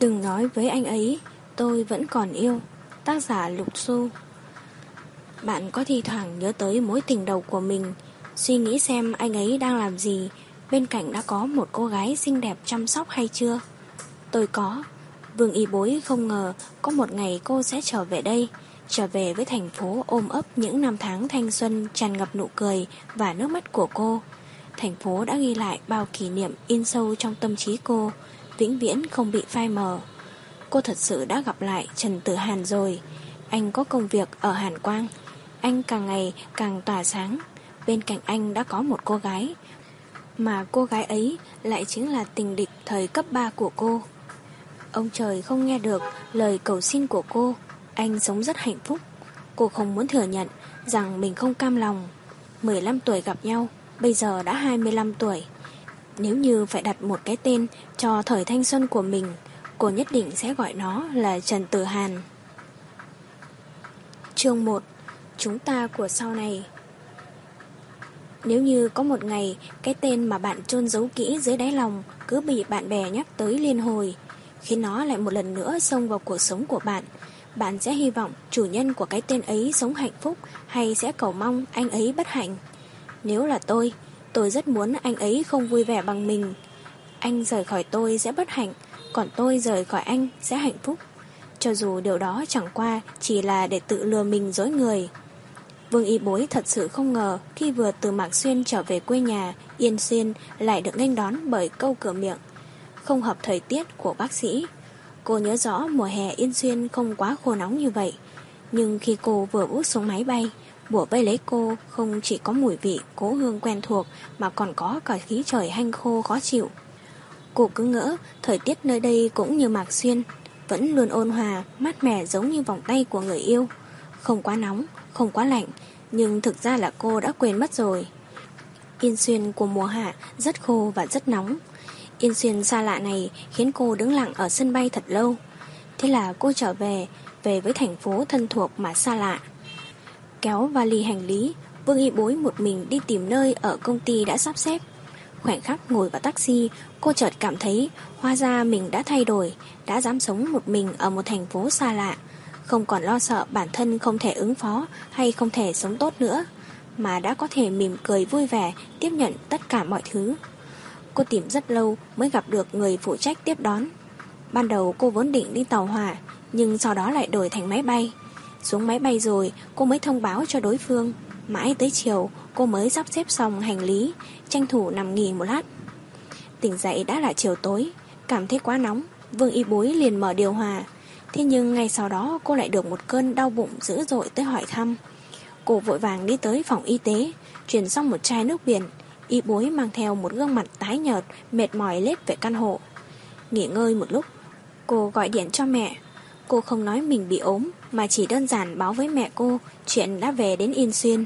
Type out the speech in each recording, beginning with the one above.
Đừng nói với anh ấy, tôi vẫn còn yêu. Tác giả Lục Xu Bạn có thi thoảng nhớ tới mối tình đầu của mình, suy nghĩ xem anh ấy đang làm gì, bên cạnh đã có một cô gái xinh đẹp chăm sóc hay chưa? Tôi có. Vương y bối không ngờ có một ngày cô sẽ trở về đây, trở về với thành phố ôm ấp những năm tháng thanh xuân tràn ngập nụ cười và nước mắt của cô. Thành phố đã ghi lại bao kỷ niệm in sâu trong tâm trí cô, vĩnh viễn không bị phai mờ. Cô thật sự đã gặp lại Trần Tử Hàn rồi. Anh có công việc ở Hàn Quang. Anh càng ngày càng tỏa sáng. Bên cạnh anh đã có một cô gái. Mà cô gái ấy lại chính là tình địch thời cấp 3 của cô. Ông trời không nghe được lời cầu xin của cô. Anh sống rất hạnh phúc. Cô không muốn thừa nhận rằng mình không cam lòng. 15 tuổi gặp nhau, bây giờ đã 25 tuổi. Nếu như phải đặt một cái tên cho thời thanh xuân của mình, cô nhất định sẽ gọi nó là Trần Tử Hàn. Chương 1 Chúng ta của sau này Nếu như có một ngày, cái tên mà bạn chôn giấu kỹ dưới đáy lòng cứ bị bạn bè nhắc tới liên hồi, khi nó lại một lần nữa xông vào cuộc sống của bạn, bạn sẽ hy vọng chủ nhân của cái tên ấy sống hạnh phúc hay sẽ cầu mong anh ấy bất hạnh. Nếu là tôi, tôi rất muốn anh ấy không vui vẻ bằng mình. Anh rời khỏi tôi sẽ bất hạnh, còn tôi rời khỏi anh sẽ hạnh phúc. Cho dù điều đó chẳng qua chỉ là để tự lừa mình dối người. Vương Y Bối thật sự không ngờ khi vừa từ Mạc Xuyên trở về quê nhà, Yên Xuyên lại được nghênh đón bởi câu cửa miệng. Không hợp thời tiết của bác sĩ. Cô nhớ rõ mùa hè Yên Xuyên không quá khô nóng như vậy. Nhưng khi cô vừa bước xuống máy bay, bùa vây lấy cô không chỉ có mùi vị cố hương quen thuộc mà còn có cả khí trời hanh khô khó chịu. Cô cứ ngỡ thời tiết nơi đây cũng như Mạc Xuyên, vẫn luôn ôn hòa, mát mẻ giống như vòng tay của người yêu. Không quá nóng, không quá lạnh, nhưng thực ra là cô đã quên mất rồi. Yên Xuyên của mùa hạ rất khô và rất nóng. Yên Xuyên xa lạ này khiến cô đứng lặng ở sân bay thật lâu. Thế là cô trở về, về với thành phố thân thuộc mà xa lạ. Kéo vali hành lý, Vương Y Bối một mình đi tìm nơi ở công ty đã sắp xếp. Khoảnh khắc ngồi vào taxi, cô chợt cảm thấy hóa ra mình đã thay đổi, đã dám sống một mình ở một thành phố xa lạ. Không còn lo sợ bản thân không thể ứng phó hay không thể sống tốt nữa, mà đã có thể mỉm cười vui vẻ tiếp nhận tất cả mọi thứ. Cô tìm rất lâu mới gặp được người phụ trách tiếp đón. Ban đầu cô vốn định đi tàu hỏa, nhưng sau đó lại đổi thành máy bay. Xuống máy bay rồi, cô mới thông báo cho đối phương. Mãi tới chiều, cô mới sắp xếp xong hành lý, tranh thủ nằm nghỉ một lát. Tỉnh dậy đã là chiều tối, cảm thấy quá nóng, Vương Y Bối liền mở điều hòa. Thế nhưng ngay sau đó cô lại được một cơn đau bụng dữ dội tới hỏi thăm. Cô vội vàng đi tới phòng y tế, chuyển xong một chai nước biển. Y bối mang theo một gương mặt tái nhợt, mệt mỏi lết về căn hộ. Nghỉ ngơi một lúc, cô gọi điện cho mẹ. Cô không nói mình bị ốm, mà chỉ đơn giản báo với mẹ cô chuyện đã về đến Yên Xuyên.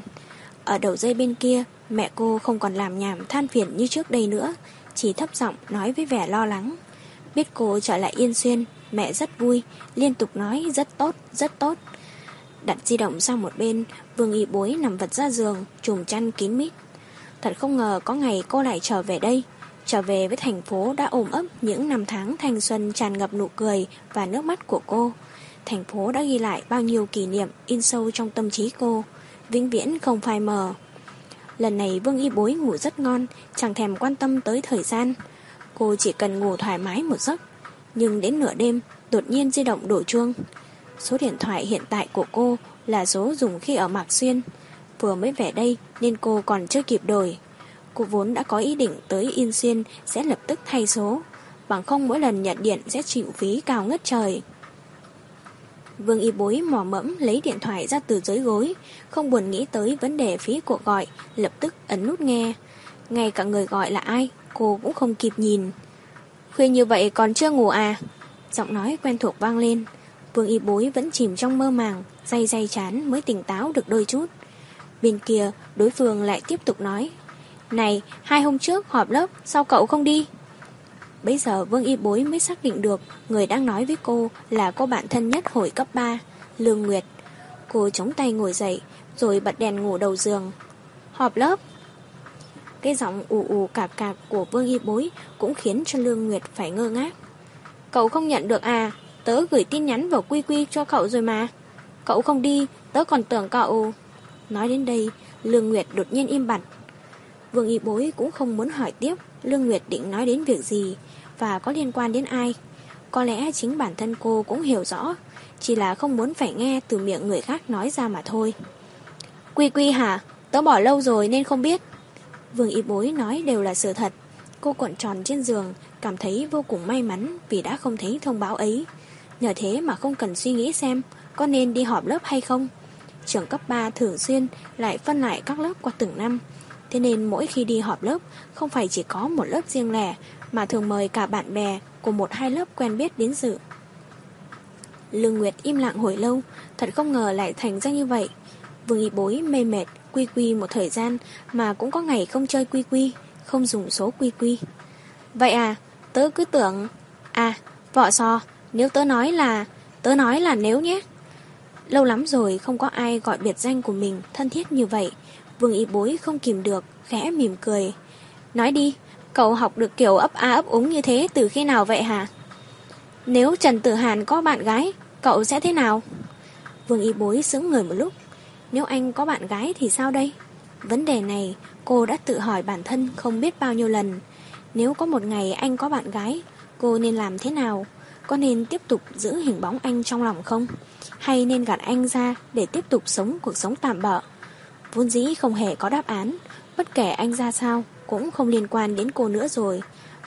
Ở đầu dây bên kia, mẹ cô không còn làm nhảm than phiền như trước đây nữa, chỉ thấp giọng nói với vẻ lo lắng. Biết cô trở lại Yên Xuyên, mẹ rất vui, liên tục nói rất tốt, rất tốt. Đặt di động sang một bên, Vương Y Bối nằm vật ra giường, trùm chăn kín mít. Thật không ngờ có ngày cô lại trở về đây, trở về với thành phố đã ôm ấp những năm tháng thanh xuân tràn ngập nụ cười và nước mắt của cô. Thành phố đã ghi lại bao nhiêu kỷ niệm in sâu trong tâm trí cô, vĩnh viễn không phai mờ. Lần này Vương Y Bối ngủ rất ngon, chẳng thèm quan tâm tới thời gian. Cô chỉ cần ngủ thoải mái một giấc. Nhưng đến nửa đêm, đột nhiên di động đổ chuông. Số điện thoại hiện tại của cô là số dùng khi ở Mạc Xuyên. Vừa mới về đây nên cô còn chưa kịp đổi. Cô vốn đã có ý định tới Yên Xuyên sẽ lập tức thay số. Bằng không mỗi lần nhận điện sẽ chịu phí cao ngất trời. Vương y bối mò mẫm lấy điện thoại ra từ dưới gối, không buồn nghĩ tới vấn đề phí cuộc gọi, lập tức ấn nút nghe. Ngay cả người gọi là ai, cô cũng không kịp nhìn. Khuya như vậy còn chưa ngủ à? Giọng nói quen thuộc vang lên. Vương y bối vẫn chìm trong mơ màng, day day chán mới tỉnh táo được đôi chút. Bên kia, đối phương lại tiếp tục nói. Này, hai hôm trước họp lớp, sao cậu không đi? Bây giờ Vương Y Bối mới xác định được người đang nói với cô là cô bạn thân nhất hồi cấp 3, Lương Nguyệt. Cô chống tay ngồi dậy, rồi bật đèn ngủ đầu giường. Họp lớp. Cái giọng ù ù cạp cạp của Vương Y Bối cũng khiến cho Lương Nguyệt phải ngơ ngác. Cậu không nhận được à? Tớ gửi tin nhắn vào quy quy cho cậu rồi mà. Cậu không đi, tớ còn tưởng cậu... Nói đến đây, Lương Nguyệt đột nhiên im bặt. Vương Y Bối cũng không muốn hỏi tiếp Lương Nguyệt định nói đến việc gì và có liên quan đến ai. Có lẽ chính bản thân cô cũng hiểu rõ, chỉ là không muốn phải nghe từ miệng người khác nói ra mà thôi. Quy quy hả? Tớ bỏ lâu rồi nên không biết. Vương Y Bối nói đều là sự thật. Cô cuộn tròn trên giường, cảm thấy vô cùng may mắn vì đã không thấy thông báo ấy. Nhờ thế mà không cần suy nghĩ xem có nên đi họp lớp hay không. Trường cấp 3 thường xuyên lại phân lại các lớp qua từng năm. Thế nên mỗi khi đi họp lớp, không phải chỉ có một lớp riêng lẻ, mà thường mời cả bạn bè của một hai lớp quen biết đến dự. Lương Nguyệt im lặng hồi lâu, thật không ngờ lại thành ra như vậy. Vương y bối mê mệt, quy quy một thời gian mà cũng có ngày không chơi quy quy, không dùng số quy quy. Vậy à, tớ cứ tưởng... À, vợ so, nếu tớ nói là... Tớ nói là nếu nhé. Lâu lắm rồi không có ai gọi biệt danh của mình thân thiết như vậy. Vương y bối không kìm được, khẽ mỉm cười. Nói đi, cậu học được kiểu ấp a ấp úng như thế từ khi nào vậy hả? Nếu Trần Tử Hàn có bạn gái, cậu sẽ thế nào? Vương y bối sững người một lúc. Nếu anh có bạn gái thì sao đây? Vấn đề này cô đã tự hỏi bản thân không biết bao nhiêu lần. Nếu có một ngày anh có bạn gái, cô nên làm thế nào? Có nên tiếp tục giữ hình bóng anh trong lòng không? Hay nên gạt anh ra để tiếp tục sống cuộc sống tạm bỡ? Vốn dĩ không hề có đáp án, bất kể anh ra sao cũng không liên quan đến cô nữa rồi.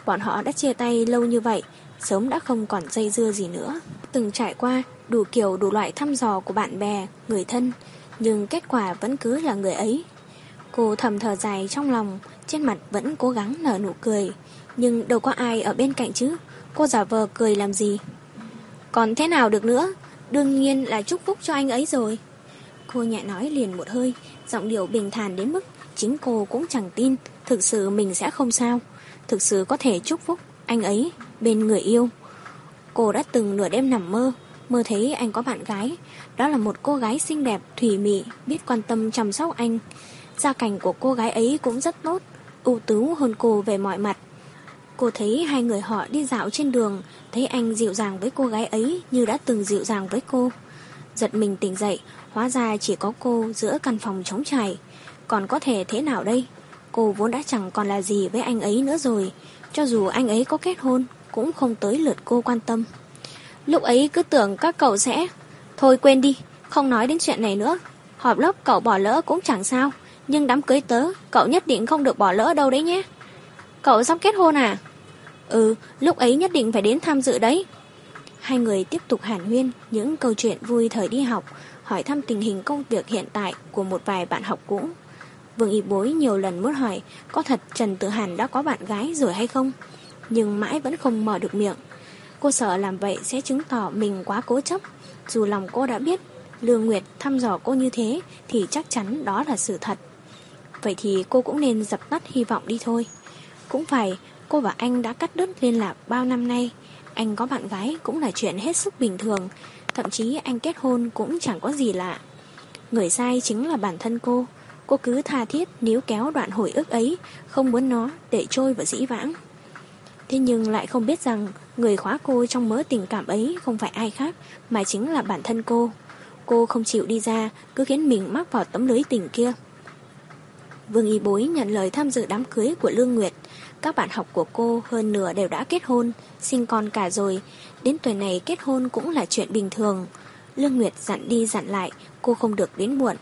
Bọn họ đã chia tay lâu như vậy, sớm đã không còn dây dưa gì nữa. Từng trải qua đủ kiểu đủ loại thăm dò của bạn bè, người thân, nhưng kết quả vẫn cứ là người ấy. Cô thầm thở dài trong lòng, trên mặt vẫn cố gắng nở nụ cười, nhưng đâu có ai ở bên cạnh chứ, cô giả vờ cười làm gì. Còn thế nào được nữa, đương nhiên là chúc phúc cho anh ấy rồi. Cô nhẹ nói liền một hơi, giọng điệu bình thản đến mức chính cô cũng chẳng tin thực sự mình sẽ không sao, thực sự có thể chúc phúc anh ấy bên người yêu. Cô đã từng nửa đêm nằm mơ, mơ thấy anh có bạn gái, đó là một cô gái xinh đẹp, thủy mị, biết quan tâm chăm sóc anh. Gia cảnh của cô gái ấy cũng rất tốt, ưu tú hơn cô về mọi mặt. Cô thấy hai người họ đi dạo trên đường, thấy anh dịu dàng với cô gái ấy như đã từng dịu dàng với cô. Giật mình tỉnh dậy, hóa ra chỉ có cô giữa căn phòng trống trải. Còn có thể thế nào đây? Cô vốn đã chẳng còn là gì với anh ấy nữa rồi. Cho dù anh ấy có kết hôn, cũng không tới lượt cô quan tâm. Lúc ấy cứ tưởng các cậu sẽ... Thôi quên đi, không nói đến chuyện này nữa. Họp lớp cậu bỏ lỡ cũng chẳng sao. Nhưng đám cưới tớ, cậu nhất định không được bỏ lỡ đâu đấy nhé. Cậu sắp kết hôn à? Ừ, lúc ấy nhất định phải đến tham dự đấy. Hai người tiếp tục hàn huyên những câu chuyện vui thời đi học, hỏi thăm tình hình công việc hiện tại của một vài bạn học cũ. Vương Y Bối nhiều lần muốn hỏi có thật Trần Tử Hàn đã có bạn gái rồi hay không, nhưng mãi vẫn không mở được miệng. Cô sợ làm vậy sẽ chứng tỏ mình quá cố chấp, dù lòng cô đã biết Lương Nguyệt thăm dò cô như thế thì chắc chắn đó là sự thật. Vậy thì cô cũng nên dập tắt hy vọng đi thôi. Cũng phải, cô và anh đã cắt đứt liên lạc bao năm nay. Anh có bạn gái cũng là chuyện hết sức bình thường, thậm chí anh kết hôn cũng chẳng có gì lạ. Người sai chính là bản thân cô. Cô cứ tha thiết níu kéo đoạn hồi ức ấy, không muốn nó để trôi vào dĩ vãng. Thế nhưng lại không biết rằng người khóa cô trong mớ tình cảm ấy không phải ai khác, mà chính là bản thân cô. Cô không chịu đi ra, cứ khiến mình mắc vào tấm lưới tình kia. Vương Y Bối nhận lời tham dự đám cưới của Lương Nguyệt. Các bạn học của cô hơn nửa đều đã kết hôn, sinh con cả rồi. Đến tuổi này kết hôn cũng là chuyện bình thường. Lương Nguyệt dặn đi dặn lại, cô không được đến muộn.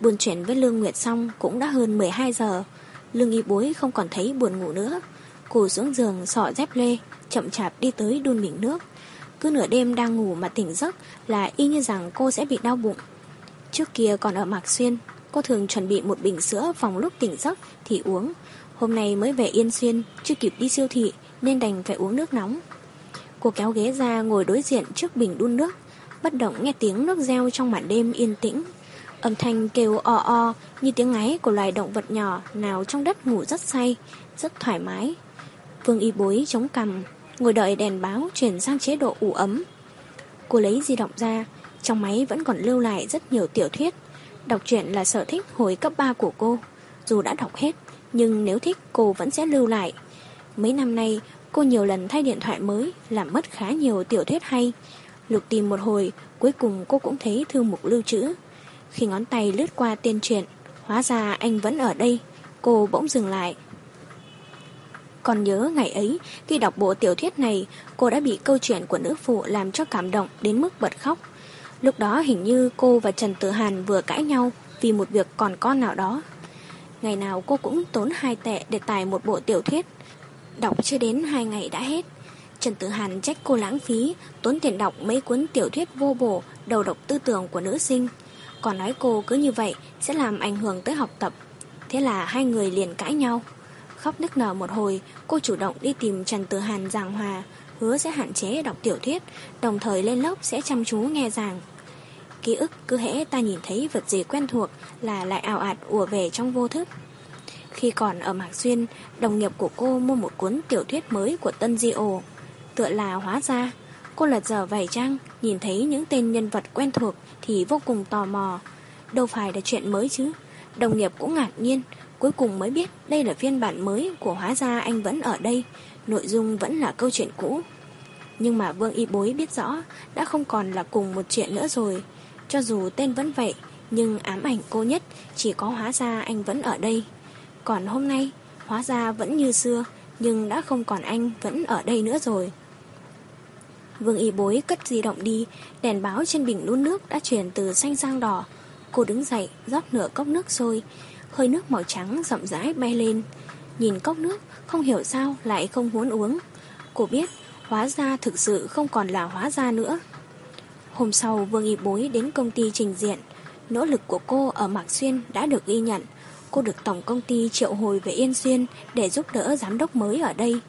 Buồn chuyện với Lương Nguyệt xong cũng đã hơn 12 giờ. Lương Y Bối không còn thấy buồn ngủ nữa. Cô xuống giường sọ dép lê, chậm chạp đi tới đun bình nước. Cứ nửa đêm đang ngủ mà tỉnh giấc là y như rằng cô sẽ bị đau bụng. Trước kia còn ở Mạc Xuyên, cô thường chuẩn bị một bình sữa phòng lúc tỉnh giấc thì uống. Hôm nay mới về Yên Xuyên, chưa kịp đi siêu thị nên đành phải uống nước nóng. Cô kéo ghế ra ngồi đối diện trước bình đun nước, bất động nghe tiếng nước reo trong màn đêm yên tĩnh. Âm thanh kêu o o như tiếng ngáy của loài động vật nhỏ nào trong đất ngủ rất say, rất thoải mái. Vương y bối chống cằm, ngồi đợi đèn báo chuyển sang chế độ ủ ấm. Cô lấy di động ra, trong máy vẫn còn lưu lại rất nhiều tiểu thuyết. Đọc truyện là sở thích hồi cấp 3 của cô. Dù đã đọc hết, nhưng nếu thích cô vẫn sẽ lưu lại. Mấy năm nay, cô nhiều lần thay điện thoại mới, làm mất khá nhiều tiểu thuyết hay. Lục tìm một hồi, cuối cùng cô cũng thấy thư mục lưu trữ. Khi ngón tay lướt qua tiên truyện, hóa ra anh vẫn ở đây. Cô bỗng dừng lại. Còn nhớ ngày ấy, khi đọc bộ tiểu thuyết này, cô đã bị câu chuyện của nữ phụ làm cho cảm động đến mức bật khóc. Lúc đó hình như cô và Trần Tử Hàn vừa cãi nhau vì một việc còn con nào đó. Ngày nào cô cũng tốn hai tệ để tải một bộ tiểu thuyết. Đọc chưa đến hai ngày đã hết. Trần Tử Hàn trách cô lãng phí, tốn tiền đọc mấy cuốn tiểu thuyết vô bổ, đầu độc tư tưởng của nữ sinh. Còn nói cô cứ như vậy sẽ làm ảnh hưởng tới học tập. Thế là hai người liền cãi nhau. Khóc nức nở một hồi, cô chủ động đi tìm Trần Tử Hàn giảng hòa, hứa sẽ hạn chế đọc tiểu thuyết, đồng thời lên lớp sẽ chăm chú nghe giảng. Ký ức cứ hễ ta nhìn thấy vật gì quen thuộc là lại ảo ạt ùa về trong vô thức. Khi còn ở Mạc Xuyên, đồng nghiệp của cô mua một cuốn tiểu thuyết mới của Tân Di Ồ. Tựa là hóa ra, cô lật dở vài trang, nhìn thấy những tên nhân vật quen thuộc thì vô cùng tò mò. Đâu phải là chuyện mới chứ. Đồng nghiệp cũng ngạc nhiên, cuối cùng mới biết đây là phiên bản mới của hóa ra anh vẫn ở đây, nội dung vẫn là câu chuyện cũ. Nhưng mà Vương Y Bối biết rõ đã không còn là cùng một chuyện nữa rồi. Cho dù tên vẫn vậy, nhưng ám ảnh cô nhất chỉ có hóa ra anh vẫn ở đây. Còn hôm nay, hóa ra vẫn như xưa, nhưng đã không còn anh vẫn ở đây nữa rồi. Vương y bối cất di động đi, đèn báo trên bình đun nước đã chuyển từ xanh sang đỏ. Cô đứng dậy, rót nửa cốc nước sôi, hơi nước màu trắng rộng rãi bay lên. Nhìn cốc nước, không hiểu sao lại không muốn uống. Cô biết, hóa ra thực sự không còn là hóa ra nữa. Hôm sau Vương Y Bối đến công ty trình diện Nỗ lực của cô ở Mạc Xuyên đã được ghi nhận Cô được tổng công ty triệu hồi về Yên Xuyên Để giúp đỡ giám đốc mới ở đây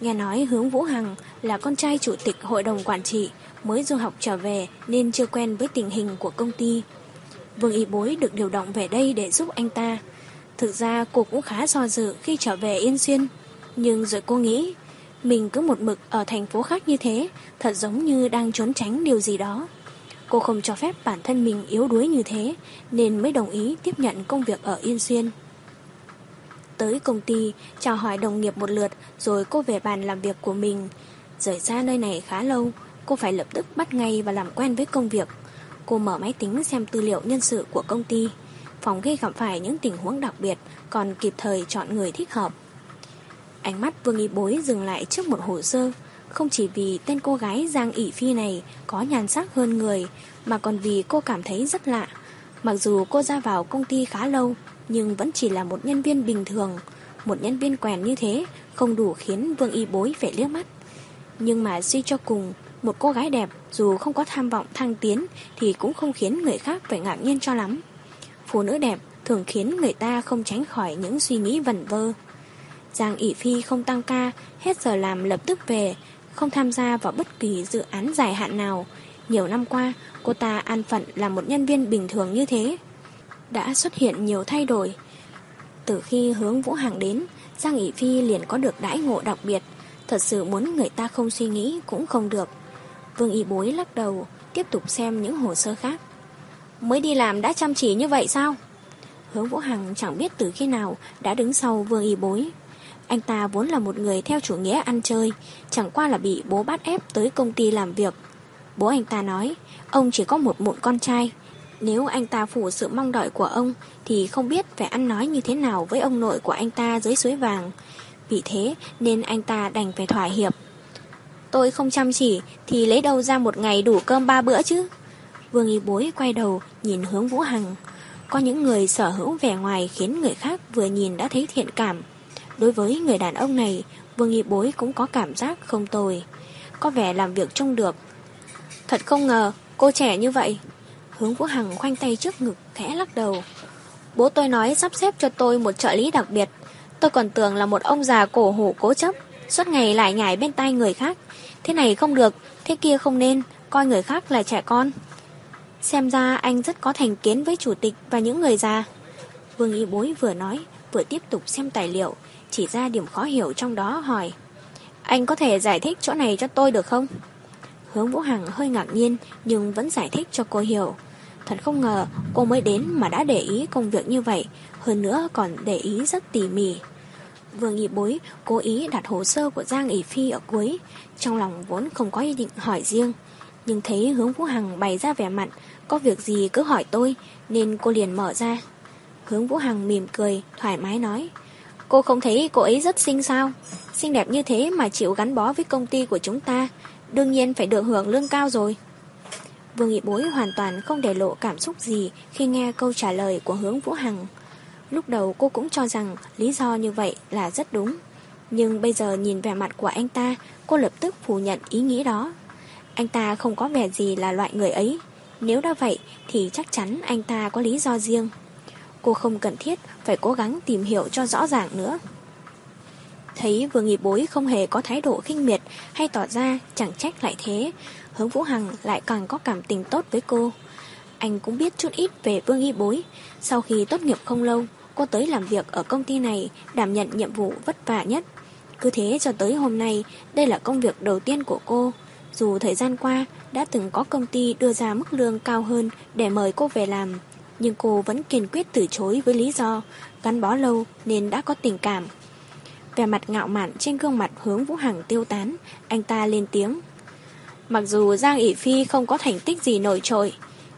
Nghe nói Hướng Vũ Hằng là con trai chủ tịch hội đồng quản trị Mới du học trở về nên chưa quen với tình hình của công ty Vương Y Bối được điều động về đây để giúp anh ta Thực ra cô cũng khá do dự khi trở về Yên Xuyên Nhưng rồi cô nghĩ mình cứ một mực ở thành phố khác như thế, thật giống như đang trốn tránh điều gì đó. Cô không cho phép bản thân mình yếu đuối như thế, nên mới đồng ý tiếp nhận công việc ở Yên Xuyên. Tới công ty, chào hỏi đồng nghiệp một lượt, rồi cô về bàn làm việc của mình. Rời xa nơi này khá lâu, cô phải lập tức bắt ngay và làm quen với công việc. Cô mở máy tính xem tư liệu nhân sự của công ty. Phòng khi gặp phải những tình huống đặc biệt, còn kịp thời chọn người thích hợp. Ánh mắt Vương Y Bối dừng lại trước một hồ sơ, không chỉ vì tên cô gái Giang ỷ Phi này có nhàn sắc hơn người, mà còn vì cô cảm thấy rất lạ. Mặc dù cô ra vào công ty khá lâu, nhưng vẫn chỉ là một nhân viên bình thường. Một nhân viên quèn như thế không đủ khiến Vương Y Bối phải liếc mắt. Nhưng mà suy cho cùng, một cô gái đẹp dù không có tham vọng thăng tiến thì cũng không khiến người khác phải ngạc nhiên cho lắm. Phụ nữ đẹp thường khiến người ta không tránh khỏi những suy nghĩ vẩn vơ. Giang ỉ Phi không tăng ca, hết giờ làm lập tức về, không tham gia vào bất kỳ dự án dài hạn nào. Nhiều năm qua, cô ta an phận là một nhân viên bình thường như thế. Đã xuất hiện nhiều thay đổi. Từ khi hướng Vũ Hàng đến, Giang ỷ Phi liền có được đãi ngộ đặc biệt. Thật sự muốn người ta không suy nghĩ cũng không được. Vương Y Bối lắc đầu, tiếp tục xem những hồ sơ khác. Mới đi làm đã chăm chỉ như vậy sao? Hướng Vũ Hằng chẳng biết từ khi nào đã đứng sau Vương Y Bối. Anh ta vốn là một người theo chủ nghĩa ăn chơi, chẳng qua là bị bố bắt ép tới công ty làm việc. Bố anh ta nói, ông chỉ có một mụn con trai. Nếu anh ta phủ sự mong đợi của ông, thì không biết phải ăn nói như thế nào với ông nội của anh ta dưới suối vàng. Vì thế nên anh ta đành phải thỏa hiệp. Tôi không chăm chỉ, thì lấy đâu ra một ngày đủ cơm ba bữa chứ? Vương Y Bối quay đầu, nhìn hướng Vũ Hằng. Có những người sở hữu vẻ ngoài khiến người khác vừa nhìn đã thấy thiện cảm. Đối với người đàn ông này, Vương Y Bối cũng có cảm giác không tồi. Có vẻ làm việc trông được. Thật không ngờ, cô trẻ như vậy. Hướng Vũ Hằng khoanh tay trước ngực, khẽ lắc đầu. Bố tôi nói sắp xếp cho tôi một trợ lý đặc biệt. Tôi còn tưởng là một ông già cổ hủ cố chấp, suốt ngày lại nhảy bên tay người khác. Thế này không được, thế kia không nên, coi người khác là trẻ con. Xem ra anh rất có thành kiến với chủ tịch và những người già. Vương Y Bối vừa nói, vừa tiếp tục xem tài liệu, chỉ ra điểm khó hiểu trong đó hỏi Anh có thể giải thích chỗ này cho tôi được không? Hướng Vũ Hằng hơi ngạc nhiên nhưng vẫn giải thích cho cô hiểu Thật không ngờ cô mới đến mà đã để ý công việc như vậy Hơn nữa còn để ý rất tỉ mỉ Vương nghỉ Bối cố ý đặt hồ sơ của Giang ỉ Phi ở cuối, trong lòng vốn không có ý định hỏi riêng. Nhưng thấy hướng Vũ Hằng bày ra vẻ mặt, có việc gì cứ hỏi tôi, nên cô liền mở ra. Hướng Vũ Hằng mỉm cười, thoải mái nói. Cô không thấy cô ấy rất xinh sao? Xinh đẹp như thế mà chịu gắn bó với công ty của chúng ta, đương nhiên phải được hưởng lương cao rồi. Vương Nghị Bối hoàn toàn không để lộ cảm xúc gì khi nghe câu trả lời của hướng Vũ Hằng. Lúc đầu cô cũng cho rằng lý do như vậy là rất đúng. Nhưng bây giờ nhìn vẻ mặt của anh ta, cô lập tức phủ nhận ý nghĩ đó. Anh ta không có vẻ gì là loại người ấy. Nếu đã vậy thì chắc chắn anh ta có lý do riêng. Cô không cần thiết phải cố gắng tìm hiểu cho rõ ràng nữa. Thấy vừa nghỉ bối không hề có thái độ khinh miệt hay tỏ ra chẳng trách lại thế, hướng Vũ Hằng lại càng có cảm tình tốt với cô. Anh cũng biết chút ít về Vương Y Bối. Sau khi tốt nghiệp không lâu, cô tới làm việc ở công ty này đảm nhận nhiệm vụ vất vả nhất. Cứ thế cho tới hôm nay, đây là công việc đầu tiên của cô. Dù thời gian qua đã từng có công ty đưa ra mức lương cao hơn để mời cô về làm, nhưng cô vẫn kiên quyết từ chối với lý do gắn bó lâu nên đã có tình cảm về mặt ngạo mạn trên gương mặt hướng Vũ Hằng tiêu tán, anh ta lên tiếng. Mặc dù Giang ỉ Phi không có thành tích gì nổi trội,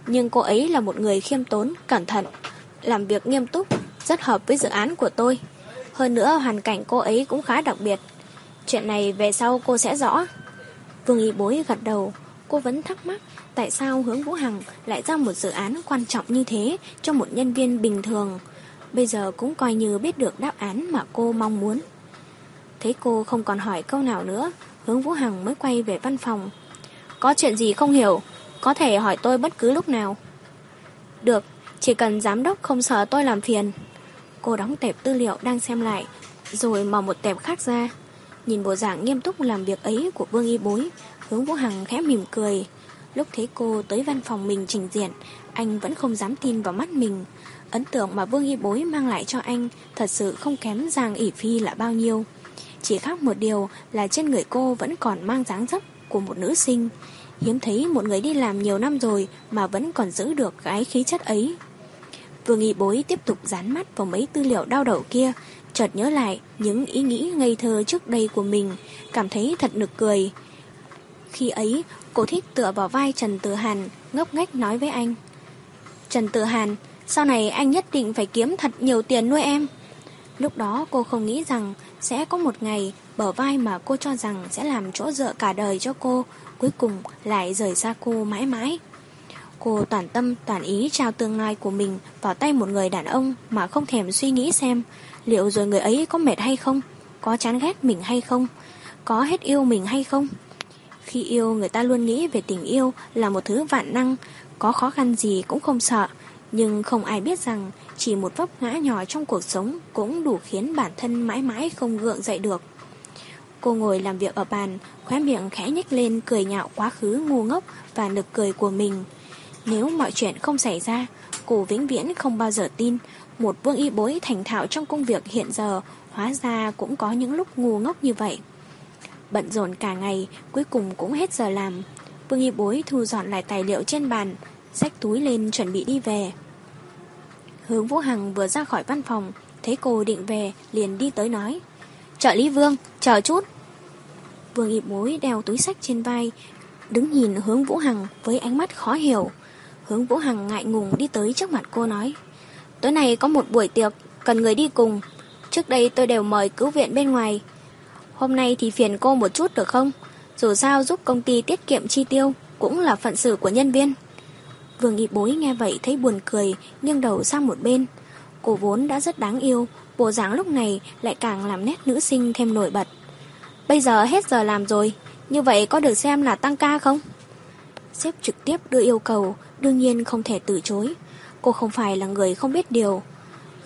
nhưng cô ấy là một người khiêm tốn, cẩn thận, làm việc nghiêm túc, rất hợp với dự án của tôi. Hơn nữa hoàn cảnh cô ấy cũng khá đặc biệt. Chuyện này về sau cô sẽ rõ. Vương Y Bối gật đầu, cô vẫn thắc mắc tại sao hướng Vũ Hằng lại ra một dự án quan trọng như thế cho một nhân viên bình thường. Bây giờ cũng coi như biết được đáp án mà cô mong muốn. Thấy cô không còn hỏi câu nào nữa, hướng Vũ Hằng mới quay về văn phòng. Có chuyện gì không hiểu, có thể hỏi tôi bất cứ lúc nào. Được, chỉ cần giám đốc không sợ tôi làm phiền. Cô đóng tệp tư liệu đang xem lại, rồi mở một tệp khác ra. Nhìn bộ dạng nghiêm túc làm việc ấy của Vương Y Bối, hướng Vũ Hằng khẽ mỉm cười. Lúc thấy cô tới văn phòng mình trình diện, anh vẫn không dám tin vào mắt mình. Ấn tượng mà Vương Y Bối mang lại cho anh thật sự không kém Giang ỉ Phi là bao nhiêu. Chỉ khác một điều là trên người cô vẫn còn mang dáng dấp của một nữ sinh. Hiếm thấy một người đi làm nhiều năm rồi mà vẫn còn giữ được cái khí chất ấy. vừa nghỉ Bối tiếp tục dán mắt vào mấy tư liệu đau đầu kia, chợt nhớ lại những ý nghĩ ngây thơ trước đây của mình, cảm thấy thật nực cười. Khi ấy, cô thích tựa vào vai Trần Tử Hàn, ngốc nghếch nói với anh. Trần Tử Hàn, sau này anh nhất định phải kiếm thật nhiều tiền nuôi em. Lúc đó cô không nghĩ rằng sẽ có một ngày bờ vai mà cô cho rằng sẽ làm chỗ dựa cả đời cho cô, cuối cùng lại rời xa cô mãi mãi. Cô toàn tâm toàn ý trao tương lai của mình vào tay một người đàn ông mà không thèm suy nghĩ xem liệu rồi người ấy có mệt hay không, có chán ghét mình hay không, có hết yêu mình hay không. Khi yêu người ta luôn nghĩ về tình yêu là một thứ vạn năng, có khó khăn gì cũng không sợ, nhưng không ai biết rằng chỉ một vấp ngã nhỏ trong cuộc sống cũng đủ khiến bản thân mãi mãi không gượng dậy được. Cô ngồi làm việc ở bàn, khóe miệng khẽ nhếch lên cười nhạo quá khứ ngu ngốc và nực cười của mình. Nếu mọi chuyện không xảy ra, cô vĩnh viễn không bao giờ tin một vương y bối thành thạo trong công việc hiện giờ hóa ra cũng có những lúc ngu ngốc như vậy. Bận rộn cả ngày, cuối cùng cũng hết giờ làm. Vương y bối thu dọn lại tài liệu trên bàn, xách túi lên chuẩn bị đi về. Hướng Vũ Hằng vừa ra khỏi văn phòng, thấy cô định về, liền đi tới nói. Trợ lý Vương, chờ chút. Vương y mối đeo túi sách trên vai, đứng nhìn hướng Vũ Hằng với ánh mắt khó hiểu. Hướng Vũ Hằng ngại ngùng đi tới trước mặt cô nói. Tối nay có một buổi tiệc, cần người đi cùng. Trước đây tôi đều mời cứu viện bên ngoài. Hôm nay thì phiền cô một chút được không? Dù sao giúp công ty tiết kiệm chi tiêu, cũng là phận sự của nhân viên. Vương nghị bối nghe vậy thấy buồn cười, nghiêng đầu sang một bên. Cô vốn đã rất đáng yêu, bộ dáng lúc này lại càng làm nét nữ sinh thêm nổi bật. Bây giờ hết giờ làm rồi, như vậy có được xem là tăng ca không? Sếp trực tiếp đưa yêu cầu, đương nhiên không thể từ chối. Cô không phải là người không biết điều.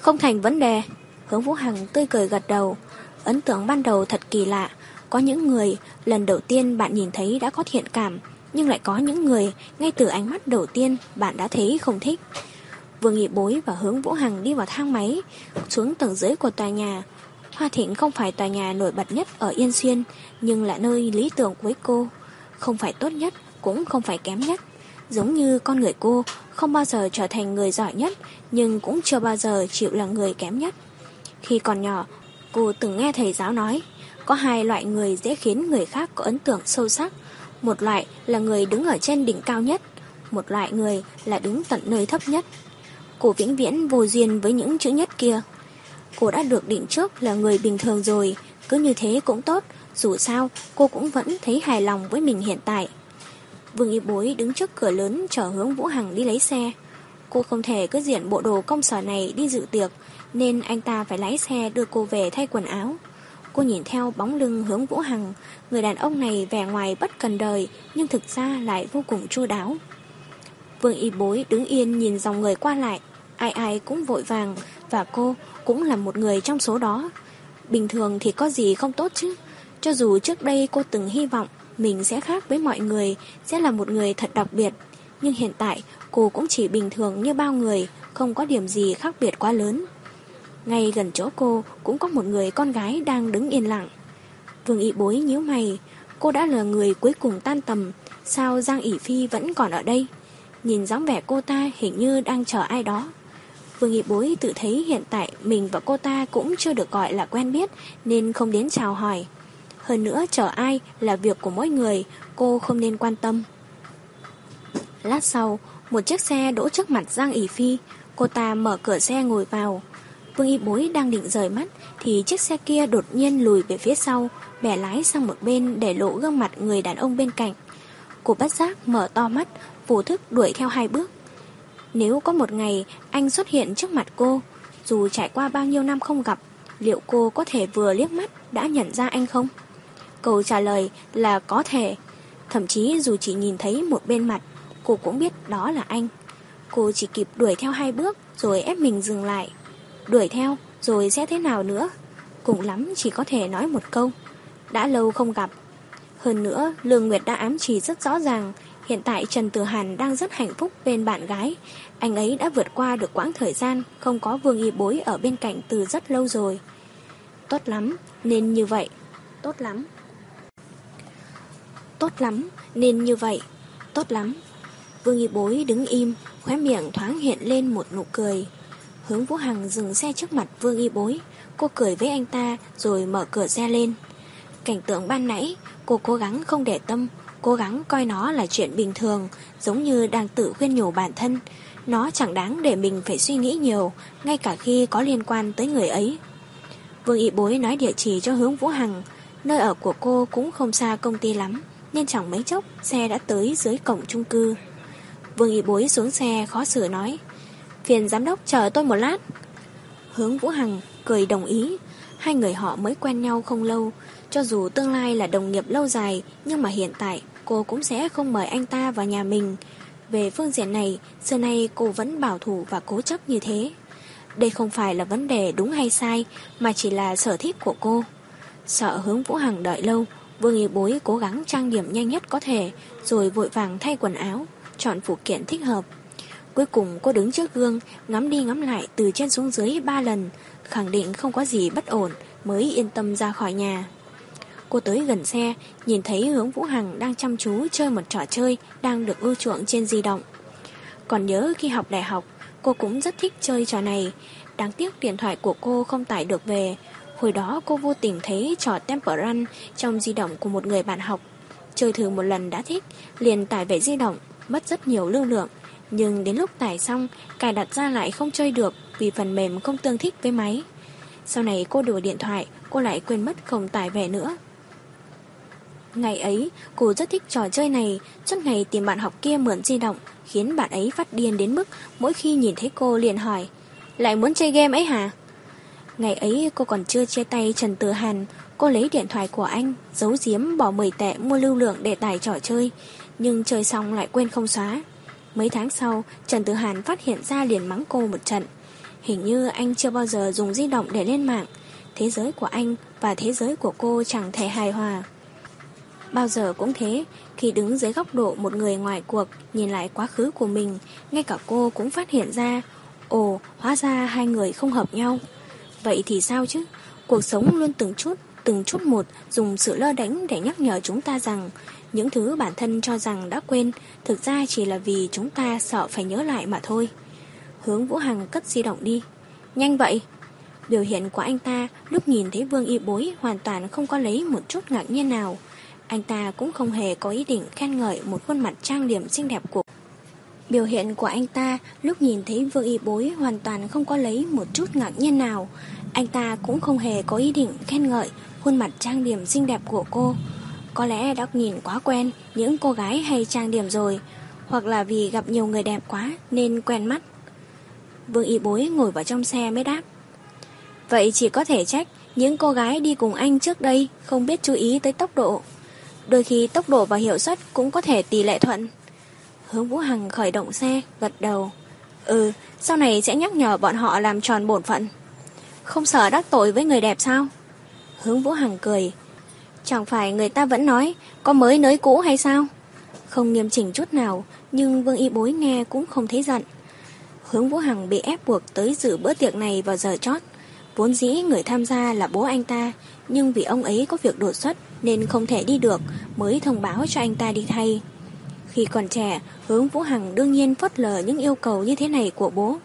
Không thành vấn đề. Hướng Vũ Hằng tươi cười gật đầu. Ấn tượng ban đầu thật kỳ lạ. Có những người lần đầu tiên bạn nhìn thấy đã có thiện cảm, nhưng lại có những người ngay từ ánh mắt đầu tiên bạn đã thấy không thích. Vương Nghị Bối và hướng Vũ Hằng đi vào thang máy, xuống tầng dưới của tòa nhà. Hoa Thịnh không phải tòa nhà nổi bật nhất ở Yên Xuyên, nhưng là nơi lý tưởng với cô. Không phải tốt nhất, cũng không phải kém nhất. Giống như con người cô không bao giờ trở thành người giỏi nhất, nhưng cũng chưa bao giờ chịu là người kém nhất. Khi còn nhỏ, Cô từng nghe thầy giáo nói, có hai loại người dễ khiến người khác có ấn tượng sâu sắc. Một loại là người đứng ở trên đỉnh cao nhất, một loại người là đứng tận nơi thấp nhất. Cô vĩnh viễn vô duyên với những chữ nhất kia. Cô đã được định trước là người bình thường rồi, cứ như thế cũng tốt, dù sao cô cũng vẫn thấy hài lòng với mình hiện tại. Vương Y Bối đứng trước cửa lớn chờ hướng Vũ Hằng đi lấy xe. Cô không thể cứ diện bộ đồ công sở này đi dự tiệc, nên anh ta phải lái xe đưa cô về thay quần áo. Cô nhìn theo bóng lưng hướng Vũ Hằng, người đàn ông này vẻ ngoài bất cần đời, nhưng thực ra lại vô cùng chu đáo. Vương Y Bối đứng yên nhìn dòng người qua lại, ai ai cũng vội vàng, và cô cũng là một người trong số đó. Bình thường thì có gì không tốt chứ, cho dù trước đây cô từng hy vọng mình sẽ khác với mọi người, sẽ là một người thật đặc biệt. Nhưng hiện tại cô cũng chỉ bình thường như bao người, không có điểm gì khác biệt quá lớn. Ngay gần chỗ cô cũng có một người con gái đang đứng yên lặng. Vương ị bối nhíu mày, cô đã là người cuối cùng tan tầm, sao Giang ỉ Phi vẫn còn ở đây? Nhìn dáng vẻ cô ta hình như đang chờ ai đó. Vương ị bối tự thấy hiện tại mình và cô ta cũng chưa được gọi là quen biết nên không đến chào hỏi. Hơn nữa chờ ai là việc của mỗi người, cô không nên quan tâm. Lát sau, một chiếc xe đỗ trước mặt Giang ỉ Phi, cô ta mở cửa xe ngồi vào. Vương y bối đang định rời mắt thì chiếc xe kia đột nhiên lùi về phía sau, bẻ lái sang một bên để lộ gương mặt người đàn ông bên cạnh. Cô bắt giác mở to mắt, vô thức đuổi theo hai bước. Nếu có một ngày anh xuất hiện trước mặt cô, dù trải qua bao nhiêu năm không gặp, liệu cô có thể vừa liếc mắt đã nhận ra anh không? Câu trả lời là có thể. Thậm chí dù chỉ nhìn thấy một bên mặt, cô cũng biết đó là anh. Cô chỉ kịp đuổi theo hai bước rồi ép mình dừng lại. Đuổi theo rồi sẽ thế nào nữa? Cùng lắm chỉ có thể nói một câu. Đã lâu không gặp. Hơn nữa, Lương Nguyệt đã ám chỉ rất rõ ràng Hiện tại Trần Tử Hàn đang rất hạnh phúc bên bạn gái. Anh ấy đã vượt qua được quãng thời gian không có vương y bối ở bên cạnh từ rất lâu rồi. Tốt lắm, nên như vậy. Tốt lắm. Tốt lắm, nên như vậy. Tốt lắm. Vương y bối đứng im, khóe miệng thoáng hiện lên một nụ cười. Hướng Vũ Hằng dừng xe trước mặt Vương y bối. Cô cười với anh ta rồi mở cửa xe lên. Cảnh tượng ban nãy, cô cố gắng không để tâm, cố gắng coi nó là chuyện bình thường, giống như đang tự khuyên nhủ bản thân. Nó chẳng đáng để mình phải suy nghĩ nhiều, ngay cả khi có liên quan tới người ấy. Vương Y Bối nói địa chỉ cho hướng Vũ Hằng, nơi ở của cô cũng không xa công ty lắm, nên chẳng mấy chốc xe đã tới dưới cổng chung cư. Vương Y Bối xuống xe khó xử nói, phiền giám đốc chờ tôi một lát. Hướng Vũ Hằng cười đồng ý, hai người họ mới quen nhau không lâu, cho dù tương lai là đồng nghiệp lâu dài, nhưng mà hiện tại cô cũng sẽ không mời anh ta vào nhà mình. Về phương diện này, xưa nay cô vẫn bảo thủ và cố chấp như thế. Đây không phải là vấn đề đúng hay sai, mà chỉ là sở thích của cô. Sợ hướng Vũ Hằng đợi lâu, Vương Y Bối cố gắng trang điểm nhanh nhất có thể, rồi vội vàng thay quần áo, chọn phụ kiện thích hợp. Cuối cùng cô đứng trước gương, ngắm đi ngắm lại từ trên xuống dưới ba lần, khẳng định không có gì bất ổn, mới yên tâm ra khỏi nhà. Cô tới gần xe, nhìn thấy hướng Vũ Hằng đang chăm chú chơi một trò chơi đang được ưu chuộng trên di động. Còn nhớ khi học đại học, cô cũng rất thích chơi trò này. Đáng tiếc điện thoại của cô không tải được về. Hồi đó cô vô tình thấy trò Temple Run trong di động của một người bạn học. Chơi thử một lần đã thích, liền tải về di động, mất rất nhiều lưu lượng. Nhưng đến lúc tải xong, cài đặt ra lại không chơi được vì phần mềm không tương thích với máy. Sau này cô đổi điện thoại, cô lại quên mất không tải về nữa. Ngày ấy, cô rất thích trò chơi này, suốt ngày tìm bạn học kia mượn di động, khiến bạn ấy phát điên đến mức mỗi khi nhìn thấy cô liền hỏi, lại muốn chơi game ấy hả? Ngày ấy cô còn chưa chia tay Trần Tử Hàn, cô lấy điện thoại của anh, giấu giếm bỏ 10 tệ mua lưu lượng để tải trò chơi, nhưng chơi xong lại quên không xóa. Mấy tháng sau, Trần Tử Hàn phát hiện ra liền mắng cô một trận. Hình như anh chưa bao giờ dùng di động để lên mạng. Thế giới của anh và thế giới của cô chẳng thể hài hòa. Bao giờ cũng thế, khi đứng dưới góc độ một người ngoài cuộc nhìn lại quá khứ của mình, ngay cả cô cũng phát hiện ra, ồ, hóa ra hai người không hợp nhau. Vậy thì sao chứ? Cuộc sống luôn từng chút, từng chút một dùng sự lơ đánh để nhắc nhở chúng ta rằng những thứ bản thân cho rằng đã quên, thực ra chỉ là vì chúng ta sợ phải nhớ lại mà thôi. Hướng Vũ Hằng cất di động đi. Nhanh vậy! Biểu hiện của anh ta lúc nhìn thấy Vương Y Bối hoàn toàn không có lấy một chút ngạc nhiên nào. Anh ta cũng không hề có ý định khen ngợi một khuôn mặt trang điểm xinh đẹp của Biểu hiện của anh ta lúc nhìn thấy Vương Y Bối hoàn toàn không có lấy một chút ngạc nhiên nào. Anh ta cũng không hề có ý định khen ngợi khuôn mặt trang điểm xinh đẹp của cô. Có lẽ đã nhìn quá quen những cô gái hay trang điểm rồi, hoặc là vì gặp nhiều người đẹp quá nên quen mắt. Vương Y Bối ngồi vào trong xe mới đáp. Vậy chỉ có thể trách những cô gái đi cùng anh trước đây không biết chú ý tới tốc độ. Đôi khi tốc độ và hiệu suất cũng có thể tỷ lệ thuận. Hướng Vũ Hằng khởi động xe, gật đầu. Ừ, sau này sẽ nhắc nhở bọn họ làm tròn bổn phận. Không sợ đắc tội với người đẹp sao? Hướng Vũ Hằng cười. Chẳng phải người ta vẫn nói có mới nới cũ hay sao? Không nghiêm chỉnh chút nào, nhưng Vương Y Bối nghe cũng không thấy giận. Hướng Vũ Hằng bị ép buộc tới dự bữa tiệc này vào giờ chót. Vốn dĩ người tham gia là bố anh ta, nhưng vì ông ấy có việc đột xuất nên không thể đi được, mới thông báo cho anh ta đi thay. Khi còn trẻ, hướng Vũ Hằng đương nhiên phớt lờ những yêu cầu như thế này của bố.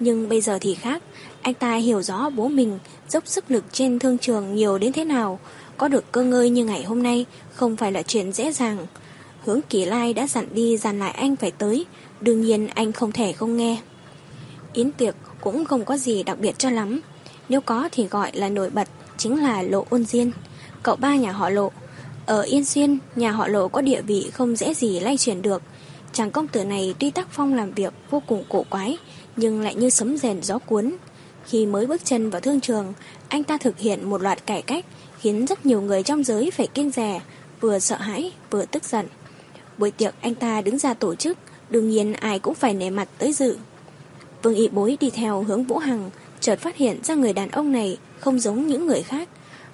Nhưng bây giờ thì khác, anh ta hiểu rõ bố mình dốc sức lực trên thương trường nhiều đến thế nào. Có được cơ ngơi như ngày hôm nay không phải là chuyện dễ dàng. Hướng Kỳ Lai đã dặn đi dặn lại anh phải tới, đương nhiên anh không thể không nghe. Yến tiệc cũng không có gì đặc biệt cho lắm. Nếu có thì gọi là nổi bật, chính là Lộ Ôn Diên, cậu ba nhà họ Lộ. Ở Yên Xuyên, nhà họ Lộ có địa vị không dễ gì lay chuyển được. Chàng công tử này tuy tác phong làm việc vô cùng cổ quái, nhưng lại như sấm rèn gió cuốn. Khi mới bước chân vào thương trường, anh ta thực hiện một loạt cải cách, khiến rất nhiều người trong giới phải kiêng rè, vừa sợ hãi, vừa tức giận. Buổi tiệc anh ta đứng ra tổ chức, đương nhiên ai cũng phải nể mặt tới dự. Vương Ý Bối đi theo hướng Vũ Hằng, chợt phát hiện ra người đàn ông này không giống những người khác.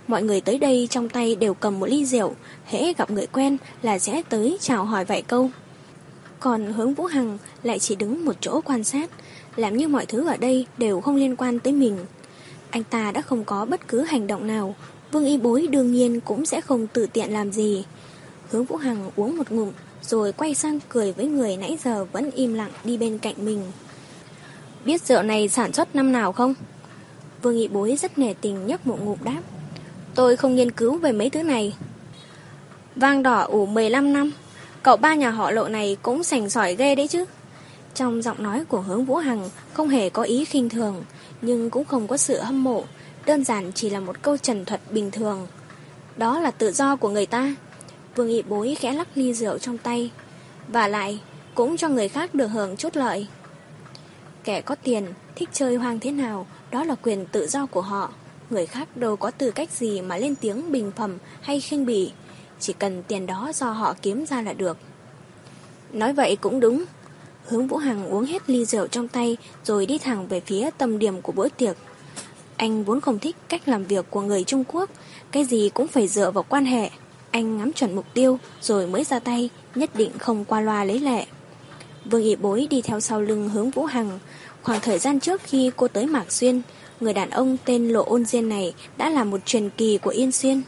Mọi người tới đây trong tay đều cầm một ly rượu, hễ gặp người quen là sẽ tới chào hỏi vài câu. Còn hướng Vũ Hằng lại chỉ đứng một chỗ quan sát, làm như mọi thứ ở đây đều không liên quan tới mình. Anh ta đã không có bất cứ hành động nào, Vương Y Bối đương nhiên cũng sẽ không tự tiện làm gì. Hướng Vũ Hằng uống một ngụm, rồi quay sang cười với người nãy giờ vẫn im lặng đi bên cạnh mình. Biết rượu này sản xuất năm nào không? Vương Y Bối rất nể tình nhấp một ngụm đáp. Tôi không nghiên cứu về mấy thứ này. Vang đỏ ủ 15 năm, cậu ba nhà họ lộ này cũng sành sỏi ghê đấy chứ. Trong giọng nói của hướng Vũ Hằng không hề có ý khinh thường, nhưng cũng không có sự hâm mộ, đơn giản chỉ là một câu trần thuật bình thường. Đó là tự do của người ta. Vương Nghị Bối khẽ lắc ly rượu trong tay. Và lại, cũng cho người khác được hưởng chút lợi. Kẻ có tiền, thích chơi hoang thế nào, đó là quyền tự do của họ. Người khác đâu có tư cách gì mà lên tiếng bình phẩm hay khinh bỉ. Chỉ cần tiền đó do họ kiếm ra là được. Nói vậy cũng đúng. Hướng Vũ Hằng uống hết ly rượu trong tay rồi đi thẳng về phía tâm điểm của bữa tiệc. Anh vốn không thích cách làm việc của người Trung Quốc, cái gì cũng phải dựa vào quan hệ. Anh ngắm chuẩn mục tiêu rồi mới ra tay, nhất định không qua loa lấy lệ. Vương Y Bối đi theo sau lưng hướng Vũ Hằng. Khoảng thời gian trước khi cô tới Mạc Xuyên, người đàn ông tên Lộ Ôn Diên này đã là một truyền kỳ của Yên Xuyên.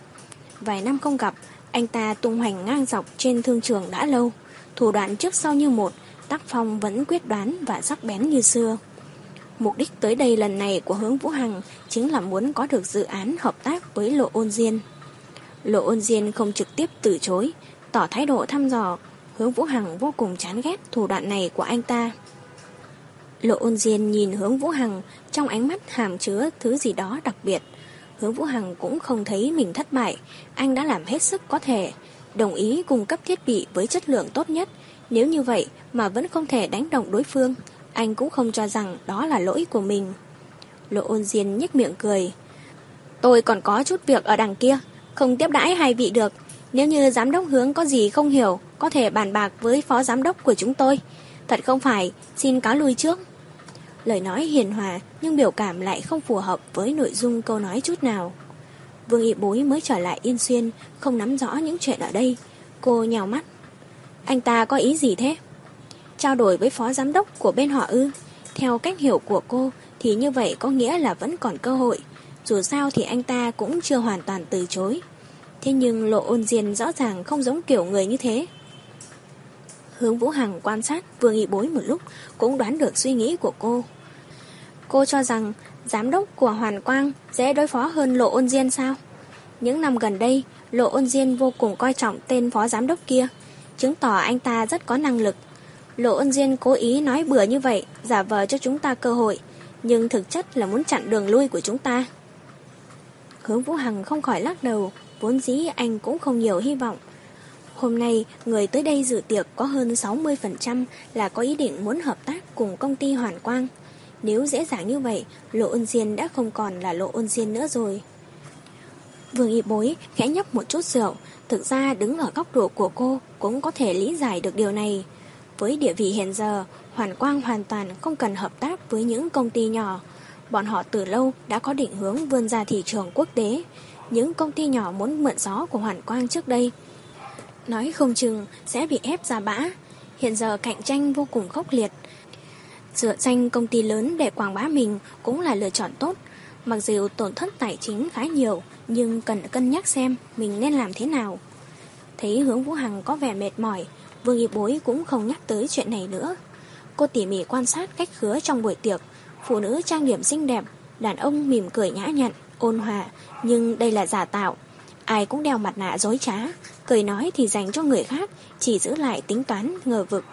Vài năm không gặp, anh ta tung hoành ngang dọc trên thương trường đã lâu. Thủ đoạn trước sau như một, tác phong vẫn quyết đoán và sắc bén như xưa. Mục đích tới đây lần này của hướng Vũ Hằng chính là muốn có được dự án hợp tác với Lộ Ôn Diên. Lộ Ôn Diên không trực tiếp từ chối, tỏ thái độ thăm dò Hướng Vũ Hằng vô cùng chán ghét thủ đoạn này của anh ta. Lộ ôn diên nhìn hướng Vũ Hằng trong ánh mắt hàm chứa thứ gì đó đặc biệt. Hướng Vũ Hằng cũng không thấy mình thất bại. Anh đã làm hết sức có thể. Đồng ý cung cấp thiết bị với chất lượng tốt nhất. Nếu như vậy mà vẫn không thể đánh động đối phương, anh cũng không cho rằng đó là lỗi của mình. Lộ ôn diên nhếch miệng cười. Tôi còn có chút việc ở đằng kia, không tiếp đãi hai vị được. Nếu như giám đốc hướng có gì không hiểu, có thể bàn bạc với phó giám đốc của chúng tôi. Thật không phải, xin cáo lui trước. Lời nói hiền hòa nhưng biểu cảm lại không phù hợp với nội dung câu nói chút nào. Vương Nghị Bối mới trở lại Yên Xuyên, không nắm rõ những chuyện ở đây. Cô nhào mắt. Anh ta có ý gì thế? Trao đổi với phó giám đốc của bên họ ư? Theo cách hiểu của cô thì như vậy có nghĩa là vẫn còn cơ hội. Dù sao thì anh ta cũng chưa hoàn toàn từ chối. Thế nhưng lộ ôn diên rõ ràng không giống kiểu người như thế. Hướng Vũ Hằng quan sát vừa nghĩ Bối một lúc cũng đoán được suy nghĩ của cô. Cô cho rằng Giám đốc của Hoàn Quang dễ đối phó hơn Lộ Ôn Diên sao? Những năm gần đây, Lộ Ôn Diên vô cùng coi trọng tên phó giám đốc kia, chứng tỏ anh ta rất có năng lực. Lộ ân duyên cố ý nói bừa như vậy, giả vờ cho chúng ta cơ hội, nhưng thực chất là muốn chặn đường lui của chúng ta. Hướng Vũ Hằng không khỏi lắc đầu, vốn dĩ anh cũng không nhiều hy vọng. Hôm nay, người tới đây dự tiệc có hơn 60% là có ý định muốn hợp tác cùng công ty Hoàn Quang. Nếu dễ dàng như vậy, Lộ Ân Diên đã không còn là Lộ Ân Diên nữa rồi. Vương y bối khẽ nhấp một chút rượu, thực ra đứng ở góc độ của cô cũng có thể lý giải được điều này. Với địa vị hiện giờ, Hoàn Quang hoàn toàn không cần hợp tác với những công ty nhỏ. Bọn họ từ lâu đã có định hướng vươn ra thị trường quốc tế. Những công ty nhỏ muốn mượn gió của Hoàn Quang trước đây. Nói không chừng sẽ bị ép ra bã. Hiện giờ cạnh tranh vô cùng khốc liệt. Dựa danh công ty lớn để quảng bá mình cũng là lựa chọn tốt. Mặc dù tổn thất tài chính khá nhiều, nhưng cần cân nhắc xem mình nên làm thế nào. Thấy hướng Vũ Hằng có vẻ mệt mỏi, Vương Y Bối cũng không nhắc tới chuyện này nữa. Cô tỉ mỉ quan sát cách khứa trong buổi tiệc, phụ nữ trang điểm xinh đẹp, đàn ông mỉm cười nhã nhặn, ôn hòa, nhưng đây là giả tạo. Ai cũng đeo mặt nạ dối trá, cười nói thì dành cho người khác, chỉ giữ lại tính toán ngờ vực.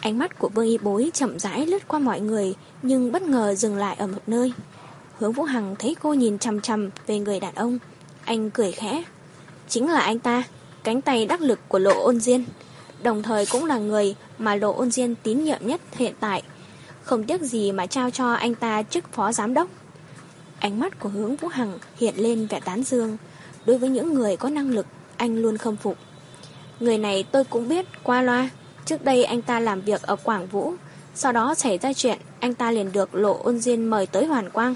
Ánh mắt của Vương Y Bối chậm rãi lướt qua mọi người, nhưng bất ngờ dừng lại ở một nơi. Hướng Vũ Hằng thấy cô nhìn chằm chằm về người đàn ông. Anh cười khẽ. Chính là anh ta, cánh tay đắc lực của Lộ Ôn Diên. Đồng thời cũng là người mà Lộ Ôn Diên tín nhiệm nhất hiện tại. Không tiếc gì mà trao cho anh ta chức phó giám đốc. Ánh mắt của hướng Vũ Hằng hiện lên vẻ tán dương. Đối với những người có năng lực, anh luôn khâm phục. Người này tôi cũng biết qua loa. Trước đây anh ta làm việc ở Quảng Vũ. Sau đó xảy ra chuyện, anh ta liền được Lộ Ôn Diên mời tới Hoàn Quang.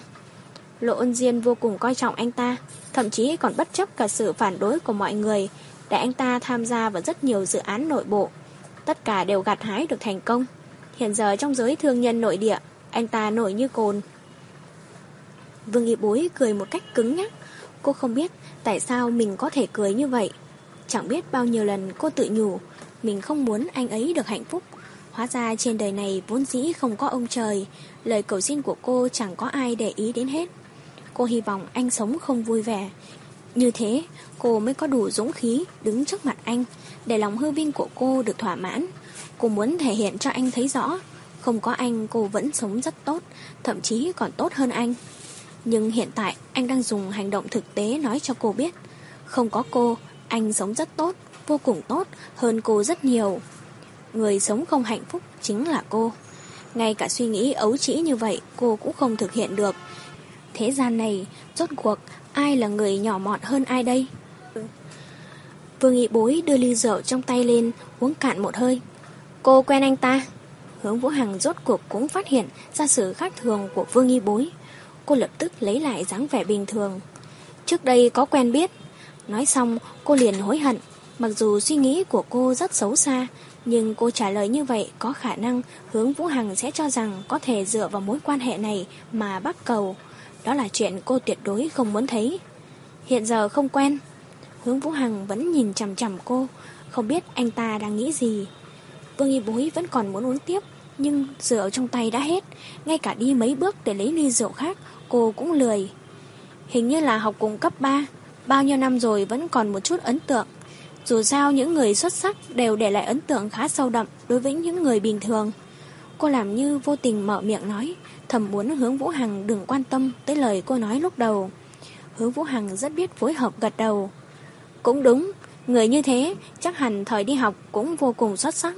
Lộ Ôn Diên vô cùng coi trọng anh ta, thậm chí còn bất chấp cả sự phản đối của mọi người, để anh ta tham gia vào rất nhiều dự án nội bộ. Tất cả đều gặt hái được thành công. Hiện giờ trong giới thương nhân nội địa, anh ta nổi như cồn. Vương Y Bối cười một cách cứng nhắc. Cô không biết tại sao mình có thể cười như vậy. Chẳng biết bao nhiêu lần cô tự nhủ, mình không muốn anh ấy được hạnh phúc. Hóa ra trên đời này vốn dĩ không có ông trời, lời cầu xin của cô chẳng có ai để ý đến hết. Cô hy vọng anh sống không vui vẻ. Như thế, cô mới có đủ dũng khí đứng trước mặt anh, để lòng hư vinh của cô được thỏa mãn. Cô muốn thể hiện cho anh thấy rõ, không có anh cô vẫn sống rất tốt, thậm chí còn tốt hơn anh. Nhưng hiện tại anh đang dùng hành động thực tế nói cho cô biết. Không có cô, anh sống rất tốt, vô cùng tốt, hơn cô rất nhiều. Người sống không hạnh phúc chính là cô. Ngay cả suy nghĩ ấu trĩ như vậy cô cũng không thực hiện được, Thế gian này, rốt cuộc, ai là người nhỏ mọn hơn ai đây? Vương Nghị Bối đưa ly rượu trong tay lên, uống cạn một hơi. Cô quen anh ta. Hướng Vũ Hằng rốt cuộc cũng phát hiện ra sự khác thường của Vương Nghị Bối. Cô lập tức lấy lại dáng vẻ bình thường. Trước đây có quen biết. Nói xong, cô liền hối hận. Mặc dù suy nghĩ của cô rất xấu xa, nhưng cô trả lời như vậy có khả năng hướng Vũ Hằng sẽ cho rằng có thể dựa vào mối quan hệ này mà bắt cầu. Đó là chuyện cô tuyệt đối không muốn thấy Hiện giờ không quen Hướng Vũ Hằng vẫn nhìn chằm chằm cô, Không biết anh ta đang nghĩ gì. Vương Y Bối vẫn còn muốn uống tiếp, Nhưng rượu trong tay đã hết. Ngay cả đi mấy bước để lấy ly rượu khác, Cô cũng lười. Hình như là học cùng cấp 3 Bao nhiêu năm rồi vẫn còn một chút ấn tượng. Dù sao những người xuất sắc Đều để lại ấn tượng khá sâu đậm Đối với những người bình thường. Cô làm như vô tình mở miệng nói, thầm muốn hướng Vũ Hằng đừng quan tâm tới lời cô nói lúc đầu. Hướng Vũ Hằng rất biết phối hợp gật đầu. Cũng đúng, người như thế chắc hẳn thời đi học cũng vô cùng xuất sắc.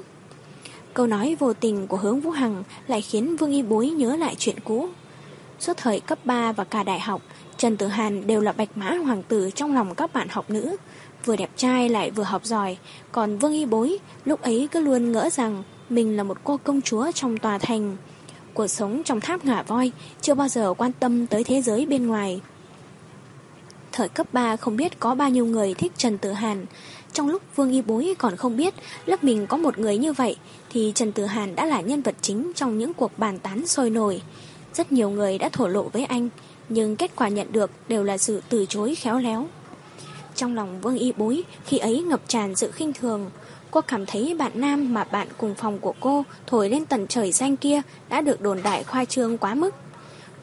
Câu nói vô tình của hướng Vũ Hằng lại khiến Vương Y Bối nhớ lại chuyện cũ. Suốt thời cấp 3 và cả đại học, Trần Tử Hàn đều là bạch mã hoàng tử trong lòng các bạn học nữ. Vừa đẹp trai lại vừa học giỏi, còn Vương Y Bối lúc ấy cứ luôn ngỡ rằng mình là một cô công chúa trong tòa thành. Cuộc sống trong tháp ngả voi chưa bao giờ quan tâm tới thế giới bên ngoài. Thời cấp 3 không biết có bao nhiêu người thích Trần Tử Hàn. Trong lúc Vương Y Bối còn không biết lớp mình có một người như vậy, thì Trần Tử Hàn đã là nhân vật chính trong những cuộc bàn tán sôi nổi. Rất nhiều người đã thổ lộ với anh, nhưng kết quả nhận được đều là sự từ chối khéo léo. Trong lòng Vương Y Bối khi ấy ngập tràn sự khinh thường, Cô cảm thấy bạn nam mà bạn cùng phòng của cô thổi lên tận trời xanh kia đã được đồn đại khoa trương quá mức.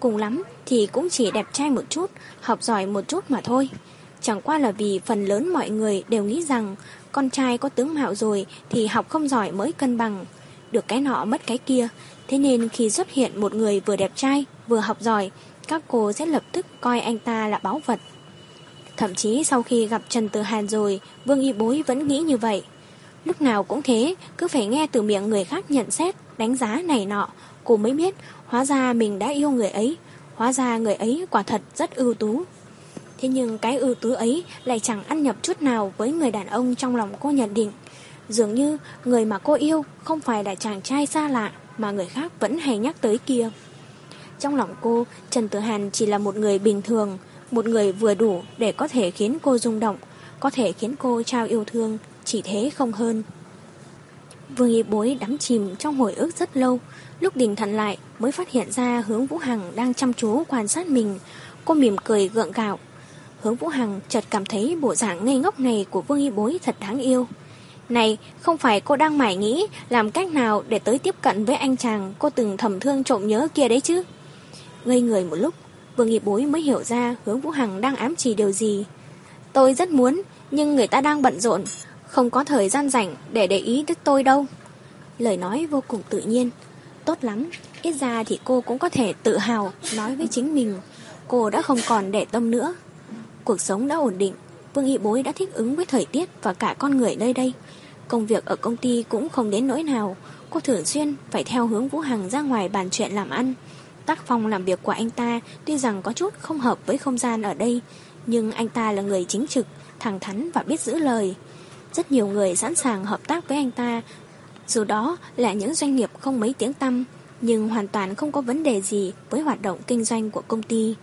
Cùng lắm thì cũng chỉ đẹp trai một chút, học giỏi một chút mà thôi. Chẳng qua là vì phần lớn mọi người đều nghĩ rằng con trai có tướng mạo rồi thì học không giỏi mới cân bằng. Được cái nọ mất cái kia, thế nên khi xuất hiện một người vừa đẹp trai, vừa học giỏi, các cô sẽ lập tức coi anh ta là báu vật. Thậm chí sau khi gặp Trần Tử Hàn rồi, Vương Y Bối vẫn nghĩ như vậy. Lúc nào cũng thế, cứ phải nghe từ miệng người khác nhận xét, đánh giá này nọ, cô mới biết hóa ra mình đã yêu người ấy, hóa ra người ấy quả thật rất ưu tú. Thế nhưng cái ưu tú ấy lại chẳng ăn nhập chút nào với người đàn ông trong lòng cô nhận định. Dường như người mà cô yêu không phải là chàng trai xa lạ mà người khác vẫn hay nhắc tới kia. Trong lòng cô, Trần Tử Hàn chỉ là một người bình thường, một người vừa đủ để có thể khiến cô rung động, có thể khiến cô trao yêu thương, chỉ thế không hơn. Vương Y Bối đắm chìm trong hồi ức rất lâu, lúc đình thận lại mới phát hiện ra hướng Vũ Hằng đang chăm chú quan sát mình. Cô mỉm cười gượng gạo. Hướng Vũ Hằng chợt cảm thấy bộ dạng ngây ngốc này của Vương Y Bối thật đáng yêu. Này, không phải cô đang mải nghĩ làm cách nào để tới tiếp cận với anh chàng cô từng thầm thương trộm nhớ kia đấy chứ? Ngây người một lúc, Vương Y Bối mới hiểu ra hướng Vũ Hằng đang ám chỉ điều gì. Tôi rất muốn, nhưng người ta đang bận rộn, không có thời gian rảnh để để ý đến tôi đâu. Lời nói vô cùng tự nhiên. Tốt lắm, ít ra thì cô cũng có thể tự hào nói với chính mình. Cô đã không còn để tâm nữa. Cuộc sống đã ổn định, Vương Y Bối đã thích ứng với thời tiết và cả con người nơi đây. Công việc ở công ty cũng không đến nỗi nào. Cô thường xuyên phải theo hướng Vũ Hằng ra ngoài bàn chuyện làm ăn. Tác phong làm việc của anh ta tuy rằng có chút không hợp với không gian ở đây, nhưng anh ta là người chính trực, thẳng thắn và biết giữ lời. Rất nhiều người sẵn sàng hợp tác với anh ta, dù đó là những doanh nghiệp không mấy tiếng tăm, nhưng hoàn toàn không có vấn đề gì với hoạt động kinh doanh của công ty.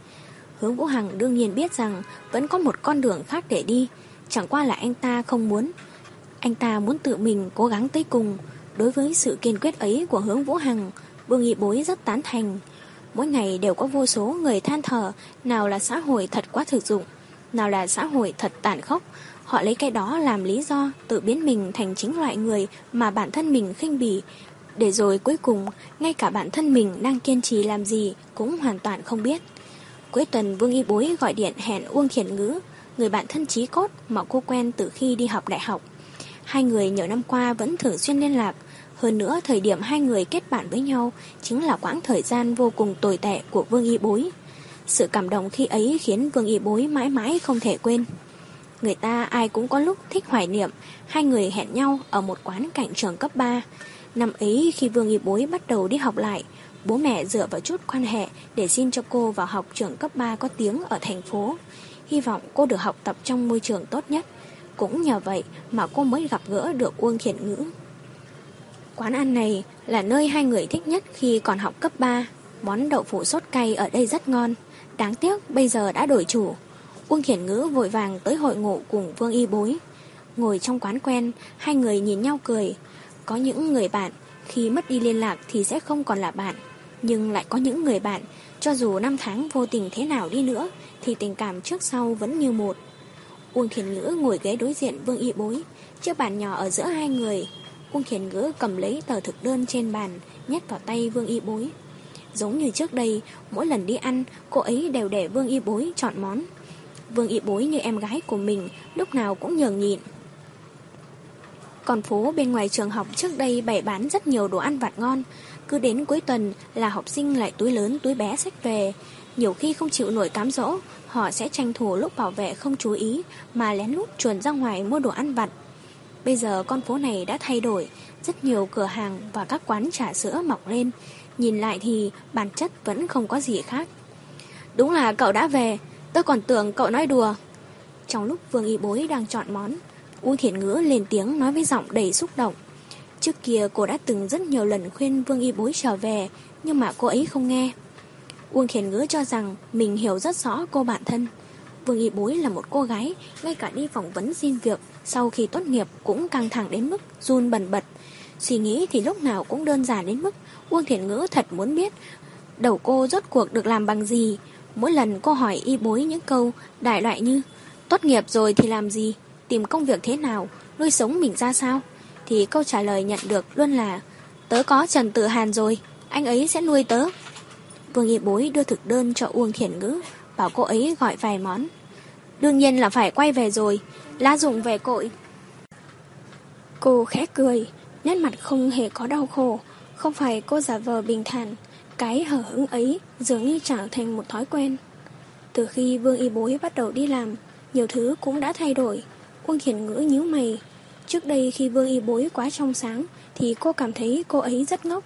Hướng Vũ Hằng đương nhiên biết rằng vẫn có một con đường khác để đi, chẳng qua là anh ta không muốn. Anh ta muốn tự mình cố gắng tới cùng. Đối với sự kiên quyết ấy của hướng Vũ Hằng, Vương Nghị Bối rất tán thành. Mỗi ngày đều có vô số người than thở, nào là xã hội thật quá thực dụng, nào là xã hội thật tàn khốc, Họ lấy cái đó làm lý do tự biến mình thành chính loại người mà bản thân mình khinh bỉ. Để rồi cuối cùng, ngay cả bản thân mình đang kiên trì làm gì cũng hoàn toàn không biết. Cuối tuần Vương Y Bối gọi điện hẹn Uông Thiển Ngữ, người bạn thân trí cốt mà cô quen từ khi đi học đại học. Hai người nhiều năm qua vẫn thường xuyên liên lạc. Hơn nữa, thời điểm hai người kết bạn với nhau chính là quãng thời gian vô cùng tồi tệ của Vương Y Bối. Sự cảm động khi ấy khiến Vương Y Bối mãi mãi không thể quên. Người ta ai cũng có lúc thích hoài niệm, hai người hẹn nhau ở một quán cạnh trường cấp 3. Năm ấy khi Vương Y Bối bắt đầu đi học lại, bố mẹ dựa vào chút quan hệ để xin cho cô vào học trường cấp 3 có tiếng ở thành phố. Hy vọng cô được học tập trong môi trường tốt nhất. Cũng nhờ vậy mà cô mới gặp gỡ được Uông Khiển Ngữ. Quán ăn này là nơi hai người thích nhất khi còn học cấp 3. Món đậu phụ sốt cay ở đây rất ngon. Đáng tiếc bây giờ đã đổi chủ. Uông Khiển Ngữ vội vàng tới hội ngộ cùng Vương Y Bối. Ngồi trong quán quen, hai người nhìn nhau cười. Có những người bạn, khi mất đi liên lạc thì sẽ không còn là bạn. Nhưng lại có những người bạn, cho dù năm tháng vô tình thế nào đi nữa, thì tình cảm trước sau vẫn như một. Uông Khiển Ngữ ngồi ghế đối diện Vương Y Bối, chiếc bàn nhỏ ở giữa hai người. Uông Khiển Ngữ cầm lấy tờ thực đơn trên bàn, nhét vào tay Vương Y Bối. Giống như trước đây, mỗi lần đi ăn, cô ấy đều để Vương Y Bối chọn món. Vương Y Bối như em gái của mình lúc nào cũng nhường nhịn. Còn phố bên ngoài trường học trước đây bày bán rất nhiều đồ ăn vặt ngon. Cứ đến cuối tuần là học sinh lại túi lớn túi bé sách về. Nhiều khi không chịu nổi cám dỗ, họ sẽ tranh thủ lúc bảo vệ không chú ý mà lén lút chuồn ra ngoài mua đồ ăn vặt. Bây giờ con phố này đã thay đổi, rất nhiều cửa hàng và các quán trà sữa mọc lên. Nhìn lại thì bản chất vẫn không có gì khác. Đúng là cậu đã về, Tôi còn tưởng cậu nói đùa. Trong lúc Vương Y Bối đang chọn món, Uông thiện Ngữ lên tiếng nói với giọng đầy xúc động. Trước kia cô đã từng rất nhiều lần khuyên Vương Y Bối trở về, nhưng mà cô ấy không nghe. Uông thiện Ngữ cho rằng mình hiểu rất rõ cô bạn thân. Vương Y Bối là một cô gái, ngay cả đi phỏng vấn xin việc, sau khi tốt nghiệp cũng căng thẳng đến mức run bần bật. Suy nghĩ thì lúc nào cũng đơn giản đến mức Uông thiện Ngữ thật muốn biết đầu cô rốt cuộc được làm bằng gì, Mỗi lần cô hỏi y bối những câu đại loại như Tốt nghiệp rồi thì làm gì? Tìm công việc thế nào? Nuôi sống mình ra sao? Thì câu trả lời nhận được luôn là Tớ có Trần Tự Hàn rồi, anh ấy sẽ nuôi tớ. Vương Y Bối đưa thực đơn cho Uông Thiển Ngữ, bảo cô ấy gọi vài món. Đương nhiên là phải quay về rồi, lá dụng về cội. Cô khẽ cười, nét mặt không hề có đau khổ, không phải cô giả vờ bình thản, cái hở hững ấy dường như trở thành một thói quen. Từ khi Vương Y Bối bắt đầu đi làm, nhiều thứ cũng đã thay đổi. Uông Thiển Ngữ nhíu mày. Trước đây khi Vương Y Bối quá trong sáng thì cô cảm thấy cô ấy rất ngốc.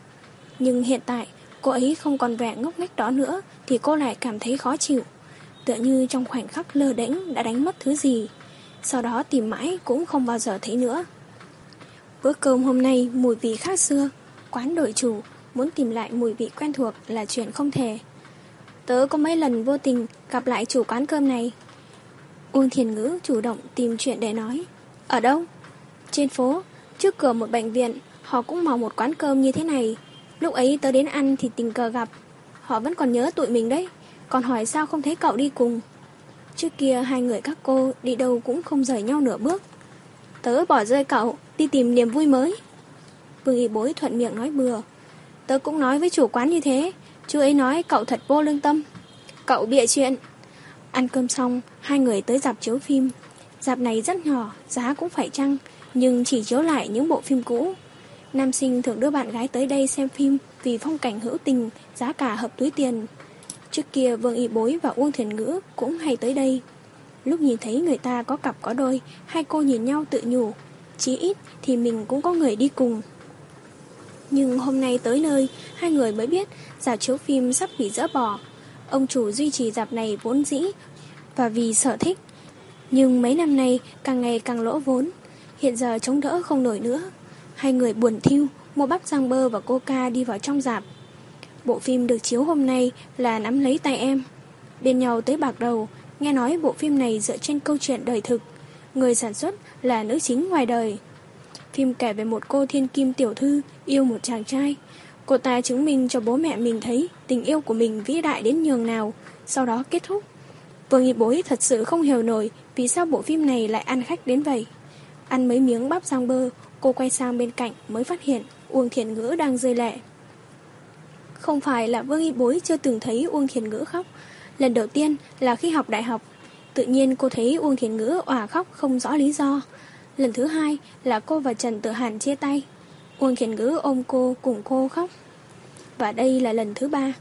Nhưng hiện tại cô ấy không còn vẻ ngốc nghếch đó nữa thì cô lại cảm thấy khó chịu. Tựa như trong khoảnh khắc lơ đễnh đã đánh mất thứ gì. Sau đó tìm mãi cũng không bao giờ thấy nữa. Bữa cơm hôm nay mùi vị khác xưa. Quán đổi chủ, muốn tìm lại mùi vị quen thuộc là chuyện không thể. Tớ có mấy lần vô tình gặp lại chủ quán cơm này. Uông Thiền Ngữ chủ động tìm chuyện để nói. Ở đâu? Trên phố, trước cửa một bệnh viện, họ cũng mở một quán cơm như thế này. Lúc ấy tớ đến ăn thì tình cờ gặp. Họ vẫn còn nhớ tụi mình đấy. Còn hỏi sao không thấy cậu đi cùng. Trước kia hai người các cô đi đâu cũng không rời nhau nửa bước. Tớ bỏ rơi cậu, đi tìm niềm vui mới. Vương y bối thuận miệng nói bừa. Tớ cũng nói với chủ quán như thế. Chú ấy nói cậu thật vô lương tâm. Cậu bịa chuyện. Ăn cơm xong, hai người tới dạp chiếu phim. Dạp này rất nhỏ, giá cũng phải chăng, nhưng chỉ chiếu lại những bộ phim cũ. Nam sinh thường đưa bạn gái tới đây xem phim vì phong cảnh hữu tình, giá cả hợp túi tiền. Trước kia Vương Y Bối và Uông Thiền Ngữ cũng hay tới đây. Lúc nhìn thấy người ta có cặp có đôi, hai cô nhìn nhau tự nhủ. Chí ít thì mình cũng có người đi cùng. Nhưng hôm nay tới nơi, hai người mới biết giả chiếu phim sắp bị dỡ bỏ. Ông chủ duy trì dạp này vốn dĩ và vì sở thích. Nhưng mấy năm nay càng ngày càng lỗ vốn, hiện giờ chống đỡ không nổi nữa. Hai người buồn thiêu, mua bắp rang bơ và coca đi vào trong dạp. Bộ phim được chiếu hôm nay là Nắm lấy tay em. Bên nhau tới bạc đầu, nghe nói bộ phim này dựa trên câu chuyện đời thực. Người sản xuất là nữ chính ngoài đời. Phim kể về một cô thiên kim tiểu thư yêu một chàng trai. Cô ta chứng minh cho bố mẹ mình thấy tình yêu của mình vĩ đại đến nhường nào, sau đó kết thúc. Vương Nghị Bối thật sự không hiểu nổi vì sao bộ phim này lại ăn khách đến vậy. Ăn mấy miếng bắp rang bơ, cô quay sang bên cạnh mới phát hiện Uông Thiền Ngữ đang rơi lệ. Không phải là Vương Y Bối chưa từng thấy Uông Thiền Ngữ khóc. Lần đầu tiên là khi học đại học. Tự nhiên cô thấy Uông Thiền Ngữ òa khóc không rõ lý do. Lần thứ hai là cô và Trần tự Hàn chia tay. Uông Thiền Ngữ ôm cô cùng cô khóc. Và đây là lần thứ ba.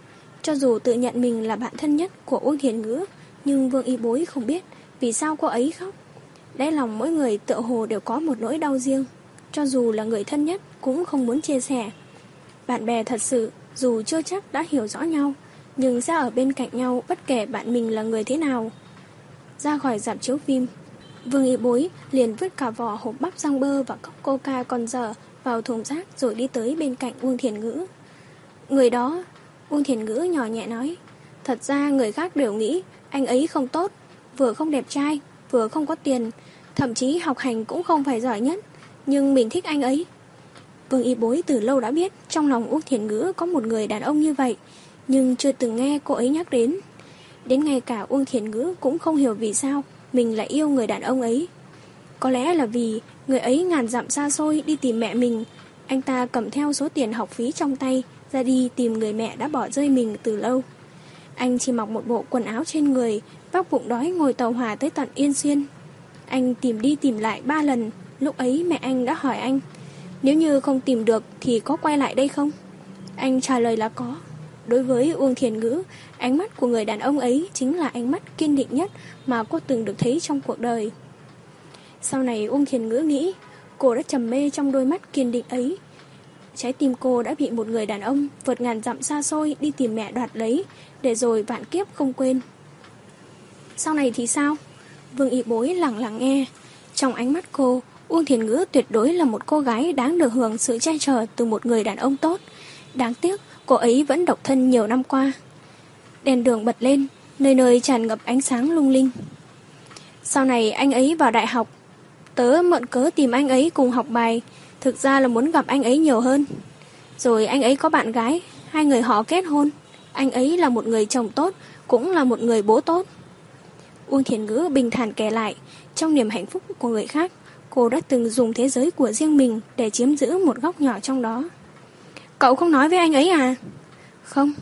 Cho dù tự nhận mình là bạn thân nhất của Uông Thiền Ngữ, nhưng Vương Y Bối không biết vì sao cô ấy khóc. Đáy lòng mỗi người tựa hồ đều có một nỗi đau riêng. Cho dù là người thân nhất cũng không muốn chia sẻ. Bạn bè thật sự, dù chưa chắc đã hiểu rõ nhau, nhưng sẽ ở bên cạnh nhau bất kể bạn mình là người thế nào. Ra khỏi dạp chiếu phim, Vương Y Bối liền vứt cả vỏ hộp bắp rang bơ và cốc coca còn dở vào thùng rác rồi đi tới bên cạnh Uông Thiền Ngữ. Người đó, Uông Thiền Ngữ nhỏ nhẹ nói, thật ra người khác đều nghĩ anh ấy không tốt, vừa không đẹp trai, vừa không có tiền, thậm chí học hành cũng không phải giỏi nhất, nhưng mình thích anh ấy. Vương Y Bối từ lâu đã biết trong lòng Uông Thiền Ngữ có một người đàn ông như vậy, nhưng chưa từng nghe cô ấy nhắc đến. Đến ngay cả Uông Thiền Ngữ cũng không hiểu vì sao mình lại yêu người đàn ông ấy. Có lẽ là vì người ấy ngàn dặm xa xôi đi tìm mẹ mình, anh ta cầm theo số tiền học phí trong tay ra đi tìm người mẹ đã bỏ rơi mình từ lâu. Anh chỉ mặc một bộ quần áo trên người, vác bụng đói ngồi tàu hỏa tới tận Yên Xuyên. Anh tìm đi tìm lại ba lần, lúc ấy mẹ anh đã hỏi anh, nếu như không tìm được thì có quay lại đây không? Anh trả lời là có. Đối với Uông Thiền Ngữ, ánh mắt của người đàn ông ấy chính là ánh mắt kiên định nhất mà cô từng được thấy trong cuộc đời. Sau này Uông Thiền Ngữ nghĩ, cô đã trầm mê trong đôi mắt kiên định ấy. Trái tim cô đã bị một người đàn ông vượt ngàn dặm xa xôi đi tìm mẹ đoạt lấy, để rồi vạn kiếp không quên. Sau này thì sao? Vương Y Bối lặng lặng nghe. Trong ánh mắt cô, Uông Thiền Ngữ tuyệt đối là một cô gái đáng được hưởng sự che chở từ một người đàn ông tốt. Đáng tiếc, cô ấy vẫn độc thân nhiều năm qua. Đèn đường bật lên, nơi nơi tràn ngập ánh sáng lung linh. Sau này anh ấy vào đại học, tớ mượn cớ tìm anh ấy cùng học bài, thực ra là muốn gặp anh ấy nhiều hơn. Rồi anh ấy có bạn gái, hai người họ kết hôn. Anh ấy là một người chồng tốt, cũng là một người bố tốt. Uông Thiền Ngữ bình thản kể lại, trong niềm hạnh phúc của người khác, cô đã từng dùng thế giới của riêng mình để chiếm giữ một góc nhỏ trong đó. Cậu không nói với anh ấy à? Không.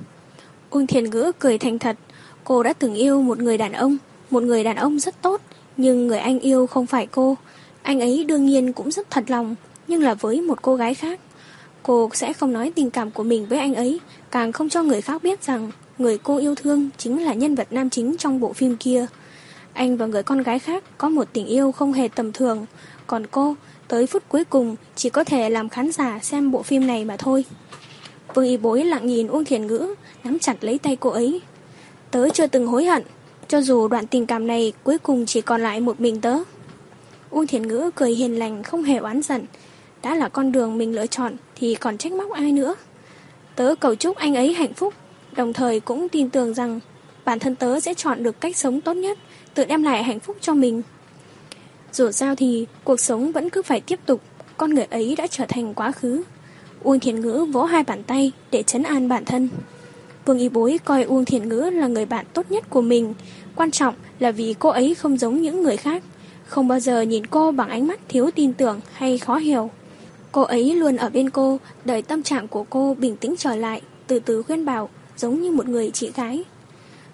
Uông Thiền Ngữ cười thành thật. Cô đã từng yêu một người đàn ông, một người đàn ông rất tốt, nhưng người anh yêu không phải cô. Anh ấy đương nhiên cũng rất thật lòng, nhưng là với một cô gái khác. Cô sẽ không nói tình cảm của mình với anh ấy, càng không cho người khác biết rằng người cô yêu thương chính là nhân vật nam chính trong bộ phim kia. Anh và người con gái khác có một tình yêu không hề tầm thường, còn cô, tới phút cuối cùng, chỉ có thể làm khán giả xem bộ phim này mà thôi. Vương y bối lặng nhìn Uông Thiền Ngữ, nắm chặt lấy tay cô ấy. Tớ chưa từng hối hận, cho dù đoạn tình cảm này cuối cùng chỉ còn lại một mình tớ. Uông Thiền Ngữ cười hiền lành không hề oán giận. Đã là con đường mình lựa chọn thì còn trách móc ai nữa. Tớ cầu chúc anh ấy hạnh phúc, đồng thời cũng tin tưởng rằng bản thân tớ sẽ chọn được cách sống tốt nhất, tự đem lại hạnh phúc cho mình. Dù sao thì cuộc sống vẫn cứ phải tiếp tục, con người ấy đã trở thành quá khứ. Uông Thiền Ngữ vỗ hai bàn tay để chấn an bản thân. Vương Y Bối coi Uông Thiền Ngữ là người bạn tốt nhất của mình, quan trọng là vì cô ấy không giống những người khác, không bao giờ nhìn cô bằng ánh mắt thiếu tin tưởng hay khó hiểu. Cô ấy luôn ở bên cô, đợi tâm trạng của cô bình tĩnh trở lại, từ từ khuyên bảo, giống như một người chị gái.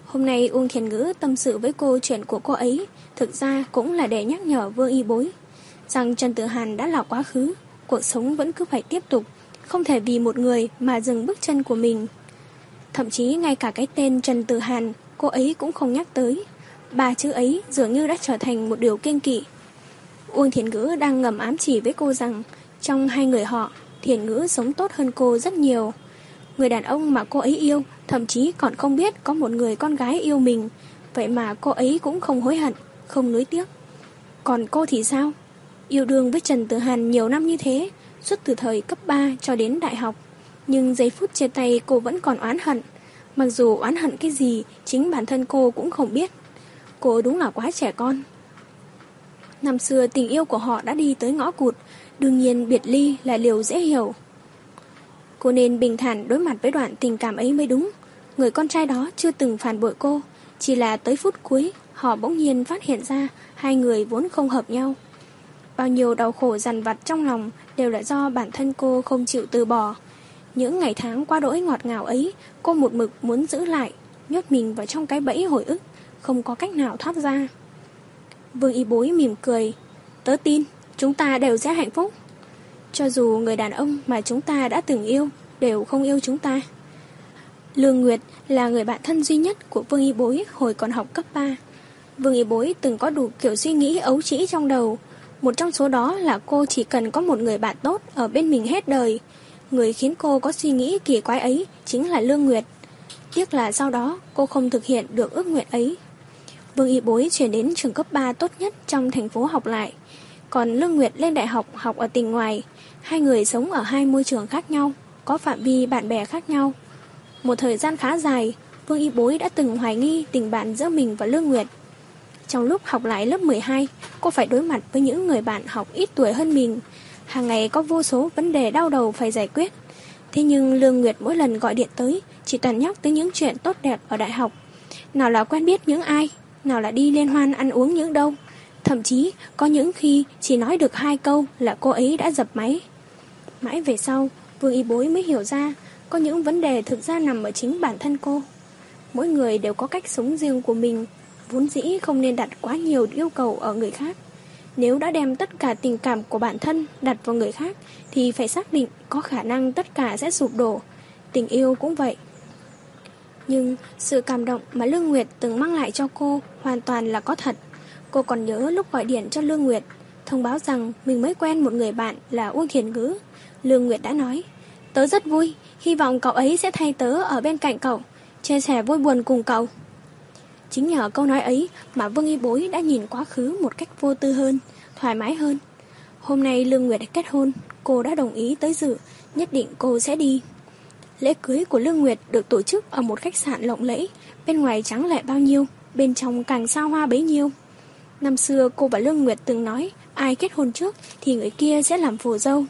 Hôm nay Uông Thiền Ngữ tâm sự với cô chuyện của cô ấy, thực ra cũng là để nhắc nhở Vương Y Bối, rằng Trần Tử Hàn đã là quá khứ, cuộc sống vẫn cứ phải tiếp tục, không thể vì một người mà dừng bước chân của mình. Thậm chí ngay cả cái tên Trần Tử Hàn, cô ấy cũng không nhắc tới. Ba chữ ấy dường như đã trở thành một điều kiên kỵ. Uông Thiền Ngữ đang ngầm ám chỉ với cô rằng trong hai người họ, Thiền Ngữ sống tốt hơn cô rất nhiều. Người đàn ông mà cô ấy yêu thậm chí còn không biết có một người con gái yêu mình. Vậy mà cô ấy cũng không hối hận, không nuối tiếc. Còn cô thì sao? Yêu đương với Trần Tử Hàn nhiều năm như thế, suốt từ thời cấp 3 cho đến đại học. Nhưng giây phút chia tay cô vẫn còn oán hận. Mặc dù oán hận cái gì, chính bản thân cô cũng không biết. Cô đúng là quá trẻ con. Năm xưa tình yêu của họ đã đi tới ngõ cụt, đương nhiên biệt ly là điều dễ hiểu. Cô nên bình thản đối mặt với đoạn tình cảm ấy mới đúng. Người con trai đó chưa từng phản bội cô, chỉ là tới phút cuối họ bỗng nhiên phát hiện ra hai người vốn không hợp nhau. Bao nhiêu đau khổ dằn vặt trong lòng đều là do bản thân cô không chịu từ bỏ. Những ngày tháng qua đỗi ngọt ngào ấy, cô một mực muốn giữ lại, nhốt mình vào trong cái bẫy hồi ức, không có cách nào thoát ra. Vương y bối mỉm cười, tớ tin, chúng ta đều sẽ hạnh phúc. Cho dù người đàn ông mà chúng ta đã từng yêu đều không yêu chúng ta. Lương Nguyệt là người bạn thân duy nhất của Vương Y Bối hồi còn học cấp 3. Vương Y Bối từng có đủ kiểu suy nghĩ ấu trĩ trong đầu. Một trong số đó là cô chỉ cần có một người bạn tốt ở bên mình hết đời. Người khiến cô có suy nghĩ kỳ quái ấy chính là Lương Nguyệt. Tiếc là sau đó cô không thực hiện được ước nguyện ấy. Vương Y Bối chuyển đến trường cấp 3 tốt nhất trong thành phố học lại. Còn Lương Nguyệt lên đại học học ở tỉnh ngoài. Hai người sống ở hai môi trường khác nhau, có phạm vi bạn bè khác nhau. Một thời gian khá dài, Vương Y Bối đã từng hoài nghi tình bạn giữa mình và Lương Nguyệt. Trong lúc học lại lớp 12, cô phải đối mặt với những người bạn học ít tuổi hơn mình. Hàng ngày có vô số vấn đề đau đầu phải giải quyết. Thế nhưng Lương Nguyệt mỗi lần gọi điện tới, chỉ toàn nhắc tới những chuyện tốt đẹp ở đại học. Nào là quen biết những ai, nào là đi liên hoan ăn uống những đâu. Thậm chí có những khi chỉ nói được hai câu là cô ấy đã dập máy. Mãi về sau, Vương Y Bối mới hiểu ra có những vấn đề thực ra nằm ở chính bản thân cô. Mỗi người đều có cách sống riêng của mình, vốn dĩ không nên đặt quá nhiều yêu cầu ở người khác. Nếu đã đem tất cả tình cảm của bản thân đặt vào người khác, thì phải xác định có khả năng tất cả sẽ sụp đổ. Tình yêu cũng vậy. Nhưng sự cảm động mà Lương Nguyệt từng mang lại cho cô hoàn toàn là có thật. Cô còn nhớ lúc gọi điện cho Lương Nguyệt, thông báo rằng mình mới quen một người bạn là Uông Thiền Ngữ. Lương Nguyệt đã nói, tớ rất vui, hy vọng cậu ấy sẽ thay tớ ở bên cạnh cậu, chia sẻ vui buồn cùng cậu. Chính nhờ câu nói ấy mà Vương Y Bối đã nhìn quá khứ một cách vô tư hơn, thoải mái hơn. Hôm nay Lương Nguyệt kết hôn, cô đã đồng ý tới dự, nhất định cô sẽ đi. Lễ cưới của Lương Nguyệt được tổ chức ở một khách sạn lộng lẫy, bên ngoài trắng lệ bao nhiêu, bên trong càng sao hoa bấy nhiêu. Năm xưa cô và Lương Nguyệt từng nói ai kết hôn trước thì người kia sẽ làm phù dâu.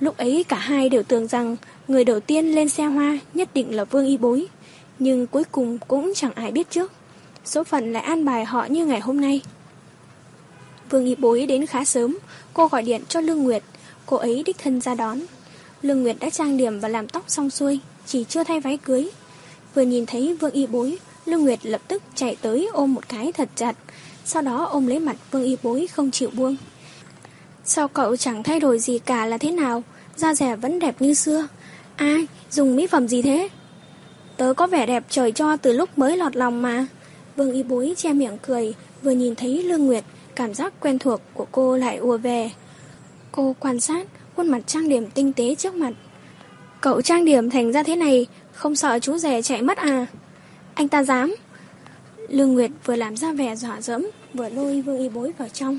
Lúc ấy cả hai đều tưởng rằng người đầu tiên lên xe hoa nhất định là Vương Y Bối. Nhưng cuối cùng cũng chẳng ai biết trước. Số phận lại an bài họ như ngày hôm nay. Vương Y Bối đến khá sớm, cô gọi điện cho Lương Nguyệt, cô ấy đích thân ra đón. Lương Nguyệt đã trang điểm và làm tóc xong xuôi, chỉ chưa thay váy cưới. vừa nhìn thấy Vương Y Bối, Lương Nguyệt lập tức chạy tới ôm một cái thật chặt, sau đó ôm lấy mặt Vương Y Bối không chịu buông. Sao cậu chẳng thay đổi gì cả là thế nào, da rẻ vẫn đẹp như xưa. Ai, dùng mỹ phẩm gì thế? Tớ có vẻ đẹp trời cho từ lúc mới lọt lòng mà. Vương Y Bối che miệng cười, vừa nhìn thấy Lương Nguyệt, cảm giác quen thuộc của cô lại ùa về. Cô quan sát khuôn mặt trang điểm tinh tế trước mặt. Cậu trang điểm thành ra thế này, không sợ chú rể chạy mất à? Anh ta dám. Lương Nguyệt vừa làm ra vẻ dọa dẫm, vừa lôi Vương Y Bối vào trong.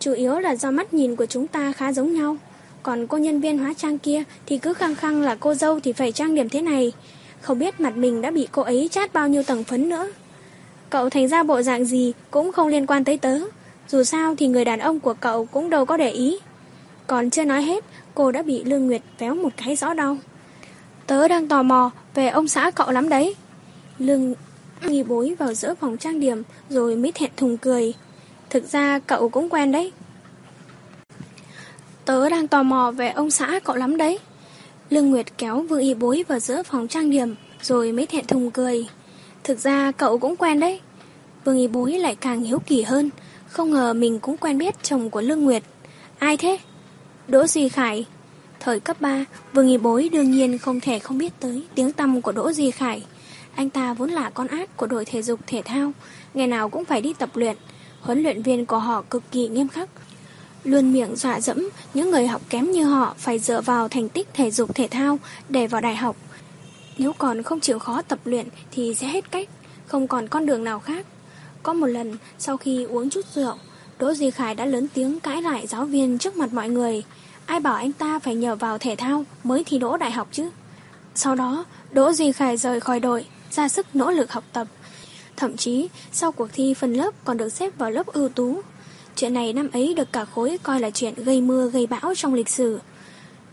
Chủ yếu là do mắt nhìn của chúng ta khá giống nhau. Còn cô nhân viên hóa trang kia thì cứ khăng khăng là cô dâu thì phải trang điểm thế này. Không biết mặt mình đã bị cô ấy chát bao nhiêu tầng phấn nữa. Cậu thành ra bộ dạng gì cũng không liên quan tới tớ. Dù sao thì người đàn ông của cậu cũng đâu có để ý. Còn chưa nói hết, cô đã bị Lương Nguyệt véo một cái rõ đau. Tớ đang tò mò về ông xã cậu lắm đấy. Lương nghi bối vào giữa phòng trang điểm rồi mới thẹn thùng cười. Thực ra cậu cũng quen đấy. Tớ đang tò mò về ông xã cậu lắm đấy. Lương Nguyệt kéo Vương Y Bối vào giữa phòng trang điểm rồi mới thẹn thùng cười. Thực ra cậu cũng quen đấy. Vương Y Bối lại càng hiếu kỳ hơn. Không ngờ mình cũng quen biết chồng của Lương Nguyệt. Ai thế? Đỗ Duy Khải. Thời cấp 3, Vương Y Bối đương nhiên không thể không biết tới tiếng tăm của Đỗ Duy Khải. Anh ta vốn là con át của đội thể dục thể thao, ngày nào cũng phải đi tập luyện. Huấn luyện viên của họ cực kỳ nghiêm khắc. Luôn miệng dọa dẫm những người học kém như họ phải dựa vào thành tích thể dục thể thao để vào đại học. Nếu còn không chịu khó tập luyện thì sẽ hết cách, không còn con đường nào khác. Có một lần, sau khi uống chút rượu, Đỗ Duy Khải đã lớn tiếng cãi lại giáo viên trước mặt mọi người. Ai bảo anh ta phải nhờ vào thể thao mới thi đỗ đại học chứ? Sau đó, Đỗ Duy Khải rời khỏi đội, ra sức nỗ lực học tập. Thậm chí, sau cuộc thi phần lớp còn được xếp vào lớp ưu tú. Chuyện này năm ấy được cả khối coi là chuyện gây mưa gây bão trong lịch sử.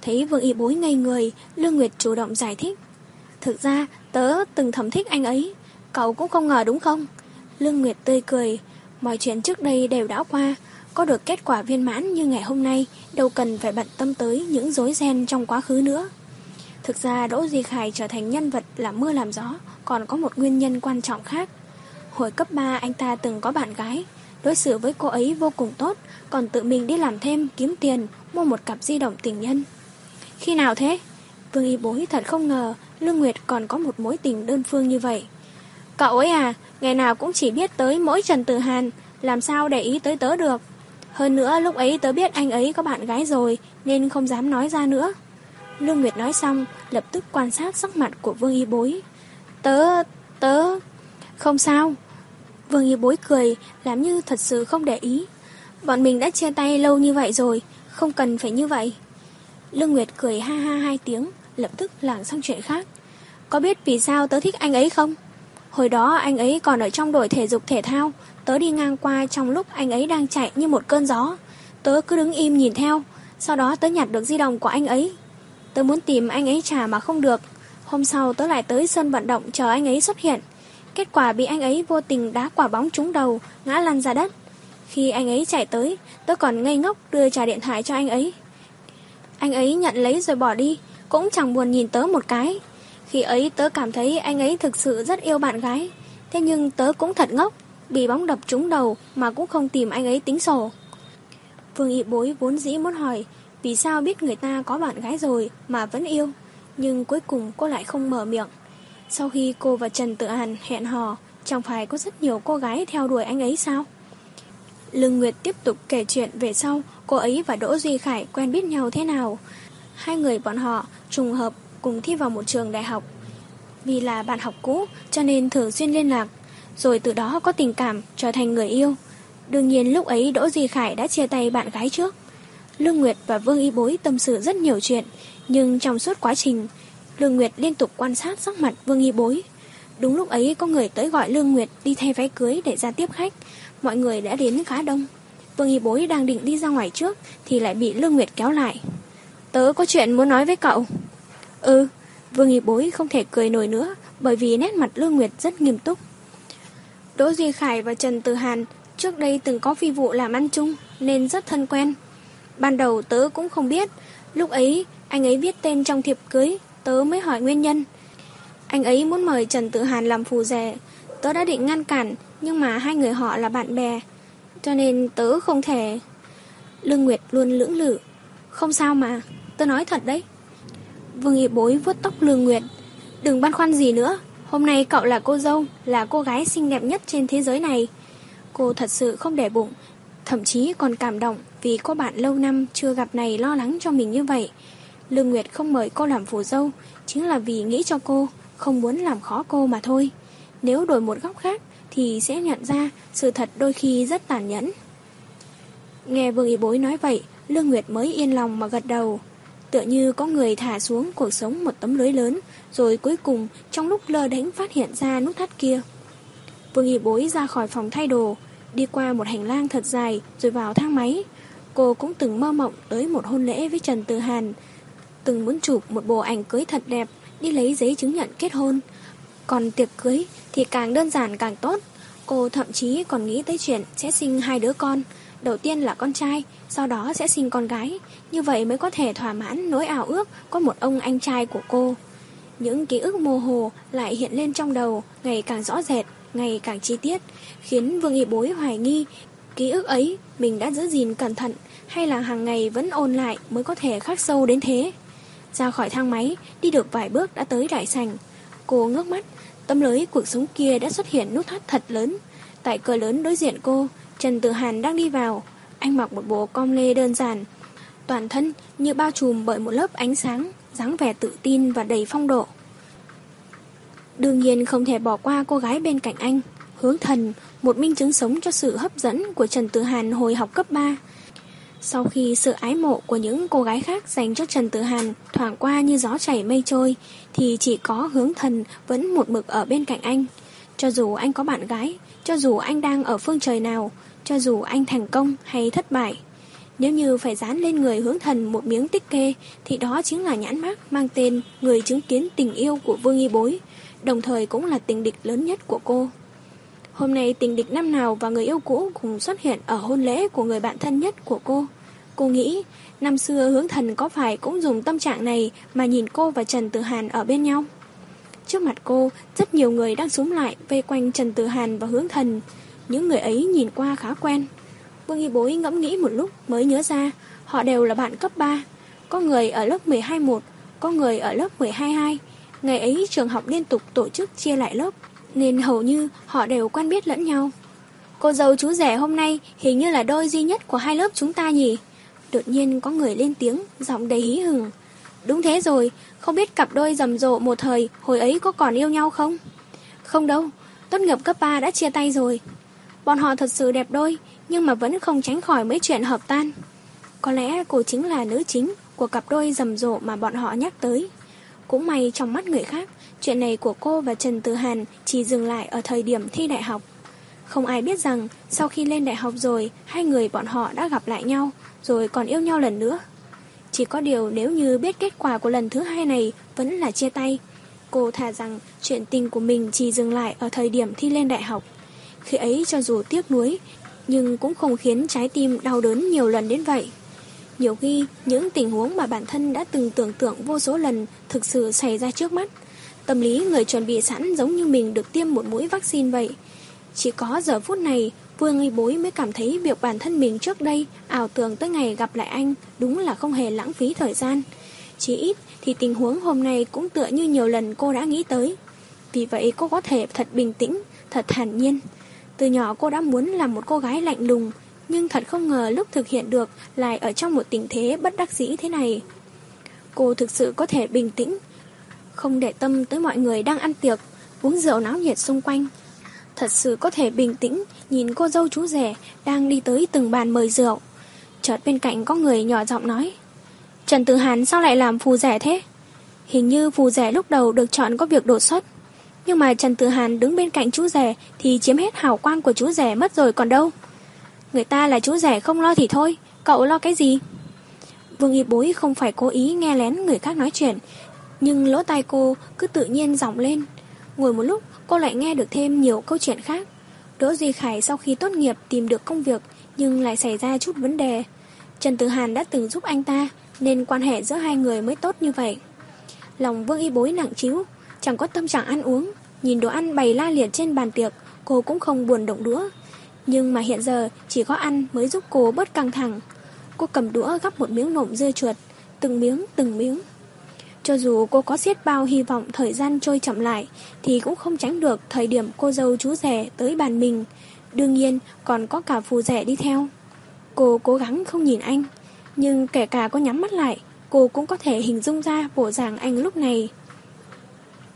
Thấy Vương Y Bối ngây người, Lương Nguyệt chủ động giải thích. Thực ra, tớ từng thầm thích anh ấy. Cậu cũng không ngờ đúng không? Lương Nguyệt tươi cười. Mọi chuyện trước đây đều đã qua. Có được kết quả viên mãn như ngày hôm nay, đâu cần phải bận tâm tới những rối ren trong quá khứ nữa. Thực ra Đỗ Di Khải trở thành nhân vật làm mưa làm gió, còn có một nguyên nhân quan trọng khác. Hồi cấp 3 anh ta từng có bạn gái, đối xử với cô ấy vô cùng tốt, còn tự mình đi làm thêm, kiếm tiền, mua một cặp di động tình nhân. Khi nào thế? Vương Y Bối thật không ngờ Lương Nguyệt còn có một mối tình đơn phương như vậy. Cậu ấy à, ngày nào cũng chỉ biết tới mỗi Trần Tử Hàn, làm sao để ý tới tớ được. Hơn nữa lúc ấy tớ biết anh ấy có bạn gái rồi, nên không dám nói ra nữa. Lương Nguyệt nói xong, lập tức quan sát sắc mặt của Vương Y Bối. Tớ, tớ... Không sao. Vương Y Bối cười, làm như thật sự không để ý. Bọn mình đã chia tay lâu như vậy rồi, không cần phải như vậy. Lương Nguyệt cười ha ha hai tiếng, lập tức lảng sang chuyện khác. Có biết vì sao tớ thích anh ấy không? Hồi đó anh ấy còn ở trong đội thể dục thể thao, tớ đi ngang qua trong lúc anh ấy đang chạy như một cơn gió. Tớ cứ đứng im nhìn theo, sau đó tớ nhặt được di động của anh ấy. Tớ muốn tìm anh ấy trả mà không được. Hôm sau tớ lại tới sân vận động chờ anh ấy xuất hiện. Kết quả bị anh ấy vô tình đá quả bóng trúng đầu, ngã lăn ra đất. Khi anh ấy chạy tới, tớ còn ngây ngốc đưa trả điện thoại cho anh ấy. Anh ấy nhận lấy rồi bỏ đi, cũng chẳng buồn nhìn tớ một cái. Khi ấy tớ cảm thấy anh ấy thực sự rất yêu bạn gái. Thế nhưng tớ cũng thật ngốc, bị bóng đập trúng đầu mà cũng không tìm anh ấy tính sổ. Phương y Bối vốn dĩ muốn hỏi vì sao biết người ta có bạn gái rồi mà vẫn yêu, nhưng cuối cùng cô lại không mở miệng. Sau khi cô và Trần Tự Hàn hẹn hò, chẳng phải có rất nhiều cô gái theo đuổi anh ấy sao? Lương Nguyệt tiếp tục kể chuyện về sau cô ấy và Đỗ Duy Khải quen biết nhau thế nào. Hai người bọn họ trùng hợp cùng thi vào một trường đại học. Vì là bạn học cũ cho nên thường xuyên liên lạc, rồi từ đó có tình cảm trở thành người yêu. Đương nhiên lúc ấy Đỗ Duy Khải đã chia tay bạn gái trước. Lương Nguyệt và Vương Y Bối tâm sự rất nhiều chuyện, nhưng trong suốt quá trình, Lương Nguyệt liên tục quan sát sắc mặt Vương Y Bối. Đúng lúc ấy có người tới gọi Lương Nguyệt đi thay váy cưới để ra tiếp khách, mọi người đã đến khá đông. Vương Y Bối đang định đi ra ngoài trước thì lại bị Lương Nguyệt kéo lại. Tớ có chuyện muốn nói với cậu. Ừ, Vương Nghị Bối không thể cười nổi nữa bởi vì nét mặt Lương Nguyệt rất nghiêm túc. Đỗ Duy Khải và Trần Từ Hàn trước đây từng có phi vụ làm ăn chung nên rất thân quen. Ban đầu tớ cũng không biết, lúc ấy anh ấy viết tên trong thiệp cưới, tớ mới hỏi nguyên nhân. Anh ấy muốn mời Trần Tự Hàn làm phù rể. Tớ đã định ngăn cản, nhưng mà hai người họ là bạn bè. Cho nên tớ không thể... Lương Nguyệt luôn lưỡng lự. Không sao mà, tớ nói thật đấy. Vương Y Bối vuốt tóc Lương Nguyệt. Đừng băn khoăn gì nữa. Hôm nay cậu là cô dâu, là cô gái xinh đẹp nhất trên thế giới này. Cô thật sự không để bụng, thậm chí còn cảm động vì cô bạn lâu năm chưa gặp này lo lắng cho mình như vậy. Lương Nguyệt không mời cô làm phù dâu, chính là vì nghĩ cho cô, không muốn làm khó cô mà thôi. Nếu đổi một góc khác thì sẽ nhận ra sự thật đôi khi rất tàn nhẫn. Nghe Vương Y Bối nói vậy, Lương Nguyệt mới yên lòng mà gật đầu. Tựa như có người thả xuống cuộc sống một tấm lưới lớn, rồi cuối cùng trong lúc lơ đánh phát hiện ra nút thắt kia. Vương Y Bối ra khỏi phòng thay đồ, đi qua một hành lang thật dài rồi vào thang máy. Cô cũng từng mơ mộng tới một hôn lễ với Trần Từ Hàn, từng muốn chụp một bộ ảnh cưới thật đẹp, đi lấy giấy chứng nhận kết hôn. Còn tiệc cưới thì càng đơn giản càng tốt. Cô thậm chí còn nghĩ tới chuyện sẽ sinh hai đứa con. Đầu tiên là con trai, sau đó sẽ sinh con gái. Như vậy mới có thể thỏa mãn nỗi ảo ước có một ông anh trai của cô. Những ký ức mơ hồ lại hiện lên trong đầu, ngày càng rõ rệt, ngày càng chi tiết, khiến Vương Y Bối hoài nghi ký ức ấy mình đã giữ gìn cẩn thận hay là hàng ngày vẫn ôn lại mới có thể khắc sâu đến thế. Ra khỏi thang máy, đi được vài bước đã tới đại sảnh. Cô ngước mắt, tấm lưới cuộc sống kia đã xuất hiện nút thắt thật lớn. Tại cửa lớn đối diện cô, Trần Tử Hàn đang đi vào. Anh mặc một bộ com lê đơn giản. Toàn thân như bao trùm bởi một lớp ánh sáng, dáng vẻ tự tin và đầy phong độ. Đương nhiên không thể bỏ qua cô gái bên cạnh anh. Hướng thần, một minh chứng sống cho sự hấp dẫn của Trần Tử Hàn hồi học cấp 3. Sau khi sự ái mộ của những cô gái khác dành cho Trần Tử Hàn thoảng qua như gió chảy mây trôi, thì chỉ có hướng thần vẫn một mực ở bên cạnh anh. Cho dù anh có bạn gái, cho dù anh đang ở phương trời nào, cho dù anh thành công hay thất bại. Nếu như phải dán lên người hướng thần một miếng tích kê, thì đó chính là nhãn mác mang tên người chứng kiến tình yêu của Vương Y Bối, đồng thời cũng là tình địch lớn nhất của cô. Hôm nay tình địch năm nào và người yêu cũ cùng xuất hiện ở hôn lễ của người bạn thân nhất của cô. Cô nghĩ, năm xưa hướng thần có phải cũng dùng tâm trạng này mà nhìn cô và Trần Tử Hàn ở bên nhau? Trước mặt cô, rất nhiều người đang súng lại vây quanh Trần Tử Hàn và hướng thần. Những người ấy nhìn qua khá quen. Vương Y Bối ngẫm nghĩ một lúc mới nhớ ra, họ đều là bạn cấp 3. Có người ở lớp 12-1, có người ở lớp 12-2. Ngày ấy trường học liên tục tổ chức chia lại lớp, nên hầu như họ đều quen biết lẫn nhau. Cô dâu chú rẻ hôm nay hình như là đôi duy nhất của hai lớp chúng ta nhỉ? Đột nhiên có người lên tiếng, giọng đầy hí hừng. Đúng thế rồi, không biết cặp đôi rầm rộ một thời hồi ấy có còn yêu nhau không? Không đâu, tốt nghiệp cấp 3 đã chia tay rồi. Bọn họ thật sự đẹp đôi, nhưng mà vẫn không tránh khỏi mấy chuyện hợp tan. Có lẽ cô chính là nữ chính của cặp đôi rầm rộ mà bọn họ nhắc tới. Cũng may trong mắt người khác, chuyện này của cô và Trần Tử Hàn chỉ dừng lại ở thời điểm thi đại học. Không ai biết rằng sau khi lên đại học rồi, hai người bọn họ đã gặp lại nhau, rồi còn yêu nhau lần nữa. Chỉ có điều nếu như biết kết quả của lần thứ hai này vẫn là chia tay, cô thà rằng chuyện tình của mình chỉ dừng lại ở thời điểm thi lên đại học. Khi ấy cho dù tiếc nuối, nhưng cũng không khiến trái tim đau đớn nhiều lần đến vậy. Nhiều khi, những tình huống mà bản thân đã từng tưởng tượng vô số lần thực sự xảy ra trước mắt. Tâm lý người chuẩn bị sẵn giống như mình được tiêm một mũi vaccine vậy. Chỉ có giờ phút này, Vương y bối mới cảm thấy việc bản thân mình trước đây ảo tưởng tới ngày gặp lại anh đúng là không hề lãng phí thời gian. Chỉ ít thì tình huống hôm nay cũng tựa như nhiều lần cô đã nghĩ tới. Vì vậy cô có thể thật bình tĩnh, thật thản nhiên. Từ nhỏ cô đã muốn làm một cô gái lạnh lùng, nhưng thật không ngờ lúc thực hiện được lại ở trong một tình thế bất đắc dĩ thế này. Cô thực sự có thể bình tĩnh, không để tâm tới mọi người đang ăn tiệc, uống rượu náo nhiệt xung quanh. Thật sự có thể bình tĩnh nhìn cô dâu chú rể đang đi tới từng bàn mời rượu. Chợt bên cạnh có người nhỏ giọng nói Trần Tử Hàn sao lại làm phù rẻ thế? Hình như phù rẻ lúc đầu được chọn có việc đột xuất. Nhưng mà Trần Tử Hàn đứng bên cạnh chú rể thì chiếm hết hào quang của chú rể mất rồi còn đâu. Người ta là chú rể không lo thì thôi, cậu lo cái gì? Vương Y Bối không phải cố ý nghe lén người khác nói chuyện, nhưng lỗ tai cô cứ tự nhiên giọng lên. Ngồi một lúc, cô lại nghe được thêm nhiều câu chuyện khác. Đỗ Duy Khải sau khi tốt nghiệp tìm được công việc nhưng lại xảy ra chút vấn đề. Trần Tử Hàn đã từng giúp anh ta nên quan hệ giữa hai người mới tốt như vậy. Lòng Vương Y Bối nặng chiếu, chẳng có tâm trạng ăn uống. Nhìn đồ ăn bày la liệt trên bàn tiệc, cô cũng không buồn động đũa. Nhưng mà hiện giờ chỉ có ăn mới giúp cô bớt căng thẳng. Cô cầm đũa gắp một miếng nộm dưa chuột, từng miếng từng miếng. Cho dù cô có xiết bao hy vọng thời gian trôi chậm lại, thì cũng không tránh được thời điểm cô dâu chú rẻ tới bàn mình. Đương nhiên còn có cả phù rẻ đi theo. Cô cố gắng không nhìn anh, nhưng kể cả có nhắm mắt lại, cô cũng có thể hình dung ra bộ dạng anh lúc này.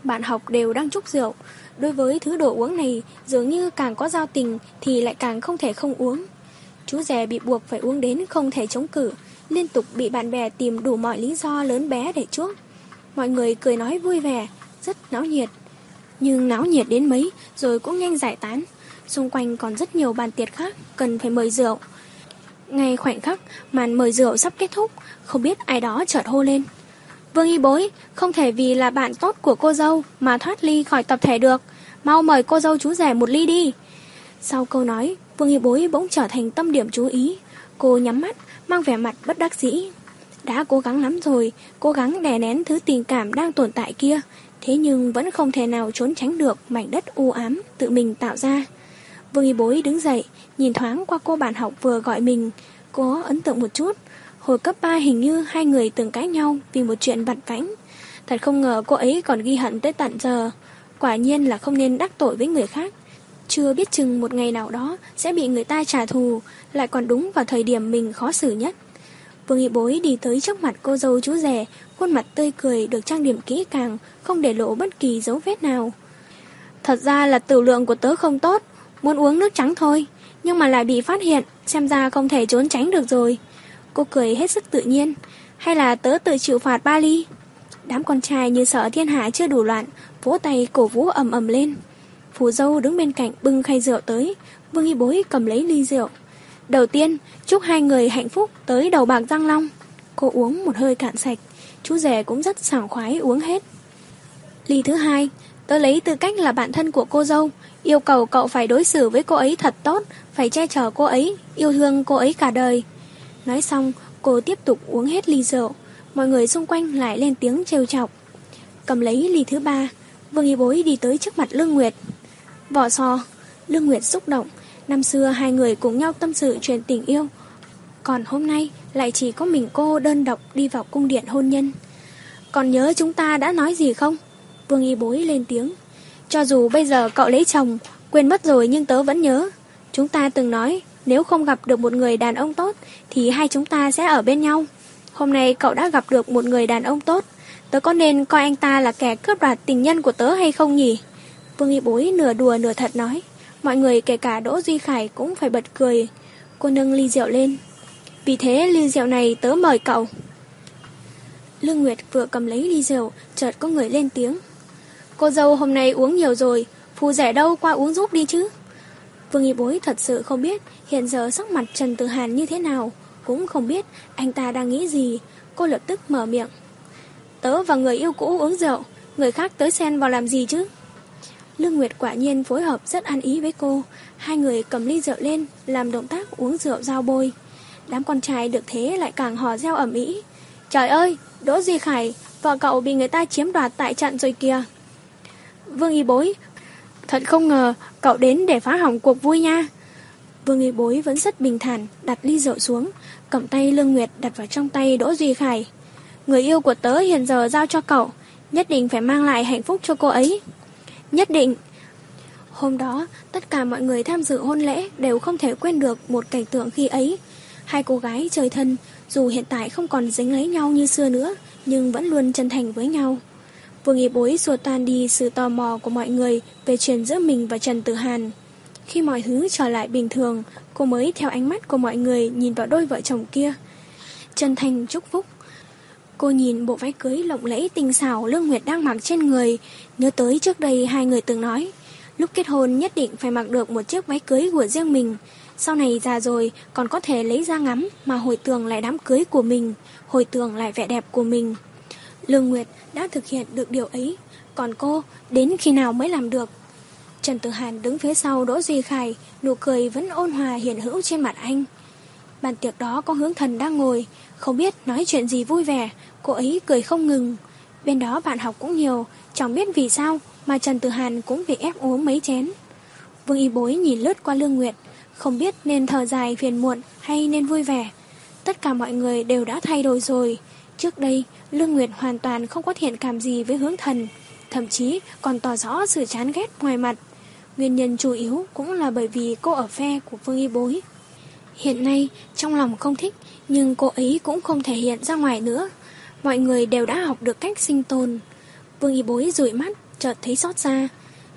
Bạn học đều đang chúc rượu, đối với thứ đồ uống này dường như càng có giao tình thì lại càng không thể không uống. Chú rẻ bị buộc phải uống đến không thể chống cự, liên tục bị bạn bè tìm đủ mọi lý do lớn bé để chuốc. Mọi người cười nói vui vẻ, rất náo nhiệt. Nhưng náo nhiệt đến mấy rồi cũng nhanh giải tán. Xung quanh còn rất nhiều bàn tiệc khác cần phải mời rượu. Ngay khoảnh khắc màn mời rượu sắp kết thúc, không biết ai đó chợt hô lên. Vương y bối, không thể vì là bạn tốt của cô dâu mà thoát ly khỏi tập thể được. Mau mời cô dâu chú rẻ một ly đi. Sau câu nói, Vương y bối bỗng trở thành tâm điểm chú ý. Cô nhắm mắt, mang vẻ mặt bất đắc dĩ. Đã cố gắng lắm rồi, cố gắng đè nén thứ tình cảm đang tồn tại kia, thế nhưng vẫn không thể nào trốn tránh được mảnh đất u ám tự mình tạo ra. Vương y bối đứng dậy, nhìn thoáng qua cô bạn học vừa gọi mình, có ấn tượng một chút. Hồi cấp 3 hình như hai người từng cãi nhau vì một chuyện vặt vãnh. Thật không ngờ cô ấy còn ghi hận tới tận giờ. Quả nhiên là không nên đắc tội với người khác. Chưa biết chừng một ngày nào đó sẽ bị người ta trả thù, lại còn đúng vào thời điểm mình khó xử nhất. Vương y bối đi tới trước mặt cô dâu chú rẻ, khuôn mặt tươi cười được trang điểm kỹ càng, không để lộ bất kỳ dấu vết nào. Thật ra là tử lượng của tớ không tốt, muốn uống nước trắng thôi, nhưng mà lại bị phát hiện, xem ra không thể trốn tránh được rồi. Cô cười hết sức tự nhiên, hay là tớ tự chịu phạt ba ly? Đám con trai như sợ thiên hạ chưa đủ loạn, vỗ tay cổ vũ ầm ầm lên. Phù dâu đứng bên cạnh bưng khay rượu tới, Vương y bối cầm lấy ly rượu. Đầu tiên, chúc hai người hạnh phúc tới đầu bạc răng long. Cô uống một hơi cạn sạch, chú rể cũng rất sảng khoái uống hết. Ly thứ hai, tớ lấy tư cách là bạn thân của cô dâu, yêu cầu cậu phải đối xử với cô ấy thật tốt, phải che chở cô ấy, yêu thương cô ấy cả đời. Nói xong, cô tiếp tục uống hết ly rượu, mọi người xung quanh lại lên tiếng trêu chọc. Cầm lấy ly thứ ba, Vương Y Bối đi tới trước mặt Lương Nguyệt. Vỏ sò, Lương Nguyệt xúc động, năm xưa hai người cùng nhau tâm sự chuyện tình yêu. Còn hôm nay lại chỉ có mình cô đơn độc đi vào cung điện hôn nhân. Còn nhớ chúng ta đã nói gì không? Vương Y Bối lên tiếng. Cho dù bây giờ cậu lấy chồng, quên mất rồi nhưng tớ vẫn nhớ. Chúng ta từng nói nếu không gặp được một người đàn ông tốt thì hai chúng ta sẽ ở bên nhau. Hôm nay cậu đã gặp được một người đàn ông tốt. Tớ có nên coi anh ta là kẻ cướp đoạt tình nhân của tớ hay không nhỉ? Vương Y Bối nửa đùa nửa thật nói. Mọi người kể cả Đỗ Duy Khải cũng phải bật cười. Cô nâng ly rượu lên. Vì thế ly rượu này tớ mời cậu. Lương Nguyệt vừa cầm lấy ly rượu, chợt có người lên tiếng. Cô dâu hôm nay uống nhiều rồi, phù rẻ đâu qua uống giúp đi chứ. Vương Y Bối thật sự không biết hiện giờ sắc mặt Trần Tử Hàn như thế nào, cũng không biết anh ta đang nghĩ gì. Cô lập tức mở miệng. Tớ và người yêu cũ uống rượu, người khác tới xen vào làm gì chứ? Lương Nguyệt quả nhiên phối hợp rất ăn ý với cô. Hai người cầm ly rượu lên, làm động tác uống rượu giao bôi. Đám con trai được thế lại càng hò reo ẩm ý. Trời ơi, Đỗ Duy Khải, vợ cậu bị người ta chiếm đoạt tại trận rồi kìa. Vương Y Bối, thật không ngờ cậu đến để phá hỏng cuộc vui nha. Vương Y Bối vẫn rất bình thản, đặt ly rượu xuống, cầm tay Lương Nguyệt đặt vào trong tay Đỗ Duy Khải. Người yêu của tớ hiện giờ giao cho cậu, nhất định phải mang lại hạnh phúc cho cô ấy. Nhất định. Hôm đó, tất cả mọi người tham dự hôn lễ đều không thể quên được một cảnh tượng khi ấy. Hai cô gái trời thân, dù hiện tại không còn dính lấy nhau như xưa nữa, nhưng vẫn luôn chân thành với nhau. Vương Y Bối xua tan đi sự tò mò của mọi người về chuyện giữa mình và Trần Tử Hàn. Khi mọi thứ trở lại bình thường, cô mới theo ánh mắt của mọi người nhìn vào đôi vợ chồng kia. Chân thành chúc phúc. Cô nhìn bộ váy cưới lộng lẫy tinh xảo Lương Nguyệt đang mặc trên người, nhớ tới trước đây hai người từng nói, lúc kết hôn nhất định phải mặc được một chiếc váy cưới của riêng mình. Sau này già rồi còn có thể lấy ra ngắm mà hồi tưởng lại đám cưới của mình, hồi tưởng lại vẻ đẹp của mình. Lương Nguyệt đã thực hiện được điều ấy, còn cô đến khi nào mới làm được? Trần Tử Hàn đứng phía sau Đỗ Duy Khải, nụ cười vẫn ôn hòa hiền hữu trên mặt anh. Bàn tiệc đó có hướng thần đang ngồi, không biết nói chuyện gì vui vẻ, cô ấy cười không ngừng. Bên đó bạn học cũng nhiều, chẳng biết vì sao mà Trần Tử Hàn cũng bị ép uống mấy chén. Vương Y Bối nhìn lướt qua Lương Nguyệt, không biết nên thở dài phiền muộn hay nên vui vẻ. Tất cả mọi người đều đã thay đổi rồi. Trước đây, Lương Nguyệt hoàn toàn không có thiện cảm gì với hướng thần, thậm chí còn tỏ rõ sự chán ghét ngoài mặt. Nguyên nhân chủ yếu cũng là bởi vì cô ở phe của Vương Y Bối. Hiện nay, trong lòng không thích, nhưng cô ấy cũng không thể hiện ra ngoài nữa. Mọi người đều đã học được cách sinh tồn. Vương Y Bối rủi mắt, chợt thấy xót xa.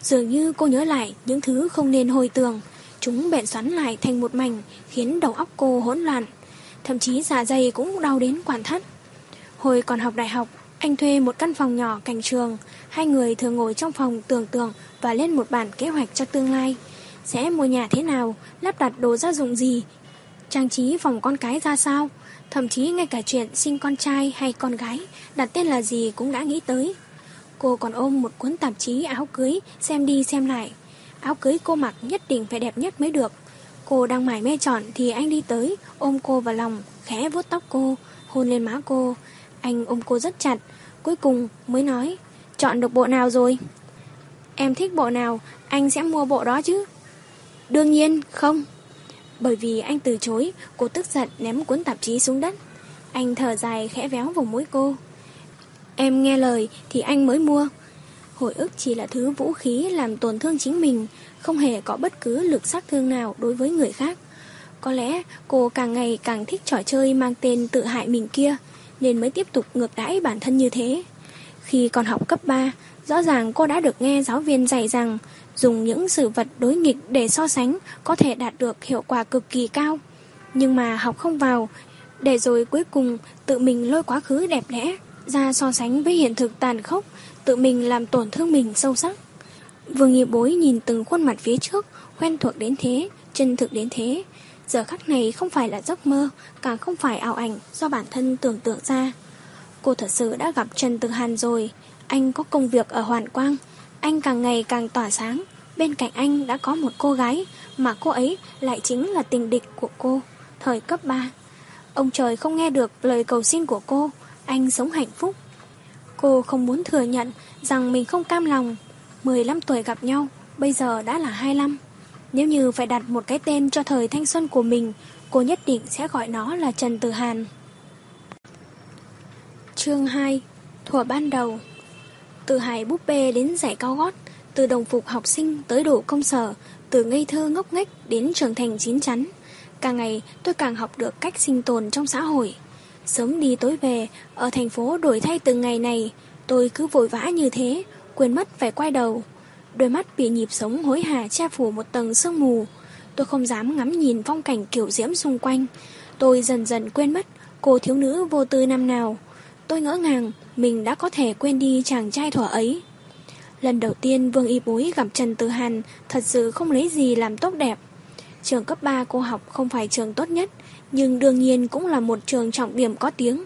Dường như cô nhớ lại những thứ không nên hồi tưởng. Chúng bện xoắn lại thành một mảnh, khiến đầu óc cô hỗn loạn. Thậm chí dạ dày cũng đau đến quản thắt. Hồi còn học đại học, anh thuê một căn phòng nhỏ cạnh trường. Hai người thường ngồi trong phòng tưởng tượng và lên một bản kế hoạch cho tương lai. Sẽ mua nhà thế nào, lắp đặt đồ gia dụng gì, trang trí phòng con cái ra sao, thậm chí ngay cả chuyện sinh con trai hay con gái, đặt tên là gì cũng đã nghĩ tới. Cô còn ôm một cuốn tạp chí áo cưới, xem đi xem lại. Áo cưới cô mặc nhất định phải đẹp nhất mới được. Cô đang mải mê chọn thì anh đi tới, ôm cô vào lòng, khẽ vuốt tóc cô, hôn lên má cô. Anh ôm cô rất chặt, cuối cùng mới nói, chọn được bộ nào rồi? Em thích bộ nào, anh sẽ mua bộ đó chứ? Đương nhiên, không. Bởi vì anh từ chối, cô tức giận ném cuốn tạp chí xuống đất. Anh thở dài khẽ véo vào mũi cô. Em nghe lời thì anh mới mua. Hồi ức chỉ là thứ vũ khí làm tổn thương chính mình, không hề có bất cứ lực sát thương nào đối với người khác. Có lẽ cô càng ngày càng thích trò chơi mang tên tự hại mình kia, nên mới tiếp tục ngược đãi bản thân như thế. Khi còn học cấp 3, rõ ràng cô đã được nghe giáo viên dạy rằng dùng những sự vật đối nghịch để so sánh có thể đạt được hiệu quả cực kỳ cao. Nhưng mà học không vào, để rồi cuối cùng tự mình lôi quá khứ đẹp đẽ, ra so sánh với hiện thực tàn khốc, tự mình làm tổn thương mình sâu sắc. Vương Nghi Bối nhìn từng khuôn mặt phía trước, quen thuộc đến thế, chân thực đến thế. Giờ khắc này không phải là giấc mơ, càng không phải ảo ảnh do bản thân tưởng tượng ra. Cô thật sự đã gặp Trần Tử Hàn rồi, anh có công việc ở Hoàn Quang, anh càng ngày càng tỏa sáng. Bên cạnh anh đã có một cô gái, mà cô ấy lại chính là tình địch của cô, thời cấp 3. Ông trời không nghe được lời cầu xin của cô, anh sống hạnh phúc. Cô không muốn thừa nhận rằng mình không cam lòng. 15 tuổi gặp nhau, bây giờ đã là 25. Nếu như phải đặt một cái tên cho thời thanh xuân của mình, cô nhất định sẽ gọi nó là Trần Tử Hàn. Chương 2 Thủa ban đầu từ hài búp bê đến giải cao gót, từ đồng phục học sinh tới đồ công sở, từ ngây thơ ngốc nghếch đến trưởng thành chín chắn. Càng ngày tôi càng học được cách sinh tồn trong xã hội. Sớm đi tối về, ở thành phố đổi thay từng ngày này, tôi cứ vội vã như thế, quên mất phải quay đầu. Đôi mắt bị nhịp sống hối hả che phủ một tầng sương mù. Tôi không dám ngắm nhìn phong cảnh kiểu diễm xung quanh. Tôi dần dần quên mất cô thiếu nữ vô tư năm nào. Tôi ngỡ ngàng mình đã có thể quên đi chàng trai thuở ấy. Lần đầu tiên Vương Y Bối gặp Trần Tử Hàn thật sự không lấy gì làm tốt đẹp. Trường cấp 3 cô học không phải trường tốt nhất, nhưng đương nhiên cũng là một trường trọng điểm có tiếng.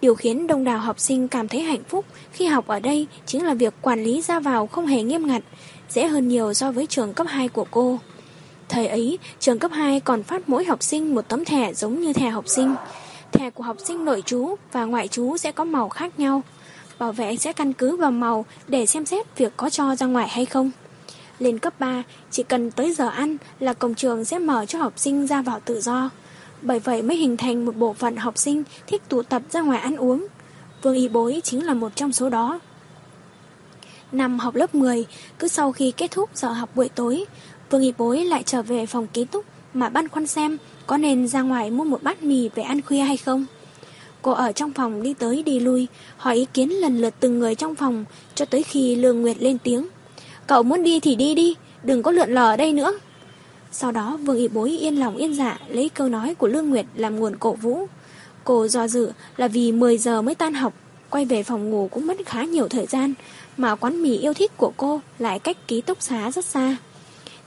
Điều khiến đông đảo học sinh cảm thấy hạnh phúc khi học ở đây chính là việc quản lý ra vào không hề nghiêm ngặt, dễ hơn nhiều so với trường cấp 2 của cô. Thời ấy, trường cấp 2 còn phát mỗi học sinh một tấm thẻ giống như thẻ học sinh. Thẻ của học sinh nội trú và ngoại trú sẽ có màu khác nhau. Bảo vệ sẽ căn cứ vào màu để xem xét việc có cho ra ngoài hay không. Lên cấp 3, chỉ cần tới giờ ăn là cổng trường sẽ mở cho học sinh ra vào tự do. Bởi vậy mới hình thành một bộ phận học sinh thích tụ tập ra ngoài ăn uống. Vương Y Bối chính là một trong số đó. Năm học lớp 10, cứ sau khi kết thúc giờ học buổi tối, Vương Y Bối lại trở về phòng ký túc mà băn khoăn xem có nên ra ngoài mua một bát mì về ăn khuya hay không. Cô ở trong phòng đi tới đi lui, hỏi ý kiến lần lượt từng người trong phòng, cho tới khi Lương Nguyệt lên tiếng. Cậu muốn đi thì đi đi, đừng có lượn lờ ở đây nữa. Sau đó Vương Y Bối yên lòng yên dạ lấy câu nói của Lương Nguyệt làm nguồn cổ vũ. Cô do dự là vì 10 giờ mới tan học, quay về phòng ngủ cũng mất khá nhiều thời gian, mà quán mì yêu thích của cô lại cách ký túc xá rất xa.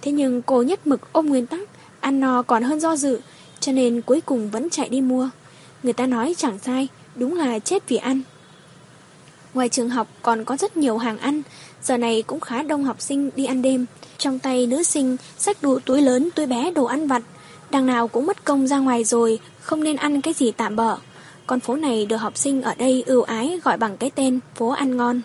Thế nhưng cô nhất mực ôm nguyên tắc, ăn no còn hơn do dự, cho nên cuối cùng vẫn chạy đi mua. Người ta nói chẳng sai, đúng là chết vì ăn. Ngoài trường học còn có rất nhiều hàng ăn, giờ này cũng khá đông học sinh đi ăn đêm. Trong tay nữ sinh xách đủ túi lớn túi bé đồ ăn vặt, đằng nào cũng mất công ra ngoài rồi, không nên ăn cái gì tạm bỡ. Con phố này được học sinh ở đây ưu ái gọi bằng cái tên phố ăn ngon.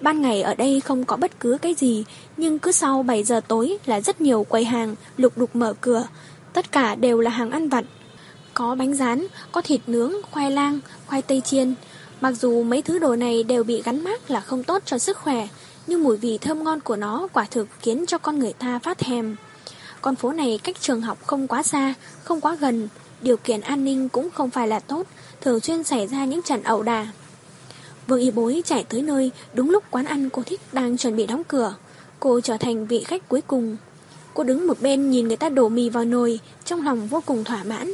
Ban ngày ở đây không có bất cứ cái gì, nhưng cứ sau 7 giờ tối là rất nhiều quầy hàng lục đục mở cửa. Tất cả đều là hàng ăn vặt. Có bánh rán, có thịt nướng, khoai lang, khoai tây chiên. Mặc dù mấy thứ đồ này đều bị gắn mác là không tốt cho sức khỏe, nhưng mùi vị thơm ngon của nó quả thực khiến cho con người ta phát thèm. Con phố này cách trường học không quá xa, không quá gần, điều kiện an ninh cũng không phải là tốt, thường xuyên xảy ra những trận ẩu đả. Vương y bối chạy tới nơi đúng lúc quán ăn cô thích đang chuẩn bị đóng cửa. Cô trở thành vị khách cuối cùng. Cô đứng một bên nhìn người ta đổ mì vào nồi, trong lòng vô cùng thỏa mãn.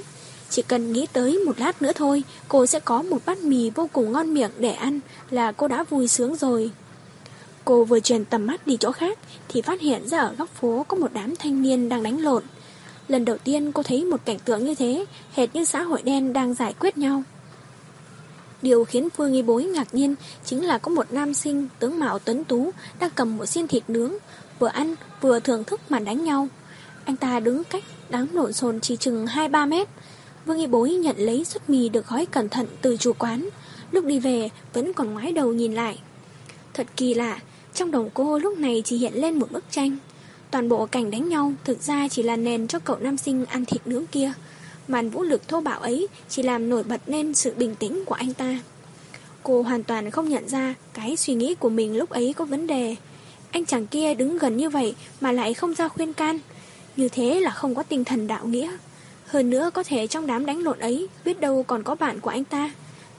Chỉ cần nghĩ tới một lát nữa thôi, cô sẽ có một bát mì vô cùng ngon miệng để ăn là cô đã vui sướng rồi. Cô vừa chuyển tầm mắt đi chỗ khác thì phát hiện ra ở góc phố có một đám thanh niên đang đánh lộn. Lần đầu tiên cô thấy một cảnh tượng như thế, hệt như xã hội đen đang giải quyết nhau. Điều khiến Phương Nghi Bối ngạc nhiên chính là có một nam sinh tướng mạo tuấn tú đang cầm một xiên thịt nướng, vừa ăn vừa thưởng thức màn đánh nhau. Anh ta đứng cách đáng lộn xộn chỉ chừng 2-3 mét. Vương Nghi Bối nhận lấy suất mì được gói cẩn thận từ chủ quán. Lúc đi về vẫn còn ngoái đầu nhìn lại. Thật kỳ lạ, trong đầu cô lúc này chỉ hiện lên một bức tranh. Toàn bộ cảnh đánh nhau thực ra chỉ là nền cho cậu nam sinh ăn thịt nướng kia. Màn vũ lực thô bạo ấy chỉ làm nổi bật nên sự bình tĩnh của anh ta. Cô hoàn toàn không nhận ra cái suy nghĩ của mình lúc ấy có vấn đề. Anh chàng kia đứng gần như vậy mà lại không ra khuyên can. Như thế là không có tinh thần đạo nghĩa. Hơn nữa có thể trong đám đánh lộn ấy biết đâu còn có bạn của anh ta.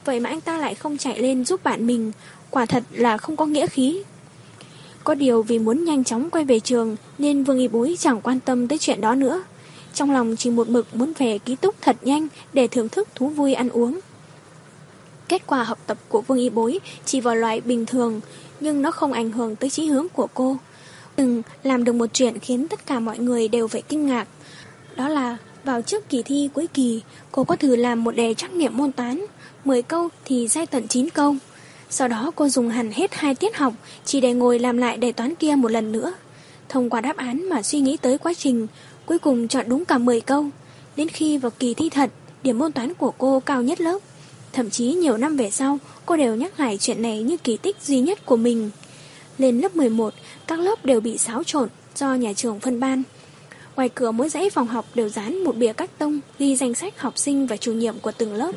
Vậy mà anh ta lại không chạy lên giúp bạn mình. Quả thật là không có nghĩa khí. Có điều vì muốn nhanh chóng quay về trường nên Vương Y Bối chẳng quan tâm tới chuyện đó nữa. Trong lòng chỉ một mực muốn về ký túc thật nhanh để thưởng thức thú vui ăn uống. Kết quả học tập của Vương Y Bối chỉ vào loại bình thường, nhưng nó không ảnh hưởng tới trí hướng của cô. Từng làm được một chuyện khiến tất cả mọi người đều phải kinh ngạc. Đó là vào trước kỳ thi cuối kỳ, cô có thử làm một đề trắc nghiệm môn toán, 10 câu thì sai tận 9 câu. Sau đó cô dùng hẳn hết hai tiết học chỉ để ngồi làm lại đề toán kia một lần nữa. Thông qua đáp án mà suy nghĩ tới quá trình, cuối cùng chọn đúng cả 10 câu. Đến khi vào kỳ thi thật, điểm môn toán của cô cao nhất lớp. Thậm chí nhiều năm về sau, cô đều nhắc lại chuyện này như kỳ tích duy nhất của mình. Lên lớp 11, các lớp đều bị xáo trộn do nhà trường phân ban. Ngoài cửa mỗi dãy phòng học đều dán một bìa cắt tông ghi danh sách học sinh và chủ nhiệm của từng lớp.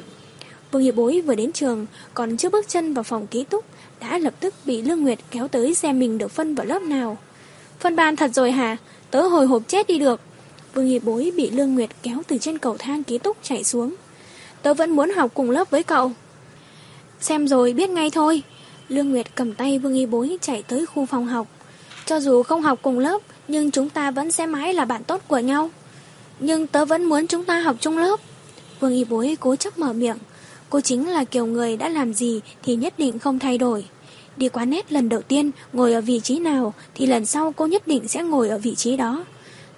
Vương Hiệp Bối vừa đến trường, còn chưa bước chân vào phòng ký túc, đã lập tức bị Lương Nguyệt kéo tới xem mình được phân vào lớp nào. Phân ban thật rồi hả? Tớ hồi hộp chết đi được. Vương Hiệp Bối bị Lương Nguyệt kéo từ trên cầu thang ký túc chạy xuống. Tớ vẫn muốn học cùng lớp với cậu. Xem rồi biết ngay thôi. Lương Nguyệt cầm tay Vương Y Bối chạy tới khu phòng học. Cho dù không học cùng lớp, nhưng chúng ta vẫn sẽ mãi là bạn tốt của nhau. Nhưng tớ vẫn muốn chúng ta học chung lớp. Vương Y Bối cố chấp mở miệng. Cô chính là kiểu người đã làm gì thì nhất định không thay đổi. Đi quán nét lần đầu tiên ngồi ở vị trí nào thì lần sau cô nhất định sẽ ngồi ở vị trí đó.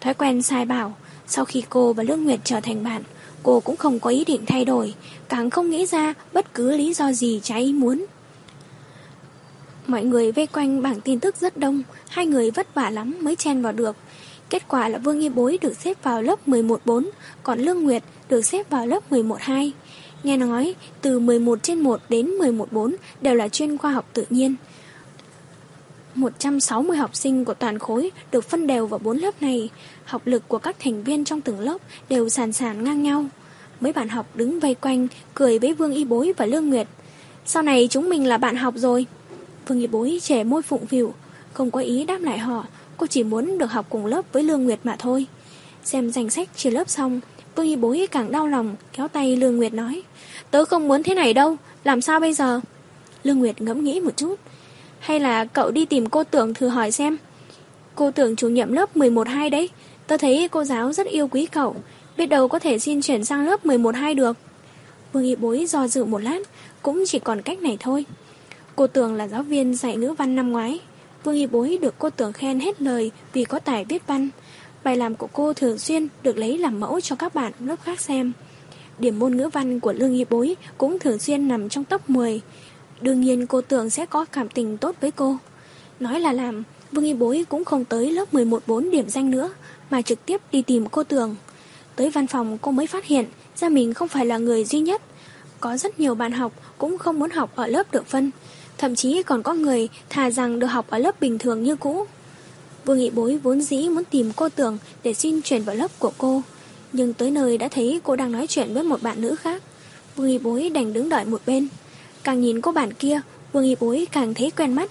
Thói quen sai bảo, sau khi cô và Lương Nguyệt trở thành bạn, cô cũng không có ý định thay đổi, càng không nghĩ ra bất cứ lý do gì trái ý muốn. Mọi người vây quanh bảng tin tức rất đông, hai người vất vả lắm mới chen vào được. Kết quả là Vương Y Bối được xếp vào lớp 11-4, còn Lương Nguyệt được xếp vào lớp 11-2. Nghe nói, từ 11 trên 1 đến 11-4 đều là chuyên khoa học tự nhiên. 160 học sinh của toàn khối được phân đều vào bốn lớp này. Học lực của các thành viên trong từng lớp đều sàn sàn ngang nhau. Mấy bạn học đứng vây quanh, cười với Vương Y Bối và Lương Nguyệt. Sau này chúng mình là bạn học rồi. Vương Y Bối trẻ môi phụng phịu, không có ý đáp lại họ. Cô chỉ muốn được học cùng lớp với Lương Nguyệt mà thôi. Xem danh sách chia lớp xong, Vương Y Bối càng đau lòng, kéo tay Lương Nguyệt nói. Tớ không muốn thế này đâu, làm sao bây giờ? Lương Nguyệt ngẫm nghĩ một chút. Hay là cậu đi tìm cô tưởng thử hỏi xem. Cô tưởng chủ nhiệm lớp 11-2 đấy. Tớ thấy cô giáo rất yêu quý cậu. Biết đâu có thể xin chuyển sang lớp 11-2 được. Vương Y Bối do dự một lát, cũng chỉ còn cách này thôi. Cô Tường là giáo viên dạy ngữ văn năm ngoái. Vương Y Bối được cô Tường khen hết lời vì có tài viết văn. Bài làm của cô thường xuyên được lấy làm mẫu cho các bạn lớp khác xem. Điểm môn ngữ văn của Lương Y Bối cũng thường xuyên nằm trong top 10. Đương nhiên cô tưởng sẽ có cảm tình tốt với cô. Nói là làm, Vương Y Bối cũng không tới lớp 11-4 điểm danh nữa, mà trực tiếp đi tìm cô Tường. Tới văn phòng cô mới phát hiện ra mình không phải là người duy nhất. có rất nhiều bạn học cũng không muốn học ở lớp được phân. Thậm chí còn có người thà rằng được học ở lớp bình thường như cũ. Vương Nghị Bối vốn dĩ muốn tìm cô tưởng để xin chuyển vào lớp của cô. Nhưng tới nơi đã thấy cô đang nói chuyện với một bạn nữ khác. Vương Nghị Bối đành đứng đợi một bên. Càng nhìn cô bạn kia, Vương Nghị Bối càng thấy quen mắt.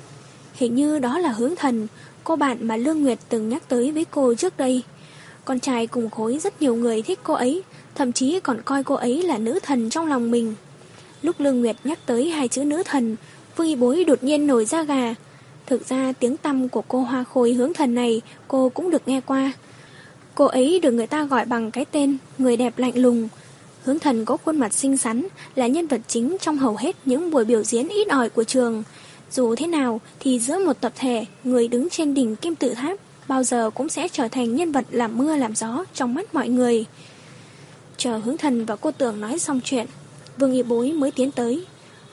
Hình như đó là hướng thần, cô bạn mà Lương Nguyệt từng nhắc tới với cô trước đây. Con trai cùng khối rất nhiều người thích cô ấy, thậm chí còn coi cô ấy là nữ thần trong lòng mình. Lúc Lương Nguyệt nhắc tới hai chữ nữ thần, Vương Y Bối đột nhiên nổi da gà. Thực ra tiếng tăm của cô hoa khôi hướng thần này cô cũng được nghe qua. Cô ấy được người ta gọi bằng cái tên người đẹp lạnh lùng. Hướng thần có khuôn mặt xinh xắn là nhân vật chính trong hầu hết những buổi biểu diễn ít ỏi của trường. Dù thế nào thì giữa một tập thể, người đứng trên đỉnh kim tự tháp bao giờ cũng sẽ trở thành nhân vật làm mưa làm gió trong mắt mọi người. Chờ hướng thần và cô tưởng nói xong chuyện, Vương Y Bối mới tiến tới.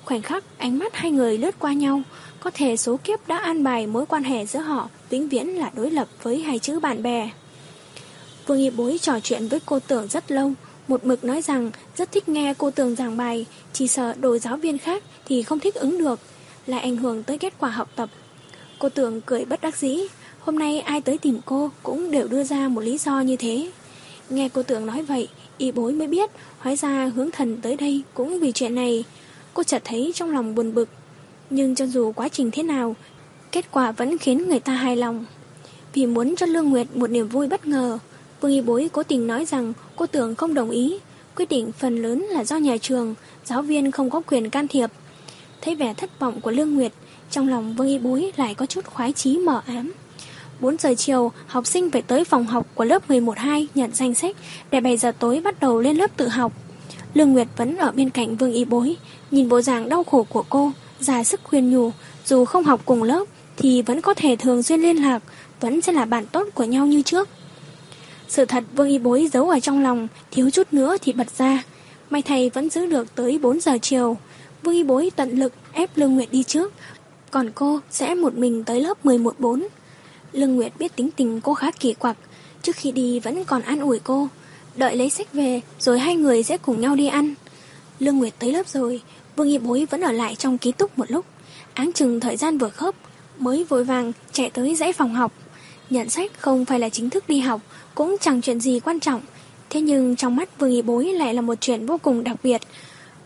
Khoảnh khắc ánh mắt hai người lướt qua nhau, có thể số kiếp đã an bài mối quan hệ giữa họ vĩnh viễn là đối lập với hai chữ bạn bè. Vương Y Bối trò chuyện với cô tưởng rất lâu, một mực nói rằng rất thích nghe cô tường giảng bài, chỉ sợ đổi giáo viên khác thì không thích ứng được, lại ảnh hưởng tới kết quả học tập. Cô tường cười bất đắc dĩ, hôm nay ai tới tìm cô cũng đều đưa ra một lý do như thế. Nghe cô tường nói vậy, y bối mới biết, hóa ra hướng thần tới đây cũng vì chuyện này. Cô chợt thấy trong lòng buồn bực. Nhưng cho dù quá trình thế nào, kết quả vẫn khiến người ta hài lòng. Vì muốn cho Lương Nguyệt một niềm vui bất ngờ, Vương Y Bối cố tình nói rằng cô tưởng không đồng ý. Quyết định phần lớn là do nhà trường, giáo viên không có quyền can thiệp. Thấy vẻ thất vọng của Lương Nguyệt, trong lòng Vương Y Bối lại có chút khoái chí mở ám. 4 giờ chiều, học sinh phải tới phòng học của lớp 11-2 nhận danh sách để 7 giờ tối bắt đầu lên lớp tự học. Lương Nguyệt vẫn ở bên cạnh Vương Y Bối, nhìn bộ dạng đau khổ của cô, ra sức khuyên nhủ, dù không học cùng lớp thì vẫn có thể thường xuyên liên lạc, vẫn sẽ là bạn tốt của nhau như trước. Sự thật Vương Y Bối giấu ở trong lòng, thiếu chút nữa thì bật ra. May thầy vẫn giữ được tới 4 giờ chiều. Vương Y Bối tận lực ép Lương Nguyệt đi trước, còn cô sẽ một mình tới lớp 11-4. Lương Nguyệt biết tính tình cô khá kỳ quặc, trước khi đi vẫn còn an ủi cô. Đợi lấy sách về, rồi hai người sẽ cùng nhau đi ăn. Lương Nguyệt tới lớp rồi, Vương Y Bối vẫn ở lại trong ký túc một lúc. Áng chừng thời gian vừa khớp, mới vội vàng chạy tới dãy phòng học. Nhận sách không phải là chính thức đi học, cũng chẳng chuyện gì quan trọng. Thế nhưng trong mắt Vương Y Bối lại là một chuyện vô cùng đặc biệt.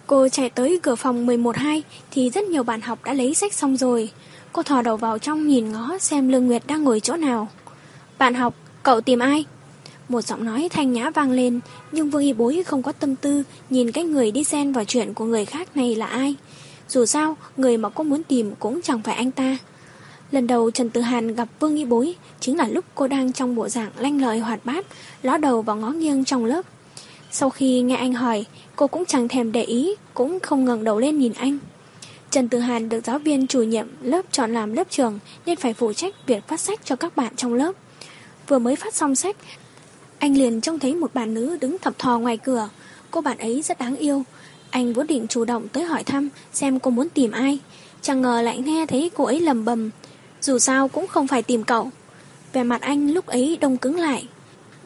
Cô chạy tới cửa phòng 11-2 thì rất nhiều bạn học đã lấy sách xong rồi. Cô thò đầu vào trong nhìn ngó xem Lương Nguyệt đang ngồi chỗ nào. Bạn học, cậu tìm ai? Một giọng nói thanh nhã vang lên, nhưng Vương Y Bối không có tâm tư nhìn cái người đi xen vào chuyện của người khác này là ai. Dù sao, người mà cô muốn tìm cũng chẳng phải anh ta. Lần đầu Trần Tử Hàn gặp Vương Nghi Bối chính là lúc cô đang trong bộ dạng lanh lợi hoạt bát, ló đầu vào ngó nghiêng trong lớp. Sau khi nghe anh hỏi, cô cũng chẳng thèm để ý, cũng không ngẩng đầu lên nhìn anh. Trần Tử Hàn được giáo viên chủ nhiệm lớp chọn làm lớp trường nên phải phụ trách việc phát sách cho các bạn trong lớp. Vừa mới phát xong sách, anh liền trông thấy một bạn nữ đứng thập thò ngoài cửa. Cô bạn ấy rất đáng yêu. Anh vốn định chủ động tới hỏi thăm xem cô muốn tìm ai. Chẳng ngờ lại nghe thấy cô ấy lầm bầm. Dù sao cũng không phải tìm cậu. Về mặt anh lúc ấy đông cứng lại.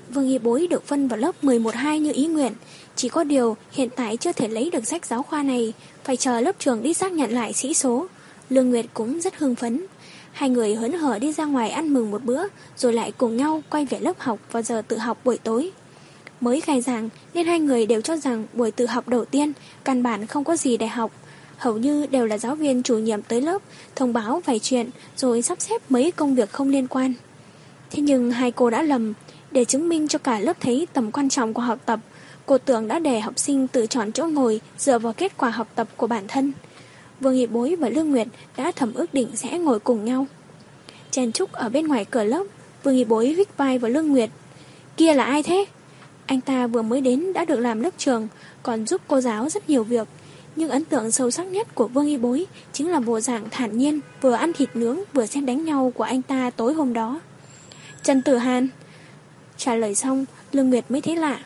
Vương Y Bối được phân vào lớp 11-2 như ý nguyện. Chỉ có điều hiện tại chưa thể lấy được sách giáo khoa này, phải chờ lớp trường đi xác nhận lại sĩ số. Lương Nguyệt cũng rất hưng phấn. Hai người hớn hở đi ra ngoài ăn mừng một bữa, rồi lại cùng nhau quay về lớp học vào giờ tự học buổi tối. Mới khai giảng nên hai người đều cho rằng buổi tự học đầu tiên căn bản không có gì để học. Hầu như đều là giáo viên chủ nhiệm tới lớp, thông báo vài chuyện rồi sắp xếp mấy công việc không liên quan. Thế nhưng hai cô đã lầm, để chứng minh cho cả lớp thấy tầm quan trọng của học tập, cô tưởng đã để học sinh tự chọn chỗ ngồi dựa vào kết quả học tập của bản thân. Vương Nghị Bối và Lương Nguyệt đã thầm ước định sẽ ngồi cùng nhau. Chèn Trúc ở bên ngoài cửa lớp, Vương Nghị Bối vích vai vào Lương Nguyệt. Kia là ai thế? Anh ta vừa mới đến đã được làm lớp trường, còn giúp cô giáo rất nhiều việc. Nhưng ấn tượng sâu sắc nhất của Vương Y Bối chính là bộ dạng thản nhiên, vừa ăn thịt nướng vừa xem đánh nhau của anh ta tối hôm đó. Trần Tử Hàn Trả lời xong, Lương Nguyệt mới thấy lạ.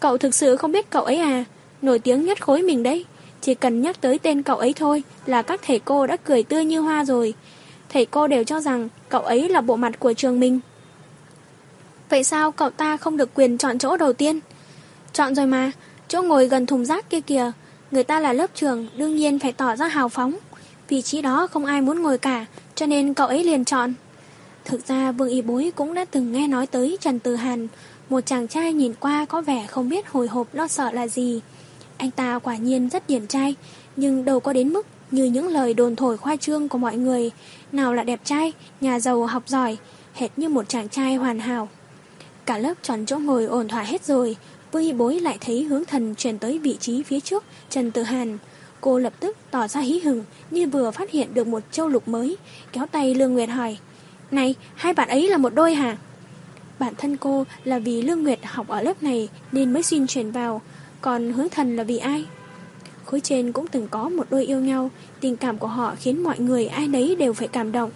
Cậu thực sự không biết cậu ấy à? Nổi tiếng nhất khối mình đấy. Chỉ cần nhắc tới tên cậu ấy thôi là các thầy cô đã cười tươi như hoa rồi. Thầy cô đều cho rằng cậu ấy là bộ mặt của trường mình. Vậy sao cậu ta không được quyền chọn chỗ đầu tiên? Chọn rồi mà, chỗ ngồi gần thùng rác kia kìa. Người ta là lớp trường, đương nhiên phải tỏ ra hào phóng. Vị trí đó không ai muốn ngồi cả, cho nên cậu ấy liền chọn. Thực ra Vương Y Bối cũng đã từng nghe nói tới Trần Từ Hàn, một chàng trai nhìn qua có vẻ không biết hồi hộp lo sợ là gì. Anh ta quả nhiên rất điển trai, nhưng đâu có đến mức như những lời đồn thổi khoa trương của mọi người. Nào là đẹp trai, nhà giàu học giỏi, hệt như một chàng trai hoàn hảo. Cả lớp chọn chỗ ngồi ổn thỏa hết rồi, Vương hy Bối lại thấy hướng thần chuyển tới vị trí phía trước Trần Tử Hàn. Cô lập tức tỏ ra hí hừng như vừa phát hiện được một châu lục mới, kéo tay Lương Nguyệt hỏi. Này, hai bạn ấy là một đôi hả? Bản thân cô là vì Lương Nguyệt học ở lớp này nên mới xin chuyển vào, còn hướng thần là vì ai? Khối trên cũng từng có một đôi yêu nhau, tình cảm của họ khiến mọi người ai đấy đều phải cảm động.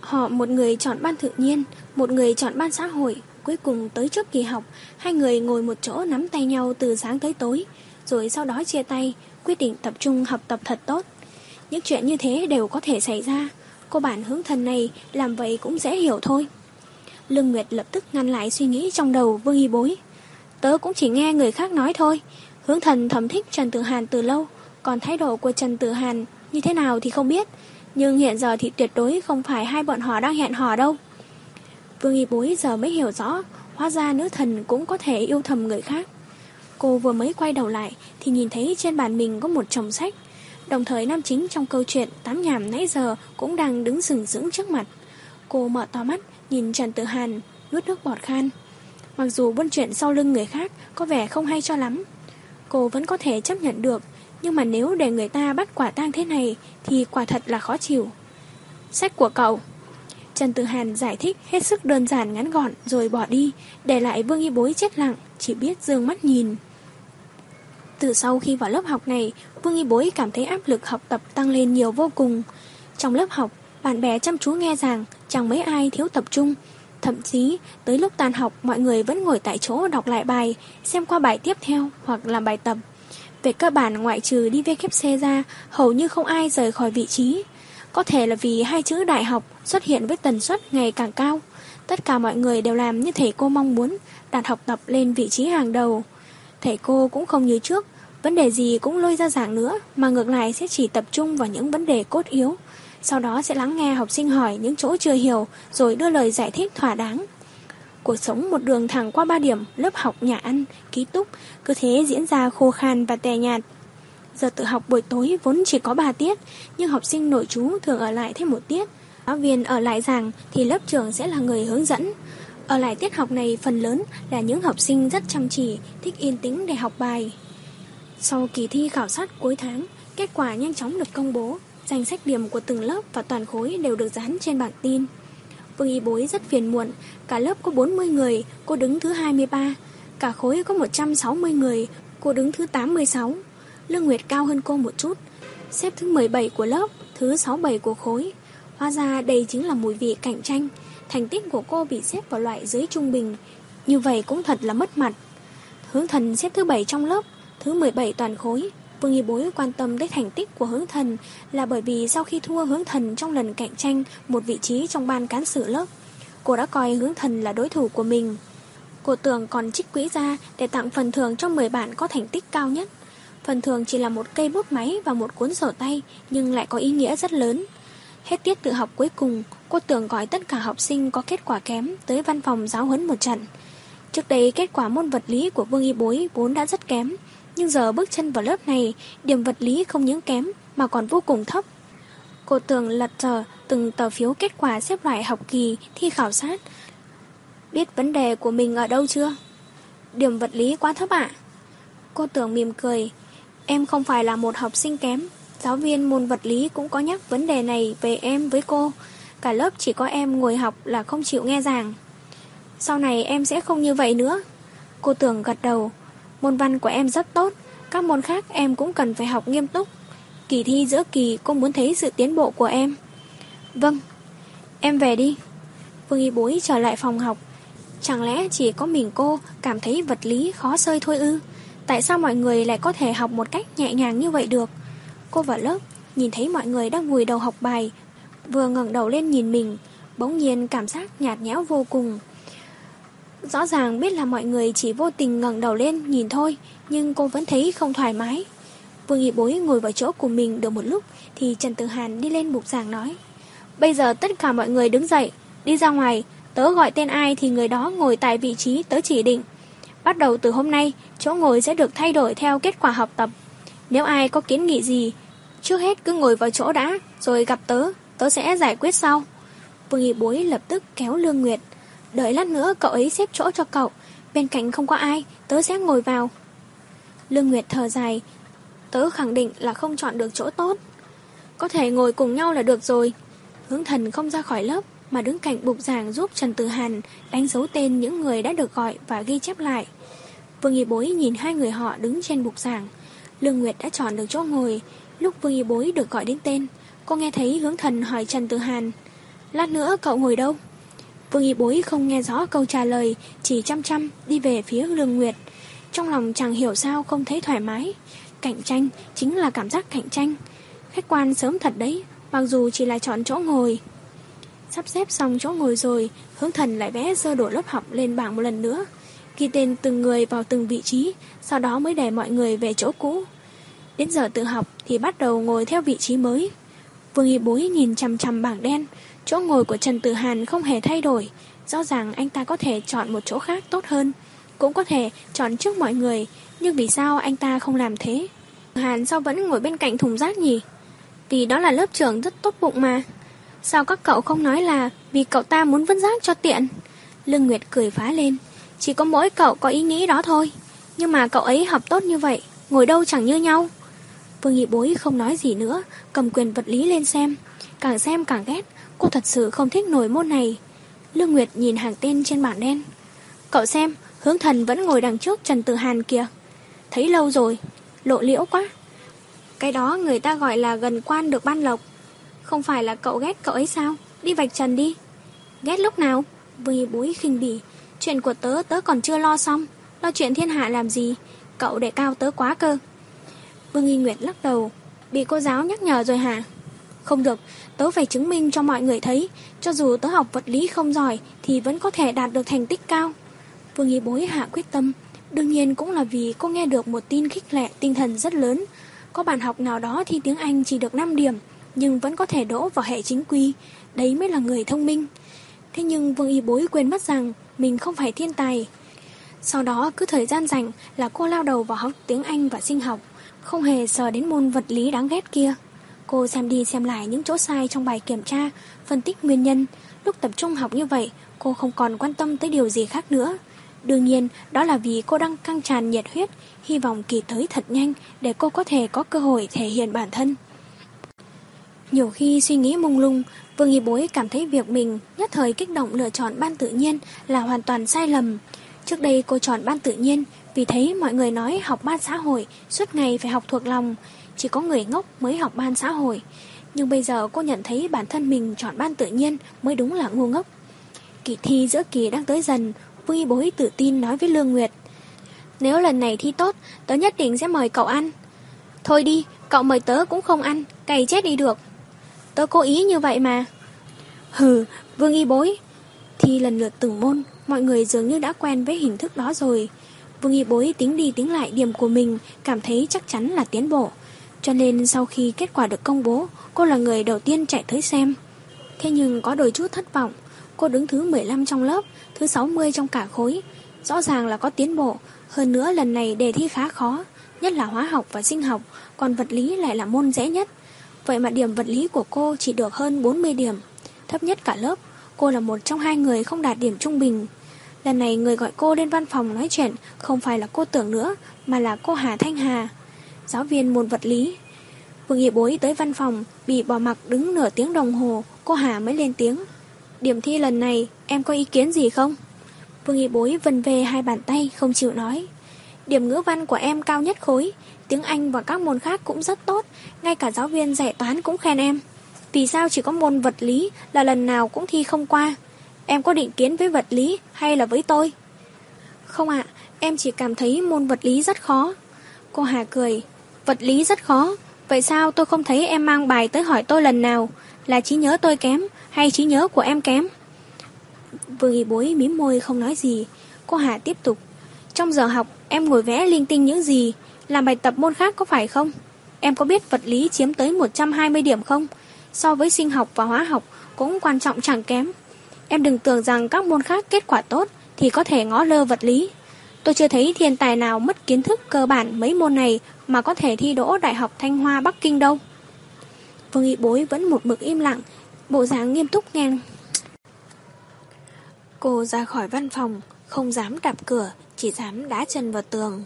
Họ một người chọn ban tự nhiên, một người chọn ban xã hội, cuối cùng tới trước kỳ học, hai người ngồi một chỗ nắm tay nhau từ sáng tới tối, rồi sau đó chia tay, quyết định tập trung học tập thật tốt. Những chuyện như thế đều có thể xảy ra, cô bạn hướng thần này làm vậy cũng dễ hiểu thôi. Lương Nguyệt lập tức ngăn lại suy nghĩ trong đầu Vương Y Bối. Tớ cũng chỉ nghe người khác nói thôi, hướng thần thầm thích Trần Tử Hàn từ lâu, còn thái độ của Trần Tử Hàn như thế nào thì không biết, nhưng hiện giờ thì tuyệt đối không phải hai bọn họ đang hẹn hò đâu. Vương Y Bối giờ mới hiểu rõ, hóa ra nữ thần cũng có thể yêu thầm người khác. Cô vừa mới quay đầu lại thì nhìn thấy trên bàn mình có một chồng sách. Đồng thời nam chính trong câu chuyện tám nhảm nãy giờ cũng đang đứng sừng sững trước mặt. Cô mở to mắt, nhìn Trần Tử Hàn, nuốt nước bọt khan. Mặc dù buôn chuyện sau lưng người khác có vẻ không hay cho lắm, cô vẫn có thể chấp nhận được, nhưng mà nếu để người ta bắt quả tang thế này thì quả thật là khó chịu. Sách của cậu. Trần Tử Hàn giải thích hết sức đơn giản ngắn gọn rồi bỏ đi, để lại Vương Y Bối chết lặng, chỉ biết dương mắt nhìn. Từ sau khi vào lớp học này, Vương Y Bối cảm thấy áp lực học tập tăng lên nhiều vô cùng. Trong lớp học, bạn bè chăm chú nghe rằng chẳng mấy ai thiếu tập trung. Thậm chí, tới lúc tan học mọi người vẫn ngồi tại chỗ đọc lại bài, xem qua bài tiếp theo hoặc làm bài tập. Về cơ bản ngoại trừ đi VKC ra, hầu như không ai rời khỏi vị trí. Có thể là vì hai chữ đại học xuất hiện với tần suất ngày càng cao. Tất cả mọi người đều làm như thầy cô mong muốn, đặt học tập lên vị trí hàng đầu. Thầy cô cũng không như trước, vấn đề gì cũng lôi ra giảng nữa, mà ngược lại sẽ chỉ tập trung vào những vấn đề cốt yếu. Sau đó sẽ lắng nghe học sinh hỏi những chỗ chưa hiểu, rồi đưa lời giải thích thỏa đáng. Cuộc sống một đường thẳng qua ba điểm, lớp học, nhà ăn, ký túc, cứ thế diễn ra khô khan và tè nhạt. Giờ tự học buổi tối vốn chỉ có 3 tiết, nhưng học sinh nội trú thường ở lại thêm một tiết. Giáo viên ở lại rằng thì lớp trưởng sẽ là người hướng dẫn. Ở lại tiết học này phần lớn là những học sinh rất chăm chỉ, thích yên tĩnh để học bài. Sau kỳ thi khảo sát cuối tháng, kết quả nhanh chóng được công bố. Danh sách điểm của từng lớp và toàn khối đều được dán trên bảng tin. Vương Y Bối rất phiền muộn, cả lớp có 40 người, cô đứng thứ 23. Cả khối có 160 người, cô đứng thứ 86. Lương Nguyệt cao hơn cô một chút, xếp thứ 17 của lớp, thứ 67 của khối. Hóa ra đây chính là mùi vị cạnh tranh. Thành tích của cô bị xếp vào loại dưới trung bình. Như vậy cũng thật là mất mặt. Hướng thần xếp thứ 7 trong lớp, thứ 17 toàn khối. Vương Y Bối quan tâm đến thành tích của hướng thần là bởi vì sau khi thua hướng thần trong lần cạnh tranh một vị trí trong ban cán sự lớp, cô đã coi hướng thần là đối thủ của mình. Cô tưởng còn trích quỹ ra để tặng phần thưởng cho 10 bạn có thành tích cao nhất. Phần thường chỉ là một cây bút máy và một cuốn sổ tay nhưng lại có ý nghĩa rất lớn. Hết tiết tự học cuối cùng, cô tưởng gọi tất cả học sinh có kết quả kém tới văn phòng giáo huấn một trận. Trước đây kết quả môn vật lý của Vương Y Bối vốn đã rất kém, nhưng giờ bước chân vào lớp này, điểm vật lý không những kém mà còn vô cùng thấp. Cô tưởng lật tờ từng tờ phiếu kết quả xếp loại học kỳ thi khảo sát. Biết vấn đề của mình ở đâu chưa? Điểm vật lý quá thấp ạ. Cô tưởng mỉm cười. Em không phải là một học sinh kém. Giáo viên môn vật lý cũng có nhắc vấn đề này về em với cô. Cả lớp chỉ có em ngồi học là không chịu nghe giảng. Sau này em sẽ không như vậy nữa. Cô tưởng gật đầu. Môn văn của em rất tốt, các môn khác em cũng cần phải học nghiêm túc. Kỳ thi giữa kỳ cô muốn thấy sự tiến bộ của em. Vâng, em về đi. Vương Y Bối trở lại phòng học. Chẳng lẽ chỉ có mình cô cảm thấy vật lý khó sơi thôi ư? Tại sao mọi người lại có thể học một cách nhẹ nhàng như vậy được? Cô vào lớp, nhìn thấy mọi người đang vùi đầu học bài, vừa ngẩng đầu lên nhìn mình, bỗng nhiên cảm giác nhạt nhẽo vô cùng. Rõ ràng biết là mọi người chỉ vô tình ngẩng đầu lên nhìn thôi, nhưng cô vẫn thấy không thoải mái. Vương Nghị Bối ngồi vào chỗ của mình được một lúc thì Trần Tử Hàn đi lên bục giảng nói. Bây giờ tất cả mọi người đứng dậy, đi ra ngoài, tớ gọi tên ai thì người đó ngồi tại vị trí tớ chỉ định. Bắt đầu từ hôm nay, chỗ ngồi sẽ được thay đổi theo kết quả học tập. Nếu ai có kiến nghị gì, trước hết cứ ngồi vào chỗ đã, rồi gặp tớ, tớ sẽ giải quyết sau. Vương Nghị Bối lập tức kéo Lương Nguyệt. Đợi lát nữa cậu ấy xếp chỗ cho cậu, bên cạnh không có ai, tớ sẽ ngồi vào. Lương Nguyệt thở dài, tớ khẳng định là không chọn được chỗ tốt. Có thể ngồi cùng nhau là được rồi. Hướng thần không ra khỏi lớp, mà đứng cạnh bục giảng giúp Trần Tử Hàn đánh dấu tên những người đã được gọi và ghi chép lại. Vương Y Bối nhìn hai người họ đứng trên bục giảng. Lương Nguyệt đã chọn được chỗ ngồi. Lúc Vương Y Bối được gọi đến tên, cô nghe thấy hướng thần hỏi Trần Tử Hàn. Lát nữa cậu ngồi đâu? Vương Y Bối không nghe rõ câu trả lời, chỉ chăm chăm đi về phía Lương Nguyệt. Trong lòng chẳng hiểu sao không thấy thoải mái. Cạnh tranh chính là cảm giác cạnh tranh. Khách quan sớm thật đấy, mặc dù chỉ là chọn chỗ ngồi. Sắp xếp xong chỗ ngồi rồi, hướng thần lại vẽ sơ đồ lớp học lên bảng một lần nữa. Ghi tên từng người vào từng vị trí, sau đó mới để mọi người về chỗ cũ. Đến giờ tự học thì bắt đầu ngồi theo vị trí mới. Vương Y Bối nhìn chằm chằm bảng đen, chỗ ngồi của Trần Tử Hàn không hề thay đổi. Rõ ràng anh ta có thể chọn một chỗ khác tốt hơn, cũng có thể chọn trước mọi người, nhưng vì sao anh ta không làm thế? Hàn sao vẫn ngồi bên cạnh thùng rác nhỉ? Vì đó là lớp trưởng rất tốt bụng mà. Sao các cậu không nói là vì cậu ta muốn vứt rác cho tiện? Lương Nguyệt cười phá lên. Chỉ có mỗi cậu có ý nghĩ đó thôi. Nhưng mà cậu ấy học tốt như vậy, ngồi đâu chẳng như nhau. Vương Nghị Bối không nói gì nữa, cầm quyền vật lý lên xem. Càng xem càng ghét, cô thật sự không thích nổi môn này. Lương Nguyệt nhìn hàng tên trên bảng đen. Cậu xem, hướng thần vẫn ngồi đằng trước Trần Tử Hàn kìa. Thấy lâu rồi, lộ liễu quá. Cái đó người ta gọi là gần quan được ban lộc. Không phải là cậu ghét cậu ấy sao? Đi vạch trần đi. Ghét lúc nào? Vương Nghị bối khinh bỉ. Chuyện của tớ tớ còn chưa lo xong. Lo chuyện thiên hạ làm gì? Cậu để cao tớ quá cơ. Vương Y Nguyệt lắc đầu. Bị cô giáo nhắc nhở rồi hả? Không được, tớ phải chứng minh cho mọi người thấy, cho dù tớ học vật lý không giỏi thì vẫn có thể đạt được thành tích cao. Vương Y bối hạ quyết tâm, đương nhiên cũng là vì cô nghe được một tin khích lệ tinh thần rất lớn. Có bạn học nào đó thi tiếng Anh chỉ được 5 điểm, nhưng vẫn có thể đỗ vào hệ chính quy, đấy mới là người thông minh. Thế nhưng Vương Y Bối quên mất rằng mình không phải thiên tài. Sau đó cứ thời gian rảnh là cô lao đầu vào học tiếng Anh và sinh học, không hề sờ đến môn vật lý đáng ghét kia. Cô xem đi xem lại những chỗ sai trong bài kiểm tra, phân tích nguyên nhân. Lúc tập trung học như vậy, cô không còn quan tâm tới điều gì khác nữa. Đương nhiên, đó là vì cô đang căng tràn nhiệt huyết, hy vọng kỳ tới thật nhanh để cô có thể có cơ hội thể hiện bản thân. Nhiều khi suy nghĩ mông lung, Vương Y Bối cảm thấy việc mình nhất thời kích động lựa chọn ban tự nhiên là hoàn toàn sai lầm. Trước đây cô chọn ban tự nhiên vì thấy mọi người nói học ban xã hội suốt ngày phải học thuộc lòng, chỉ có người ngốc mới học ban xã hội. Nhưng bây giờ cô nhận thấy bản thân mình chọn ban tự nhiên mới đúng là ngu ngốc. Kỳ thi giữa kỳ đang tới dần, Vương Y Bối tự tin nói với Lương Nguyệt. Nếu lần này thi tốt, tớ nhất định sẽ mời cậu ăn. Thôi đi, cậu mời tớ cũng không ăn, cày chết đi được. Tớ cố ý như vậy mà. Hừ, Vương Y Bối. Thi lần lượt từng môn, mọi người dường như đã quen với hình thức đó rồi. Vương Y Bối tính đi tính lại điểm của mình, cảm thấy chắc chắn là tiến bộ. Cho nên sau khi kết quả được công bố, cô là người đầu tiên chạy tới xem. Thế nhưng có đôi chút thất vọng, cô đứng thứ 15 trong lớp, thứ 60 trong cả khối. Rõ ràng là có tiến bộ, hơn nữa lần này đề thi khá khó, nhất là hóa học và sinh học, còn vật lý lại là môn dễ nhất. Vậy mà điểm vật lý của cô chỉ được hơn 40 điểm, thấp nhất cả lớp. Cô là một trong hai người không đạt điểm trung bình. Lần này người gọi cô lên văn phòng nói chuyện không phải là cô tưởng nữa, mà là cô Hà Thanh Hà, giáo viên môn vật lý. Vương Nghị Bối tới văn phòng, bị bỏ mặc đứng nửa tiếng đồng hồ, cô Hà mới lên tiếng. Điểm thi lần này, em có ý kiến gì không? Vương Nghị Bối vần về hai bàn tay, không chịu nói. Điểm ngữ văn của em cao nhất khối, tiếng Anh và các môn khác cũng rất tốt, ngay cả giáo viên dạy toán cũng khen em. Vì sao chỉ có môn vật lý là lần nào cũng thi không qua? Em có định kiến với vật lý hay là với tôi? Không ạ, em chỉ cảm thấy môn vật lý rất khó. Cô Hà cười, vật lý rất khó, vậy sao tôi không thấy em mang bài tới hỏi tôi lần nào? Là trí nhớ tôi kém hay trí nhớ của em kém? Vương y bối mím môi không nói gì. Cô Hà tiếp tục, trong giờ học em ngồi vẽ linh tinh những gì? Làm bài tập môn khác có phải không? em có biết vật lý chiếm tới 120 điểm không? So với sinh học và hóa học cũng quan trọng chẳng kém. Em đừng tưởng rằng các môn khác kết quả tốt thì có thể ngó lơ vật lý. Tôi chưa thấy thiên tài nào mất kiến thức cơ bản mấy môn này mà có thể thi đỗ Đại học Thanh Hoa Bắc Kinh đâu. Vương Y Bối vẫn một mực im lặng, bộ dáng nghiêm túc nghe. Cô ra khỏi văn phòng, không dám đạp cửa, chỉ dám đá chân vào tường.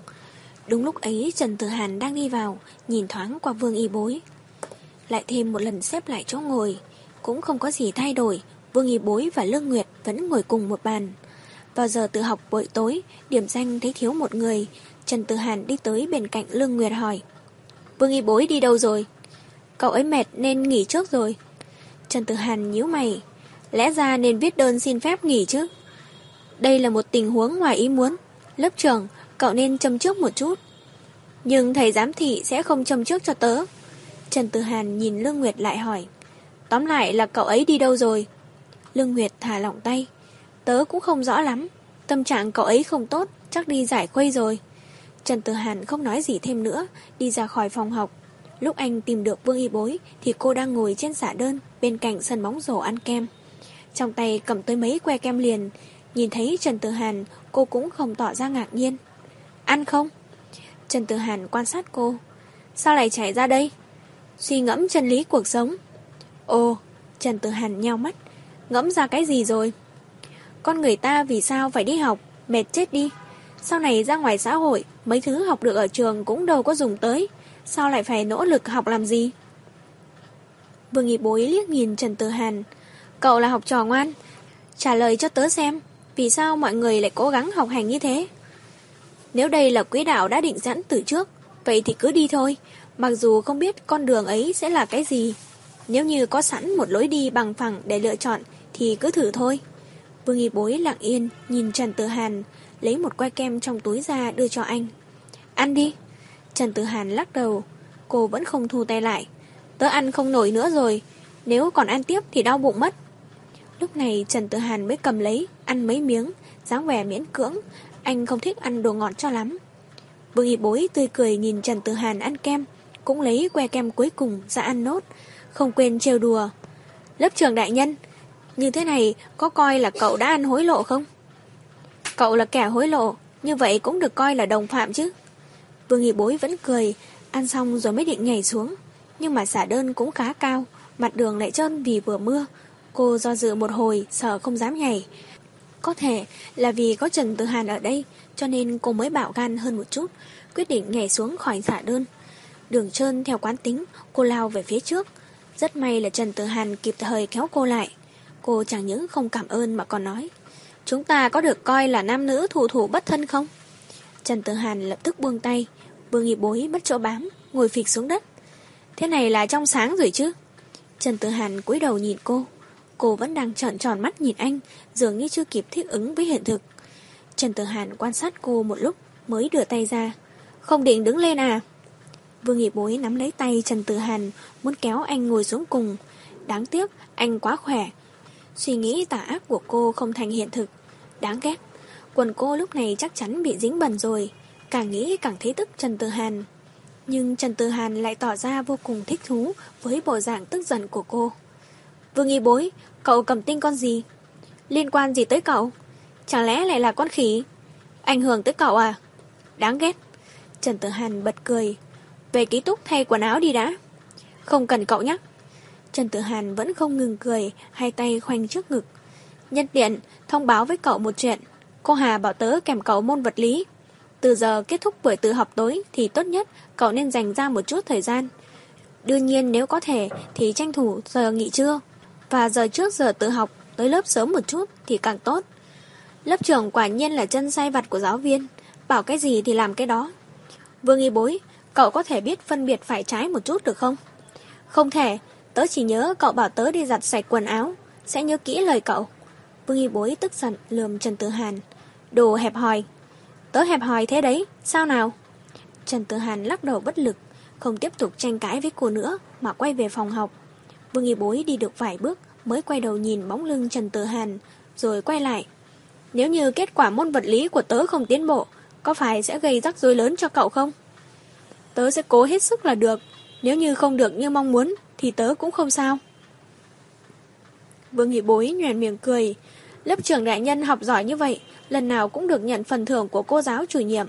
Đúng lúc ấy Trần Tử Hàn đang đi vào, nhìn thoáng qua Vương Y Bối. Lại thêm một lần xếp lại chỗ ngồi, cũng không có gì thay đổi, Vương Y Bối và Lương Nguyệt vẫn ngồi cùng một bàn. Vào giờ tự học buổi tối, điểm danh thấy thiếu một người, Trần Tử Hàn đi tới bên cạnh Lương Nguyệt hỏi. Vương Y Bối đi đâu rồi? Cậu ấy mệt nên nghỉ trước rồi. Trần Tử Hàn nhíu mày. Lẽ ra nên viết đơn xin phép nghỉ chứ. Đây là một tình huống ngoài ý muốn. Lớp trưởng, cậu nên châm trước một chút. Nhưng thầy giám thị sẽ không châm trước cho tớ. Trần Tử Hàn nhìn Lương Nguyệt lại hỏi. Tóm lại là cậu ấy đi đâu rồi? Lương Nguyệt thả lỏng tay. Tớ cũng không rõ lắm. Tâm trạng cậu ấy không tốt, chắc đi giải khuây rồi. Trần Tử Hàn không nói gì thêm nữa, đi ra khỏi phòng học. Lúc anh tìm được Vương Y Bối thì cô đang ngồi trên xả đơn bên cạnh sân bóng rổ ăn kem. Trong tay cầm tới mấy que kem liền, nhìn thấy Trần Tử Hàn, cô cũng không tỏ ra ngạc nhiên. Ăn không? Trần Tử Hàn quan sát cô. Sao lại chạy ra đây? Suy ngẫm chân lý cuộc sống. Ồ, Trần Tử Hàn nheo mắt. Ngẫm ra cái gì rồi? Con người ta vì sao phải đi học, mệt chết đi. Sau này ra ngoài xã hội, mấy thứ học được ở trường cũng đâu có dùng tới. Sao lại phải nỗ lực học làm gì? Vương Nghị Bối liếc nhìn Trần Tử Hàn. Cậu là học trò ngoan. Trả lời cho tớ xem, vì sao mọi người lại cố gắng học hành như thế? Nếu đây là quỹ đạo đã định sẵn từ trước, vậy thì cứ đi thôi, mặc dù không biết con đường ấy sẽ là cái gì. Nếu như có sẵn một lối đi bằng phẳng để lựa chọn, thì cứ thử thôi. Vương Y Bối lặng yên, nhìn Trần Tử Hàn, lấy một que kem trong túi ra đưa cho anh. Ăn đi. Trần Tử Hàn lắc đầu, cô vẫn không thu tay lại. Tớ ăn không nổi nữa rồi, nếu còn ăn tiếp thì đau bụng mất. Lúc này Trần Tử Hàn mới cầm lấy, ăn mấy miếng, dáng vẻ miễn cưỡng, anh không thích ăn đồ ngọt cho lắm. Vương Y Bối tươi cười nhìn Trần Tử Hàn ăn kem, cũng lấy que kem cuối cùng ra ăn nốt, không quên trêu đùa. Lớp trưởng đại nhân, như thế này có coi là cậu đã ăn hối lộ không? Cậu là kẻ hối lộ, như vậy cũng được coi là đồng phạm chứ. Vương Nghị Bối vẫn cười, ăn xong rồi mới định nhảy xuống. Nhưng mà xả đơn cũng khá cao, mặt đường lại trơn vì vừa mưa. Cô do dự một hồi, sợ không dám nhảy. Có thể là vì có Trần Tử Hàn ở đây, cho nên cô mới bạo gan hơn một chút, quyết định nhảy xuống khỏi xả đơn. Đường trơn theo quán tính, cô lao về phía trước. Rất may là Trần Tử Hàn kịp thời kéo cô lại. Cô chẳng những không cảm ơn mà còn nói. Chúng ta có được coi là nam nữ thủ thủ bất thân không? Trần Tử Hàn lập tức buông tay. Vương Nghị Bối mất chỗ bám, ngồi phịch xuống đất. Thế này là trong sáng rồi chứ? Trần Tử Hàn cúi đầu nhìn cô. Cô vẫn đang trợn tròn mắt nhìn anh, dường như chưa kịp thích ứng với hiện thực. Trần Tử Hàn quan sát cô một lúc, mới đưa tay ra. Không định đứng lên à? Vương Nghị Bối nắm lấy tay Trần Tử Hàn, muốn kéo anh ngồi xuống cùng. Đáng tiếc, anh quá khỏe. Suy nghĩ tà ác của cô không thành hiện thực. Đáng ghét. Quần cô lúc này chắc chắn bị dính bẩn rồi. Càng nghĩ càng thấy tức Trần Tử Hàn. Nhưng Trần Tử Hàn lại tỏ ra vô cùng thích thú với bộ dạng tức giận của cô. Vương nghi bối, cậu cầm tinh con gì? Liên quan gì tới cậu? Chẳng lẽ lại là con khỉ? Ảnh hưởng tới cậu à? Đáng ghét. Trần Tử Hàn bật cười. Về ký túc thay quần áo đi đã. Không cần cậu nhắc. Trần Tử Hàn vẫn không ngừng cười, hai tay khoanh trước ngực. Nhân tiện, thông báo với cậu một chuyện. Cô Hà bảo tớ kèm cậu môn vật lý. Từ giờ kết thúc buổi tự học tối thì tốt nhất cậu nên dành ra một chút thời gian. Đương nhiên nếu có thể thì tranh thủ giờ nghỉ trưa. Và giờ trước giờ tự học tới lớp sớm một chút thì càng tốt. Lớp trưởng quả nhiên là chân say vặt của giáo viên. Bảo cái gì thì làm cái đó. Vương y bối, cậu có thể biết phân biệt phải trái một chút được không? Không thể, tớ chỉ nhớ cậu bảo tớ đi giặt sạch quần áo. Sẽ nhớ kỹ lời cậu. Vương y bối tức giận lườm Trần Tử Hàn. Đồ hẹp hòi. Tớ hẹp hòi thế đấy, sao nào? Trần Tử Hàn lắc đầu bất lực, không tiếp tục tranh cãi với cô nữa mà quay về phòng học. Vương Nghi Bối đi được vài bước mới quay đầu nhìn bóng lưng Trần Tử Hàn, rồi quay lại. Nếu như kết quả môn vật lý của tớ không tiến bộ, có phải sẽ gây rắc rối lớn cho cậu không? Tớ sẽ cố hết sức là được, Nếu như không được như mong muốn, thì tớ cũng không sao. Vương Nghị Bối nhoèn miệng cười. Lớp trưởng đại nhân học giỏi như vậy, lần nào cũng được nhận phần thưởng của cô giáo chủ nhiệm.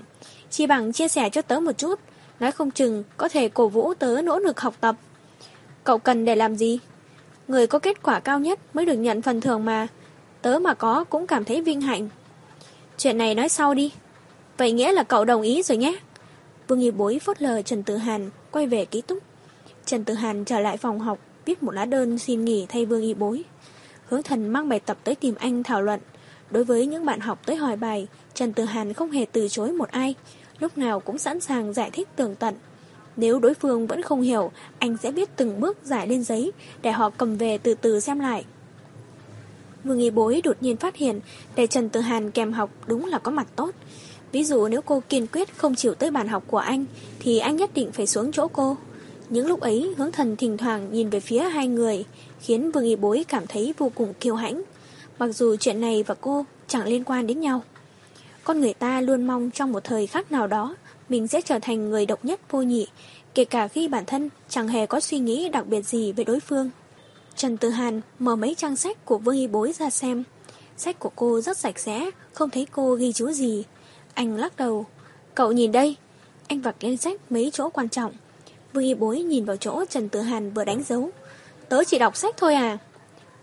Chỉ bằng chia sẻ cho tớ một chút, nói không chừng có thể cổ vũ tớ nỗ lực học tập. Cậu cần để làm gì? Người có kết quả cao nhất mới được nhận phần thưởng mà. Tớ mà có cũng cảm thấy vinh hạnh. Chuyện này nói sau đi. Vậy nghĩa là cậu đồng ý rồi nhé. Vương Nghi Bối phốt lờ Trần Tử Hàn quay về ký túc. Trần Tử Hàn trở lại phòng học, viết một lá đơn xin nghỉ thay Vương Y Bối. Hướng thần mang bài tập tới tìm anh thảo luận. Đối với những bạn học tới hỏi bài, Trần Tử Hàn không hề từ chối một ai, lúc nào cũng sẵn sàng giải thích tường tận. Nếu đối phương vẫn không hiểu, anh sẽ biết từng bước giải lên giấy để họ cầm về từ từ xem lại. Vương Nghi Bối đột nhiên phát hiện để Trần Tử Hàn kèm học đúng là có mặt tốt. Ví dụ nếu cô kiên quyết không chịu tới bàn học của anh, thì anh nhất định phải xuống chỗ cô. Những lúc ấy, hướng thần thỉnh thoảng nhìn về phía hai người, khiến Vương Nghi Bối cảm thấy vô cùng kiêu hãnh. Mặc dù chuyện này và cô chẳng liên quan đến nhau. Con người ta luôn mong trong một thời khắc nào đó, mình sẽ trở thành người độc nhất vô nhị, kể cả khi bản thân chẳng hề có suy nghĩ đặc biệt gì về đối phương. Trần Tử Hàn mở mấy trang sách của Vương Y Bối ra xem. Sách của cô rất sạch sẽ, không thấy cô ghi chú gì. Anh lắc đầu. Cậu nhìn đây. Anh vặt lên sách mấy chỗ quan trọng. Vương Y Bối nhìn vào chỗ Trần Tử Hàn vừa đánh dấu. Tớ chỉ đọc sách thôi à?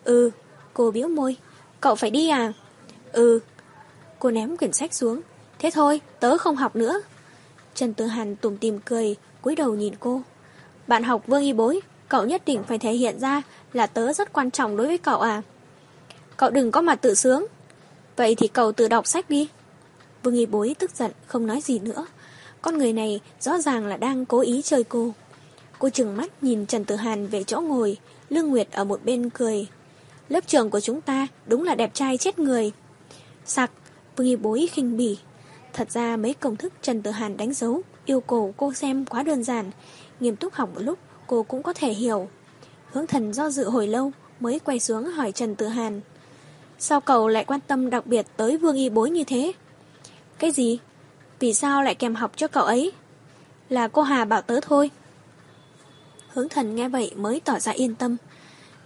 Ừ, cô biếu môi. Cậu phải đi à? Ừ. Cô ném quyển sách xuống. Thế thôi, tớ không học nữa. Trần Tử Hàn tùm tìm cười, cúi đầu nhìn cô. Bạn học Vương Y Bối, cậu nhất định phải thể hiện ra là tớ rất quan trọng đối với cậu à? Cậu đừng có mà tự sướng. Vậy thì cậu tự đọc sách đi. Vương Y Bối tức giận, không nói gì nữa. Con người này rõ ràng là đang cố ý chơi cô. Cô chừng mắt nhìn Trần Tử Hàn về chỗ ngồi, Lương Nguyệt ở một bên cười. Lớp trưởng của chúng ta đúng là đẹp trai chết người. Sặc, Vương Y Bối khinh bỉ. Thật ra mấy công thức Trần Tử Hàn đánh dấu, yêu cầu cô xem quá đơn giản. Nghiêm túc học một lúc, cô cũng có thể hiểu. Hướng thần do dự hồi lâu mới quay xuống hỏi Trần Tử Hàn. Sao cậu lại quan tâm đặc biệt tới Vương Y Bối như thế? Cái gì? Vì sao lại kèm học cho cậu ấy? Là cô Hà bảo tớ thôi. Hướng thần nghe vậy mới tỏ ra yên tâm.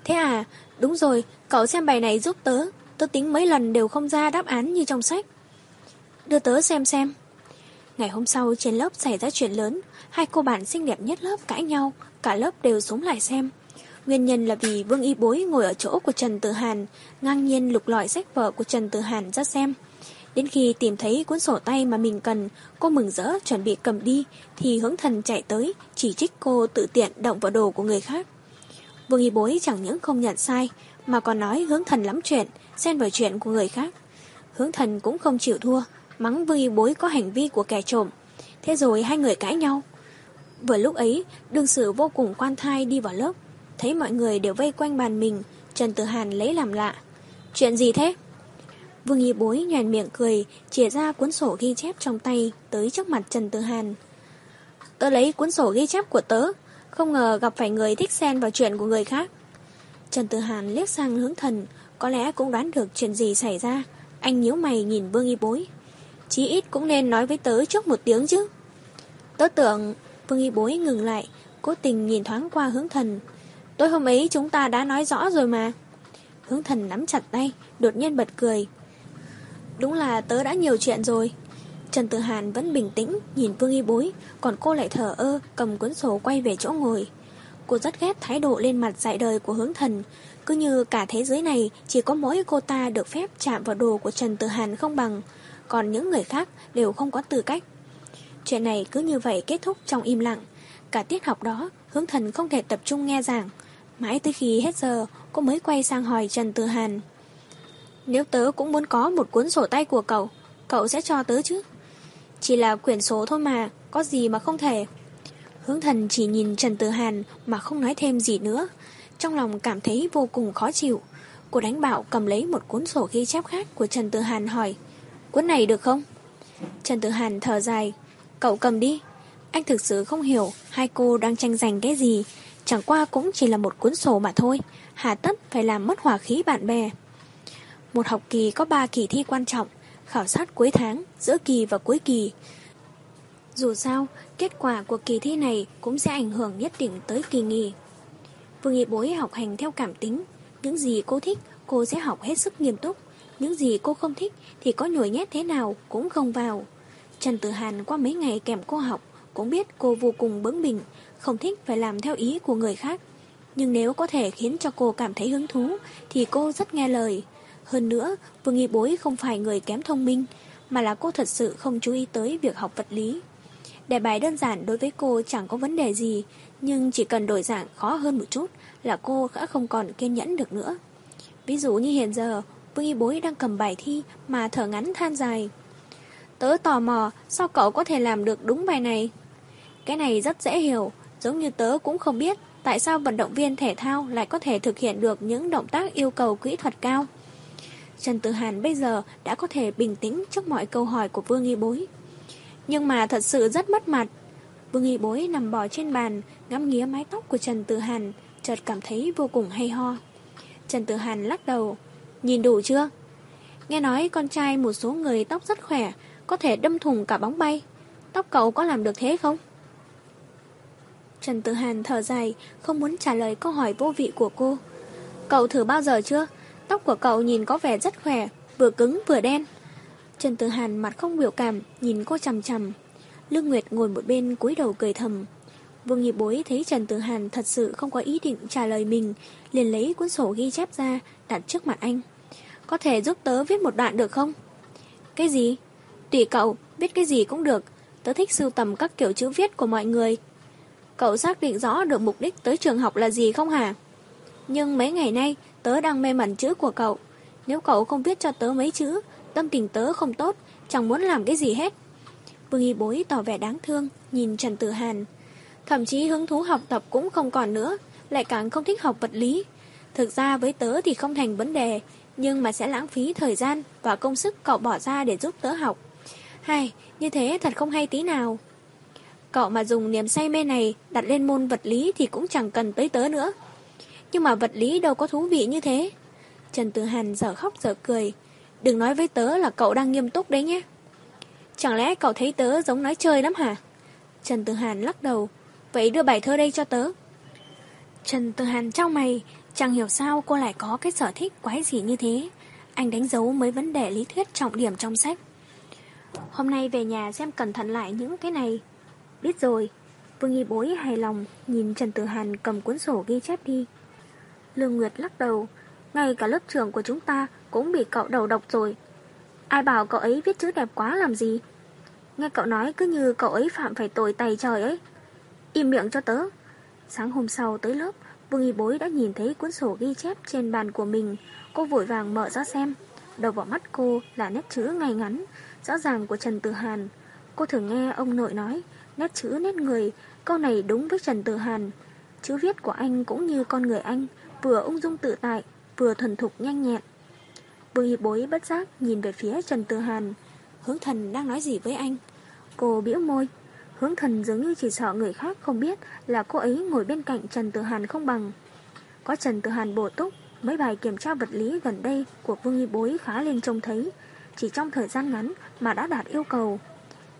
Thế à, đúng rồi, cậu xem bài này giúp tớ. Tớ tính mấy lần đều không ra đáp án như trong sách. Đưa tớ xem xem. Ngày hôm sau trên lớp xảy ra chuyện lớn, hai cô bạn xinh đẹp nhất lớp cãi nhau, cả lớp đều xuống lại xem. Nguyên nhân là vì Vương Y Bối ngồi ở chỗ của Trần Tử Hàn, ngang nhiên lục lọi sách vở của Trần Tử Hàn ra xem. Đến khi tìm thấy cuốn sổ tay mà mình cần, cô mừng rỡ chuẩn bị cầm đi, thì hướng thần chạy tới, chỉ trích cô tự tiện động vào đồ của người khác. Vương Y Bối chẳng những không nhận sai, mà còn nói hướng thần lắm chuyện, xen vào chuyện của người khác. Hướng thần cũng không chịu thua, mắng Vương Y Bối có hành vi của kẻ trộm. Thế rồi hai người cãi nhau. Vừa lúc ấy, đương sự vô cùng quan thai đi vào lớp, thấy mọi người đều vây quanh bàn mình, Trần Tử Hàn lấy làm lạ. Chuyện gì thế? Vương Y Bối nhàn miệng cười, chìa ra cuốn sổ ghi chép trong tay, tới trước mặt Trần Tử Hàn. Tớ lấy cuốn sổ ghi chép của tớ, không ngờ gặp phải người thích xen vào chuyện của người khác. Trần Tử Hàn liếc sang hướng thần, có lẽ cũng đoán được chuyện gì xảy ra. Anh nhíu mày nhìn Vương Y Bối. Chí ít cũng nên nói với tớ trước một tiếng chứ. Tớ tưởng Vương Y Bối ngừng lại, cố tình nhìn thoáng qua hướng thần. Tối hôm ấy chúng ta đã nói rõ rồi mà. Hướng thần nắm chặt tay, đột nhiên bật cười. Đúng là tớ đã nhiều chuyện rồi. Trần Tử Hàn vẫn bình tĩnh, nhìn Vương Y Bối, còn cô lại thở ơ, cầm cuốn sổ quay về chỗ ngồi. Cô rất ghét thái độ lên mặt dạy đời của hướng thần, cứ như cả thế giới này chỉ có mỗi cô ta được phép chạm vào đồ của Trần Tử Hàn không bằng, còn những người khác đều không có tư cách. Chuyện này cứ như vậy kết thúc trong im lặng. Cả tiết học đó, hướng thần không thể tập trung nghe giảng. Mãi tới khi hết giờ, cô mới quay sang hỏi Trần Tư Hàn. Nếu tớ cũng muốn có một cuốn sổ tay của cậu, cậu sẽ cho tớ chứ? Chỉ là quyển số thôi mà, có gì mà không thể. Hướng thần chỉ nhìn Trần Tử Hàn mà không nói thêm gì nữa. Trong lòng cảm thấy vô cùng khó chịu. Cô đánh bảo cầm lấy một cuốn sổ ghi chép khác của Trần Tử Hàn hỏi. Cuốn này được không? Trần Tử Hàn thở dài. Cậu cầm đi. Anh thực sự không hiểu hai cô đang tranh giành cái gì. Chẳng qua cũng chỉ là một cuốn sổ mà thôi. Hà tất phải làm mất hòa khí bạn bè. Một học kỳ có 3 kỳ thi quan trọng, khảo sát cuối tháng, giữa kỳ và cuối kỳ. Dù sao, kết quả của kỳ thi này cũng sẽ ảnh hưởng nhất định tới kỳ nghỉ. Vương Nghị Bối học hành theo cảm tính, những gì cô thích cô sẽ học hết sức nghiêm túc, những gì cô không thích thì có nhồi nhét thế nào cũng không vào. Trần Tử Hàn qua mấy ngày kèm cô học cũng biết cô vô cùng bướng bỉnh, không thích phải làm theo ý của người khác. Nhưng nếu có thể khiến cho cô cảm thấy hứng thú thì cô rất nghe lời. Hơn nữa, Vương Nghi Bối không phải người kém thông minh, mà là cô thật sự không chú ý tới việc học vật lý. Đề bài đơn giản đối với cô chẳng có vấn đề gì, nhưng chỉ cần đổi dạng khó hơn một chút là cô đã không còn kiên nhẫn được nữa. Ví dụ như hiện giờ, Vương Y Bối đang cầm bài thi mà thở ngắn than dài. Tớ tò mò sao cậu có thể làm được đúng bài này. Cái này rất dễ hiểu, giống như tớ cũng không biết tại sao vận động viên thể thao lại có thể thực hiện được những động tác yêu cầu kỹ thuật cao. Trần Tử Hàn bây giờ đã có thể bình tĩnh trước mọi câu hỏi của Vương Y Bối. Nhưng mà thật sự rất mất mặt. Vương Y Bối nằm bò trên bàn, ngắm nghía mái tóc của Trần Tử Hàn, chợt cảm thấy vô cùng hay ho. Trần Tử Hàn lắc đầu, nhìn đủ chưa? Nghe nói con trai một số người tóc rất khỏe, có thể đâm thùng cả bóng bay. Tóc cậu có làm được thế không? Trần Tử Hàn thở dài, không muốn trả lời câu hỏi vô vị của cô. Cậu thử bao giờ chưa? Tóc của cậu nhìn có vẻ rất khỏe, vừa cứng vừa đen. Trần Tử Hàn mặt không biểu cảm, nhìn cô chằm chằm. Lương Nguyệt ngồi một bên cúi đầu cười thầm. Vương Nhị Bối thấy Trần Tử Hàn thật sự không có ý định trả lời mình, liền lấy cuốn sổ ghi chép ra, đặt trước mặt anh. Có thể giúp tớ viết một đoạn được không? Cái gì? Tùy cậu, viết cái gì cũng được. Tớ thích sưu tầm các kiểu chữ viết của mọi người. Cậu xác định rõ được mục đích tới trường học là gì không hả? Nhưng mấy ngày nay, tớ đang mê mẩn chữ của cậu. Nếu cậu không viết cho tớ mấy chữ, tâm tình tớ không tốt, chẳng muốn làm cái gì hết. Vương Y Bối tỏ vẻ đáng thương, nhìn Trần Tử Hàn. Thậm chí hứng thú học tập cũng không còn nữa, lại càng không thích học vật lý. Thực ra với tớ thì không thành vấn đề, nhưng mà sẽ lãng phí thời gian và công sức cậu bỏ ra để giúp tớ học. Hay, như thế thật không hay tí nào. Cậu mà dùng niềm say mê này đặt lên môn vật lý thì cũng chẳng cần tới tớ nữa. Nhưng mà vật lý đâu có thú vị như thế. Trần Tử Hàn giờ khóc giờ cười. Đừng nói với tớ là cậu đang nghiêm túc đấy nhé. Chẳng lẽ cậu thấy tớ giống nói chơi lắm hả? Trần Tử Hàn lắc đầu. Vậy đưa bài thơ đây cho tớ. Trần Tử Hàn trong mày, chẳng hiểu sao cô lại có cái sở thích quái gì như thế. Anh đánh dấu mấy vấn đề lý thuyết trọng điểm trong sách. Hôm nay về nhà xem cẩn thận lại những cái này. Biết rồi. Vương Nghi bối hài lòng nhìn Trần Tử Hàn cầm cuốn sổ ghi chép đi. Lương Nguyệt lắc đầu. Ngay cả lớp trưởng của chúng ta cũng bị cậu đầu độc rồi. Ai bảo cậu ấy viết chữ đẹp quá làm gì? Nghe cậu nói cứ như cậu ấy phạm phải tội tày trời ấy. Im miệng cho tớ. Sáng hôm sau tới lớp, Vương Y Bối đã nhìn thấy cuốn sổ ghi chép trên bàn của mình. Cô vội vàng mở ra xem. Đầu vào mắt cô là nét chữ ngay ngắn, rõ ràng của Trần Tử Hàn. Cô thường nghe ông nội nói, nét chữ nét người, câu này đúng với Trần Tử Hàn. Chữ viết của anh cũng như con người anh, vừa ung dung tự tại, vừa thuần thục nhanh nhẹn. Vương Y Bối bất giác nhìn về phía Trần Tử Hàn. Hướng thần đang nói gì với anh? Cô biểu môi. Hướng thần dường như chỉ sợ người khác không biết là cô ấy ngồi bên cạnh Trần Tử Hàn không bằng. Có Trần Tử Hàn bổ túc, mấy bài kiểm tra vật lý gần đây của Vương Nghi Bối khá lên trông thấy. Chỉ trong thời gian ngắn mà đã đạt yêu cầu.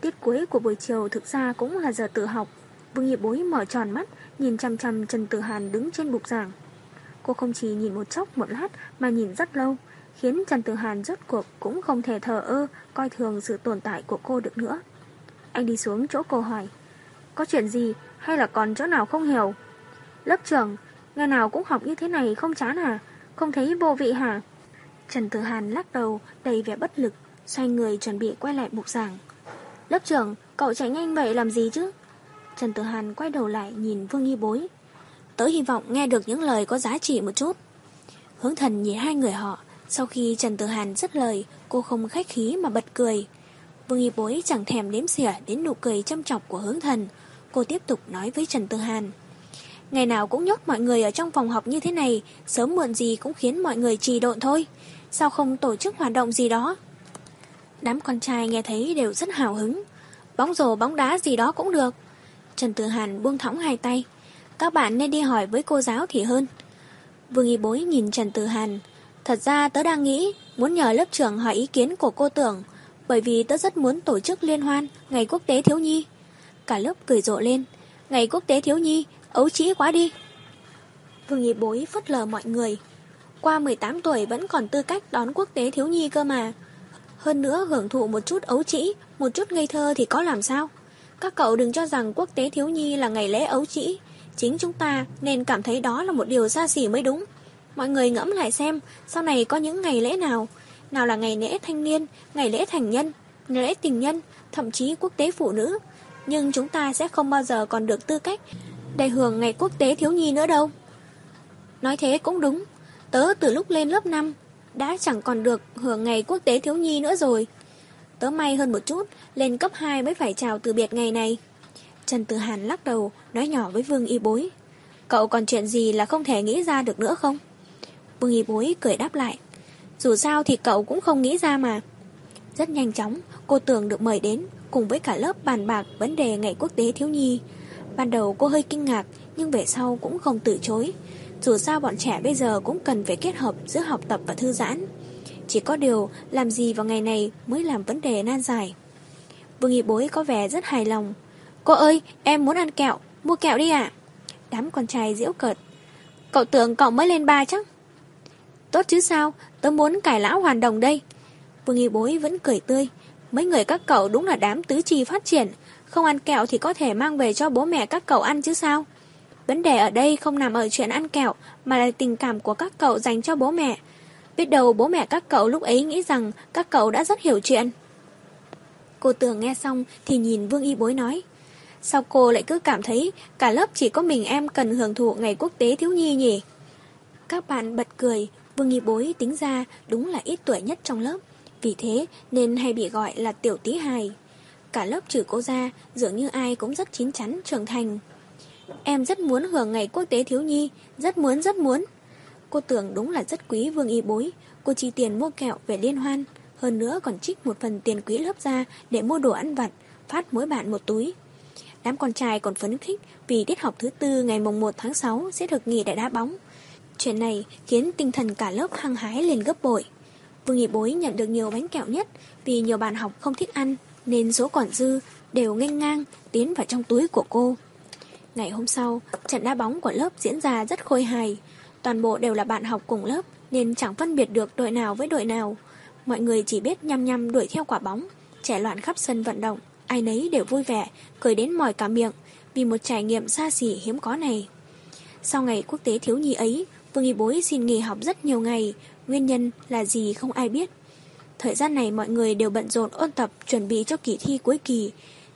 Tiết cuối của buổi chiều thực ra cũng là giờ tự học. Vương Nghi Bối mở tròn mắt, nhìn chăm chăm Trần Tử Hàn đứng trên bục giảng. Cô không chỉ nhìn một chốc một lát mà nhìn rất lâu, khiến Trần Tử Hàn rốt cuộc cũng không thể thờ ơ, coi thường sự tồn tại của cô được nữa. Anh đi xuống chỗ cô hỏi, có chuyện gì hay là còn chỗ nào không hiểu? Lớp trưởng, ngày nào cũng học như thế này không chán à? Không thấy vô vị hả? Trần Tử Hàn lắc đầu, đầy vẻ bất lực, xoay người chuẩn bị quay lại bục giảng. Lớp trưởng, cậu chạy nhanh vậy làm gì chứ? Trần Tử Hàn quay đầu lại nhìn Vương Y Bối. Tớ hy vọng nghe được những lời có giá trị một chút. Hướng thần nhìn hai người họ, sau khi Trần Tử Hàn dứt lời, cô không khách khí mà bật cười. Vương Y Bối chẳng thèm đếm xỉa đến nụ cười châm chọc của hướng thần. Cô tiếp tục nói với Trần Tư Hàn. Ngày nào cũng nhốt mọi người ở trong phòng học như thế này, sớm muộn gì cũng khiến mọi người trì độn thôi. Sao không tổ chức hoạt động gì đó? Đám con trai nghe thấy đều rất hào hứng. Bóng rổ bóng đá gì đó cũng được. Trần Tử Hàn buông thõng hai tay. Các bạn nên đi hỏi với cô giáo thì hơn. Vương Y Bối nhìn Trần Tử Hàn. Thật ra tớ đang nghĩ muốn nhờ lớp trưởng hỏi ý kiến của cô tưởng bởi vì tớ rất muốn tổ chức liên hoan Ngày Quốc tế Thiếu Nhi. cả lớp cười rộ lên. Ngày quốc tế thiếu nhi, ấu trĩ quá đi. Vương nhị bối phất lờ mọi người. Qua 18 tuổi vẫn còn tư cách đón quốc tế thiếu nhi cơ mà. Hơn nữa hưởng thụ một chút ấu trĩ, một chút ngây thơ thì có làm sao? Các cậu đừng cho rằng quốc tế thiếu nhi là ngày lễ ấu trĩ. Chính chúng ta nên cảm thấy đó là một điều xa xỉ mới đúng. Mọi người ngẫm lại xem, sau này có những ngày lễ nào? Nào là ngày lễ thanh niên, ngày lễ thành nhân, ngày lễ tình nhân, thậm chí quốc tế phụ nữ. Nhưng chúng ta sẽ không bao giờ còn được tư cách để hưởng ngày quốc tế thiếu nhi nữa đâu. Nói thế cũng đúng. Tớ từ lúc lên lớp 5 đã chẳng còn được hưởng ngày quốc tế thiếu nhi nữa rồi. Tớ may hơn một chút, lên cấp 2 mới phải chào từ biệt ngày này. Trần Tử Hàn lắc đầu, nói nhỏ với Vương Y Bối. Cậu còn chuyện gì là không thể nghĩ ra được nữa không? Vương Y Bối cười đáp lại. Dù sao thì cậu cũng không nghĩ ra mà. Rất nhanh chóng, cô Tường được mời đến, cùng với cả lớp bàn bạc vấn đề ngày quốc tế thiếu nhi. Ban đầu cô hơi kinh ngạc, nhưng về sau cũng không từ chối. Dù sao bọn trẻ bây giờ cũng cần phải kết hợp giữa học tập và thư giãn. Chỉ có điều, làm gì vào ngày này mới làm vấn đề nan giải. Vương Nghị Bối có vẻ rất hài lòng. Cô ơi, em muốn ăn kẹo, mua kẹo đi ạ. Đám con trai diễu cợt. Cậu tưởng cậu mới lên ba chắc. Tốt chứ sao, tớ muốn cải lão hoàn đồng đây. Vương y Bối vẫn cười tươi. Mấy người các cậu đúng là đám tứ chi phát triển. Không ăn kẹo thì có thể mang về cho bố mẹ các cậu ăn chứ sao. Vấn đề ở đây không nằm ở chuyện ăn kẹo, mà là tình cảm của các cậu dành cho bố mẹ. Biết đâu bố mẹ các cậu lúc ấy nghĩ rằng các cậu đã rất hiểu chuyện. Cô Tường nghe xong thì nhìn Vương Y Bối nói. Sao cô lại cứ cảm thấy cả lớp chỉ có mình em cần hưởng thụ ngày quốc tế thiếu nhi nhỉ? Các bạn bật cười, Vương Y Bối tính ra đúng là ít tuổi nhất trong lớp. Vì thế nên hay bị gọi là tiểu tí hài. Cả lớp trừ cô ra, dường như ai cũng rất chín chắn, trưởng thành. Em rất muốn hưởng ngày quốc tế thiếu nhi, rất muốn rất muốn. Cô tưởng đúng là rất quý Vương Y Bối, cô chi tiền mua kẹo về liên hoan, hơn nữa còn trích một phần tiền quý lớp ra để mua đồ ăn vặt, phát mỗi bạn một túi. Đám con trai còn phấn khích vì tiết học thứ tư ngày mùng 1 tháng 6 sẽ được nghỉ đại đá bóng. Chuyện này khiến tinh thần cả lớp hăng hái lên gấp bội. Vương Nghị Bối nhận được nhiều bánh kẹo nhất vì nhiều bạn học không thích ăn nên số còn dư đều nghênh ngang tiến vào trong túi của cô. Ngày hôm sau, trận đá bóng của lớp diễn ra rất khôi hài. Toàn bộ đều là bạn học cùng lớp nên chẳng phân biệt được đội nào với đội nào. Mọi người chỉ biết nhăm nhăm đuổi theo quả bóng, trẻ loạn khắp sân vận động. Ai nấy đều vui vẻ, cười đến mỏi cả miệng vì một trải nghiệm xa xỉ hiếm có này. Sau ngày quốc tế thiếu nhi ấy, Vương Y Bối xin nghỉ học rất nhiều ngày, nguyên nhân là gì không ai biết. Thời gian này mọi người đều bận rộn ôn tập chuẩn bị cho kỳ thi cuối kỳ,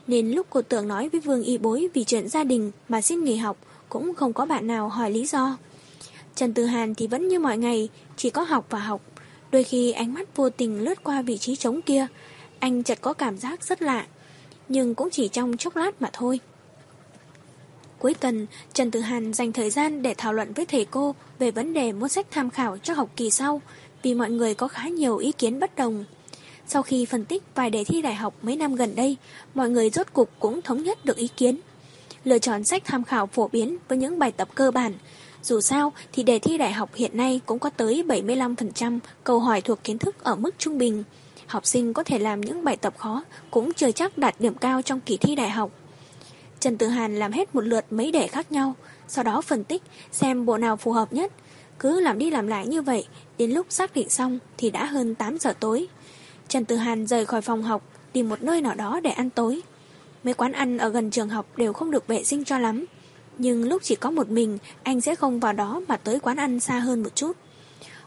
nên lúc cô tưởng nói với Vương Y Bối vì chuyện gia đình mà xin nghỉ học cũng không có bạn nào hỏi lý do. Trần Từ Hàn thì vẫn như mọi ngày, chỉ có học và học. Đôi khi ánh mắt vô tình lướt qua vị trí trống kia, anh chợt có cảm giác rất lạ, nhưng cũng chỉ trong chốc lát mà thôi. Cuối tuần, Trần Tử Hàn dành thời gian để thảo luận với thầy cô về vấn đề mua sách tham khảo cho học kỳ sau, vì mọi người có khá nhiều ý kiến bất đồng. Sau khi phân tích vài đề thi đại học mấy năm gần đây, mọi người rốt cục cũng thống nhất được ý kiến. Lựa chọn sách tham khảo phổ biến với những bài tập cơ bản. Dù sao thì đề thi đại học hiện nay cũng có tới 75% câu hỏi thuộc kiến thức ở mức trung bình. Học sinh có thể làm những bài tập khó cũng chưa chắc đạt điểm cao trong kỳ thi đại học. Trần Tử Hàn làm hết một lượt mấy đề khác nhau, sau đó phân tích xem bộ nào phù hợp nhất. Cứ làm đi làm lại như vậy, đến lúc xác định xong thì đã hơn 8 giờ tối. Trần Tử Hàn rời khỏi phòng học, tìm một nơi nào đó để ăn tối. Mấy quán ăn ở gần trường học đều không được vệ sinh cho lắm. Nhưng lúc chỉ có một mình, anh sẽ không vào đó mà tới quán ăn xa hơn một chút.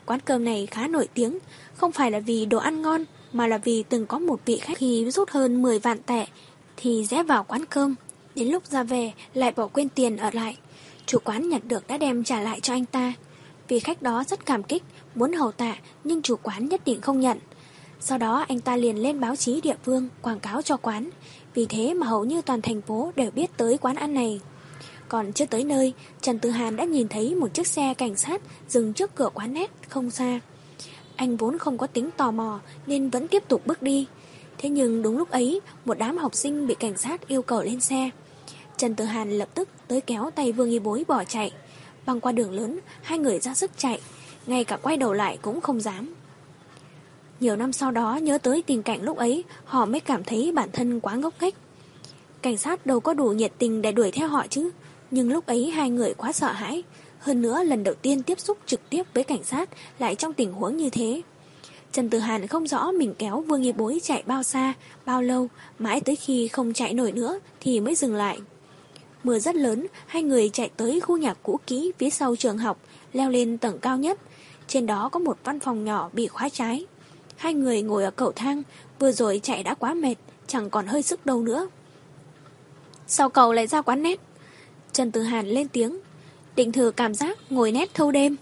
Quán cơm này khá nổi tiếng, không phải là vì đồ ăn ngon, mà là vì từng có một vị khách khi rút hơn 10 vạn tệ, thì rẽ vào quán cơm. Đến lúc ra về, lại bỏ quên tiền ở lại. Chủ quán nhận được đã đem trả lại cho anh ta. Vì khách đó rất cảm kích, muốn hầu tạ, nhưng chủ quán nhất định không nhận. Sau đó anh ta liền lên báo chí địa phương quảng cáo cho quán. Vì thế mà hầu như toàn thành phố đều biết tới quán ăn này. Còn chưa tới nơi, Trần Tư Hàn đã nhìn thấy một chiếc xe cảnh sát dừng trước cửa quán nét không xa. Anh vốn không có tính tò mò nên vẫn tiếp tục bước đi. Thế nhưng đúng lúc ấy, một đám học sinh bị cảnh sát yêu cầu lên xe. Trần Tư Hàn lập tức tới kéo tay Vương Y Bối bỏ chạy. Băng qua đường lớn, hai người ra sức chạy, ngay cả quay đầu lại cũng không dám. Nhiều năm sau đó nhớ tới tình cảnh lúc ấy, họ mới cảm thấy bản thân quá ngốc nghếch. Cảnh sát đâu có đủ nhiệt tình để đuổi theo họ chứ. Nhưng lúc ấy hai người quá sợ hãi. Hơn nữa lần đầu tiên tiếp xúc trực tiếp với cảnh sát lại trong tình huống như thế. Trần Tử Hàn không rõ mình kéo Vương Nghi Bối chạy bao xa, bao lâu, mãi tới khi không chạy nổi nữa thì mới dừng lại. Mưa rất lớn, hai người chạy tới khu nhà cũ kỹ phía sau trường học, leo lên tầng cao nhất. Trên đó có một văn phòng nhỏ bị khóa trái. Hai người ngồi ở cầu thang, vừa rồi chạy đã quá mệt, chẳng còn hơi sức đâu nữa. Sau cầu lại ra quán nét. Trần Tử Hàn lên tiếng, định thử cảm giác ngồi nét thâu đêm.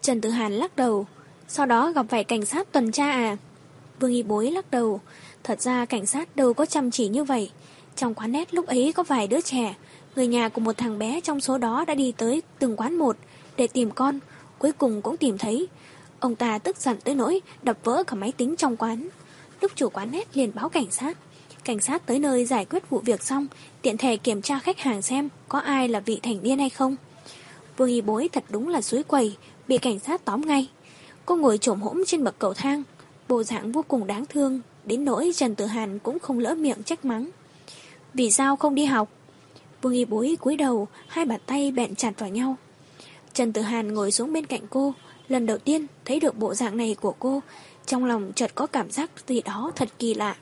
Trần Tử Hàn lắc đầu, sau đó gặp phải cảnh sát tuần tra à? Vương Y Bối lắc đầu, thật ra cảnh sát đâu có chăm chỉ như vậy. Trong quán nét lúc ấy có vài đứa trẻ, người nhà của một thằng bé trong số đó đã đi tới từng quán một để tìm con, cuối cùng cũng tìm thấy. Ông ta tức giận tới nỗi đập vỡ cả máy tính trong quán. Lúc chủ quán nét liền báo cảnh sát. Cảnh sát tới nơi giải quyết vụ việc xong, tiện thể kiểm tra khách hàng xem có ai là vị thành niên hay không. Vương Y Bối thật đúng là suối quầy, bị cảnh sát tóm ngay. Cô ngồi trộm hỗn trên bậc cầu thang, bộ dạng vô cùng đáng thương, đến nỗi Trần Tử Hàn cũng không lỡ miệng trách mắng. Vì sao không đi học? Vương Y Bối cúi đầu, hai bàn tay bẹn chặt vào nhau. Trần Tử Hàn ngồi xuống bên cạnh cô, lần đầu tiên thấy được bộ dạng này của cô, trong lòng chợt có cảm giác gì đó thật kỳ lạ.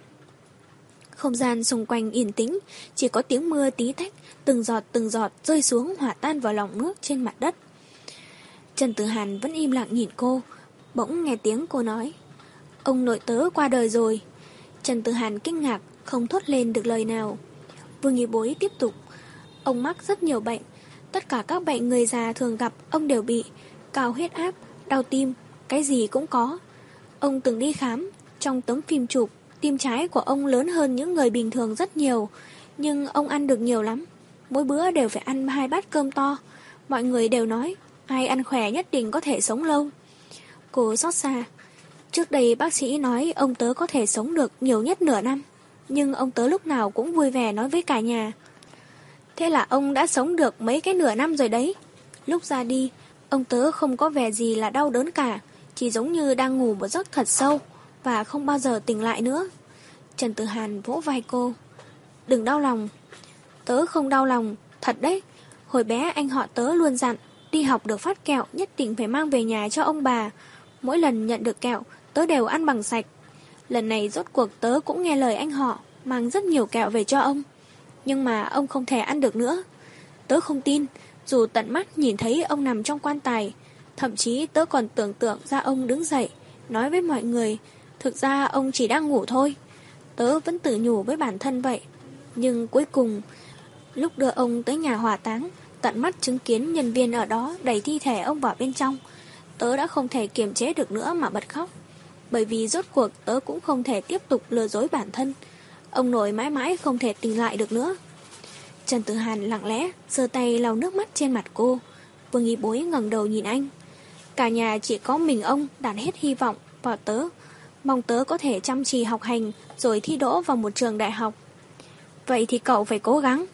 Không gian xung quanh yên tĩnh, chỉ có tiếng mưa tí tách, từng giọt từng giọt rơi xuống hòa tan vào lòng nước trên mặt đất. Trần Tử Hàn vẫn im lặng nhìn cô, bỗng nghe tiếng cô nói. Ông nội tớ qua đời rồi. Trần Tử Hàn kinh ngạc, không thốt lên được lời nào. Vương Nghị Bối tiếp tục. Ông mắc rất nhiều bệnh. Tất cả các bệnh người già thường gặp ông đều bị. Cao huyết áp, đau tim, cái gì cũng có. Ông từng đi khám. Trong tấm phim chụp, tim trái của ông lớn hơn những người bình thường rất nhiều. Nhưng ông ăn được nhiều lắm. Mỗi bữa đều phải ăn hai bát cơm to. Mọi người đều nói, ai ăn khỏe nhất định có thể sống lâu. Cô xót xa. Trước đây bác sĩ nói ông tớ có thể sống được nhiều nhất nửa năm. Nhưng ông tớ lúc nào cũng vui vẻ nói với cả nhà. Thế là ông đã sống được mấy cái nửa năm rồi đấy. Lúc ra đi, ông tớ không có vẻ gì là đau đớn cả. Chỉ giống như đang ngủ một giấc thật sâu và không bao giờ tỉnh lại nữa. Trần Tử Hàn vỗ vai cô. Đừng đau lòng. Tớ không đau lòng, thật đấy. Hồi bé anh họ tớ luôn dặn, đi học được phát kẹo nhất định phải mang về nhà cho ông bà. Mỗi lần nhận được kẹo, tớ đều ăn bằng sạch. Lần này rốt cuộc tớ cũng nghe lời anh họ, mang rất nhiều kẹo về cho ông. Nhưng mà ông không thể ăn được nữa. Tớ không tin, dù tận mắt nhìn thấy ông nằm trong quan tài, thậm chí tớ còn tưởng tượng ra ông đứng dậy, nói với mọi người, thực ra ông chỉ đang ngủ thôi. Tớ vẫn tự nhủ với bản thân vậy. Nhưng cuối cùng, lúc đưa ông tới nhà hỏa táng, tận mắt chứng kiến nhân viên ở đó đẩy thi thể ông vào bên trong, tớ đã không thể kiềm chế được nữa mà bật khóc. Bởi vì rốt cuộc tớ cũng không thể tiếp tục lừa dối bản thân. Ông nội mãi mãi không thể tỉnh lại được nữa. Trần Tử Hàn lặng lẽ giơ tay lau nước mắt trên mặt cô. Vương Y Bối ngẩng đầu nhìn anh. Cả nhà chỉ có mình ông đặt hết hy vọng vào tớ. Mong tớ có thể chăm chỉ học hành rồi thi đỗ vào một trường đại học. Vậy thì cậu phải cố gắng.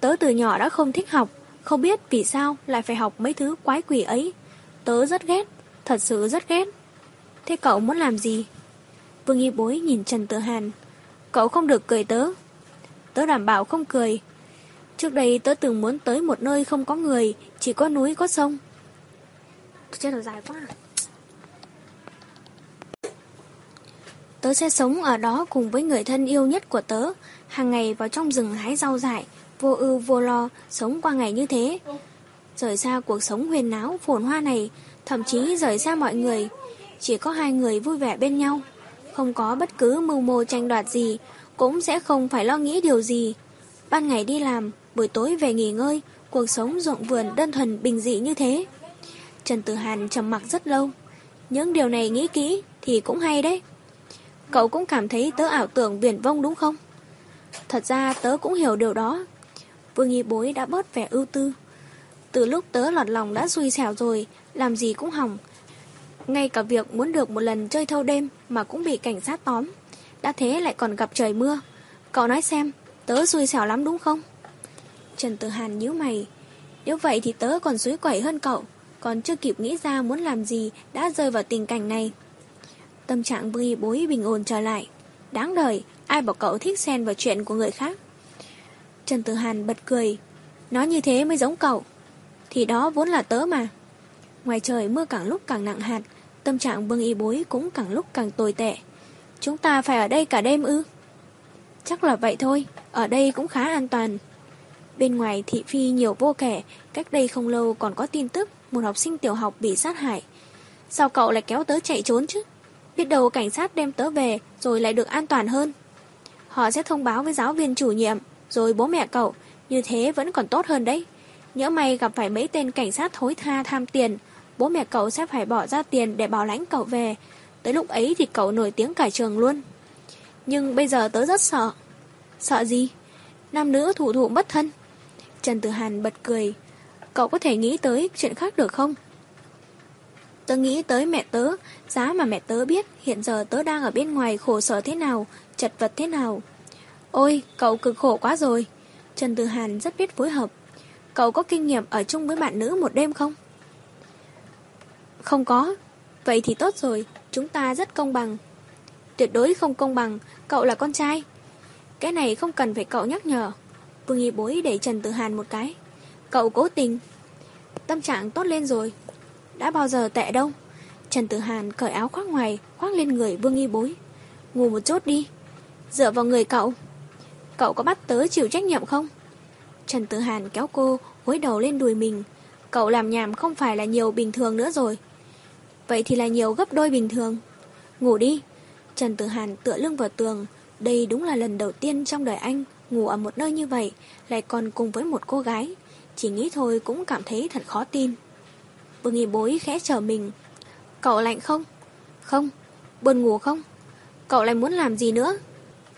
Tớ từ nhỏ đã không thích học, không biết vì sao lại phải học mấy thứ quái quỷ ấy. Tớ rất ghét, thật sự rất ghét. Thế cậu muốn làm gì? Vương Y Bối nhìn Trần Tử Hàn. Cậu không được cười tớ. Tớ đảm bảo không cười. Trước đây tớ từng muốn tới một nơi không có người, chỉ có núi có sông. Chết là dài quá Tớ sẽ sống ở đó cùng với người thân yêu nhất của tớ, hàng ngày vào trong rừng hái rau dại, vô ưu vô lo, sống qua ngày như thế. Rời xa cuộc sống huyền náo, phồn hoa này, thậm chí rời xa mọi người. Chỉ có hai người vui vẻ bên nhau, không có bất cứ mưu mô tranh đoạt gì, cũng sẽ không phải lo nghĩ điều gì. Ban ngày đi làm, buổi tối về nghỉ ngơi, cuộc sống rộng vườn đơn thuần bình dị như thế. Trần Tử Hàn trầm mặc rất lâu. Những điều này nghĩ kỹ thì cũng hay đấy. Cậu cũng cảm thấy tớ ảo tưởng viển vông đúng không? Thật ra tớ cũng hiểu điều đó. Vương Nghi Bối đã bớt vẻ ưu tư. Từ lúc tớ lọt lòng đã xui xẻo rồi, làm gì cũng hỏng. Ngay cả việc muốn được một lần chơi thâu đêm mà cũng bị cảnh sát tóm. Đã thế lại còn gặp trời mưa. Cậu nói xem, tớ xui xẻo lắm đúng không? Trần Tử Hàn nhíu mày. Nếu vậy thì tớ còn suối quẩy hơn cậu. Còn chưa kịp nghĩ ra muốn làm gì đã rơi vào tình cảnh này. Tâm trạng bươi Bối bình ổn trở lại. Đáng đời, ai bảo cậu thích xen vào chuyện của người khác. Trần Tử Hàn bật cười. nó như thế mới giống cậu. Thì đó vốn là tớ mà. Ngoài trời mưa càng lúc càng nặng hạt, tâm trạng vương y bối cũng càng lúc càng tồi tệ. Chúng ta phải ở đây cả đêm ư? Chắc là vậy thôi, ở đây cũng khá an toàn. Bên ngoài thị phi nhiều vô kẻ, cách đây không lâu còn có tin tức một học sinh tiểu học bị sát hại. Sao cậu lại kéo tớ chạy trốn chứ? Biết đâu cảnh sát đem tớ về rồi lại được an toàn hơn. Họ sẽ thông báo với giáo viên chủ nhiệm, rồi bố mẹ cậu, như thế vẫn còn tốt hơn đấy. Nhớ may gặp phải mấy tên cảnh sát thối tha tham tiền, bố mẹ cậu sẽ phải bỏ ra tiền để bảo lãnh cậu về. Tới lúc ấy thì cậu nổi tiếng cả trường luôn. Nhưng bây giờ tớ rất sợ. Sợ gì? Nam nữ thủ thụ bất thân. Trần Tử Hàn bật cười. Cậu có thể nghĩ tới chuyện khác được không? Tớ nghĩ tới mẹ tớ, giá mà mẹ tớ biết hiện giờ tớ đang ở bên ngoài khổ sở thế nào, chật vật thế nào. Ôi, cậu cực khổ quá rồi. Trần Tử Hàn rất biết phối hợp. Cậu có kinh nghiệm ở chung với bạn nữ một đêm không? Không có. Vậy thì tốt rồi, chúng ta rất công bằng. Tuyệt đối không công bằng, cậu là con trai. Cái này không cần phải cậu nhắc nhở. Vương Y Bối đẩy Trần Tử Hàn một cái. Cậu cố tình. Tâm trạng tốt lên rồi. Đã bao giờ tệ đâu. Trần Tử Hàn cởi áo khoác ngoài, khoác lên người Vương Y Bối. Ngủ một chút đi. Dựa vào người cậu. Cậu có bắt tớ chịu trách nhiệm không? Trần Tử Hàn kéo cô, gối đầu lên đùi mình. Cậu làm nhảm không phải là nhiều bình thường nữa rồi. Vậy thì là nhiều gấp đôi bình thường. Ngủ đi. Trần Tử Hàn tựa lưng vào tường. Đây đúng là lần đầu tiên trong đời anh ngủ ở một nơi như vậy, lại còn cùng với một cô gái. Chỉ nghĩ thôi cũng cảm thấy thật khó tin. Vương nghi bối khẽ chờ mình. Cậu lạnh không? Không. Buồn ngủ không? Cậu lại muốn làm gì nữa?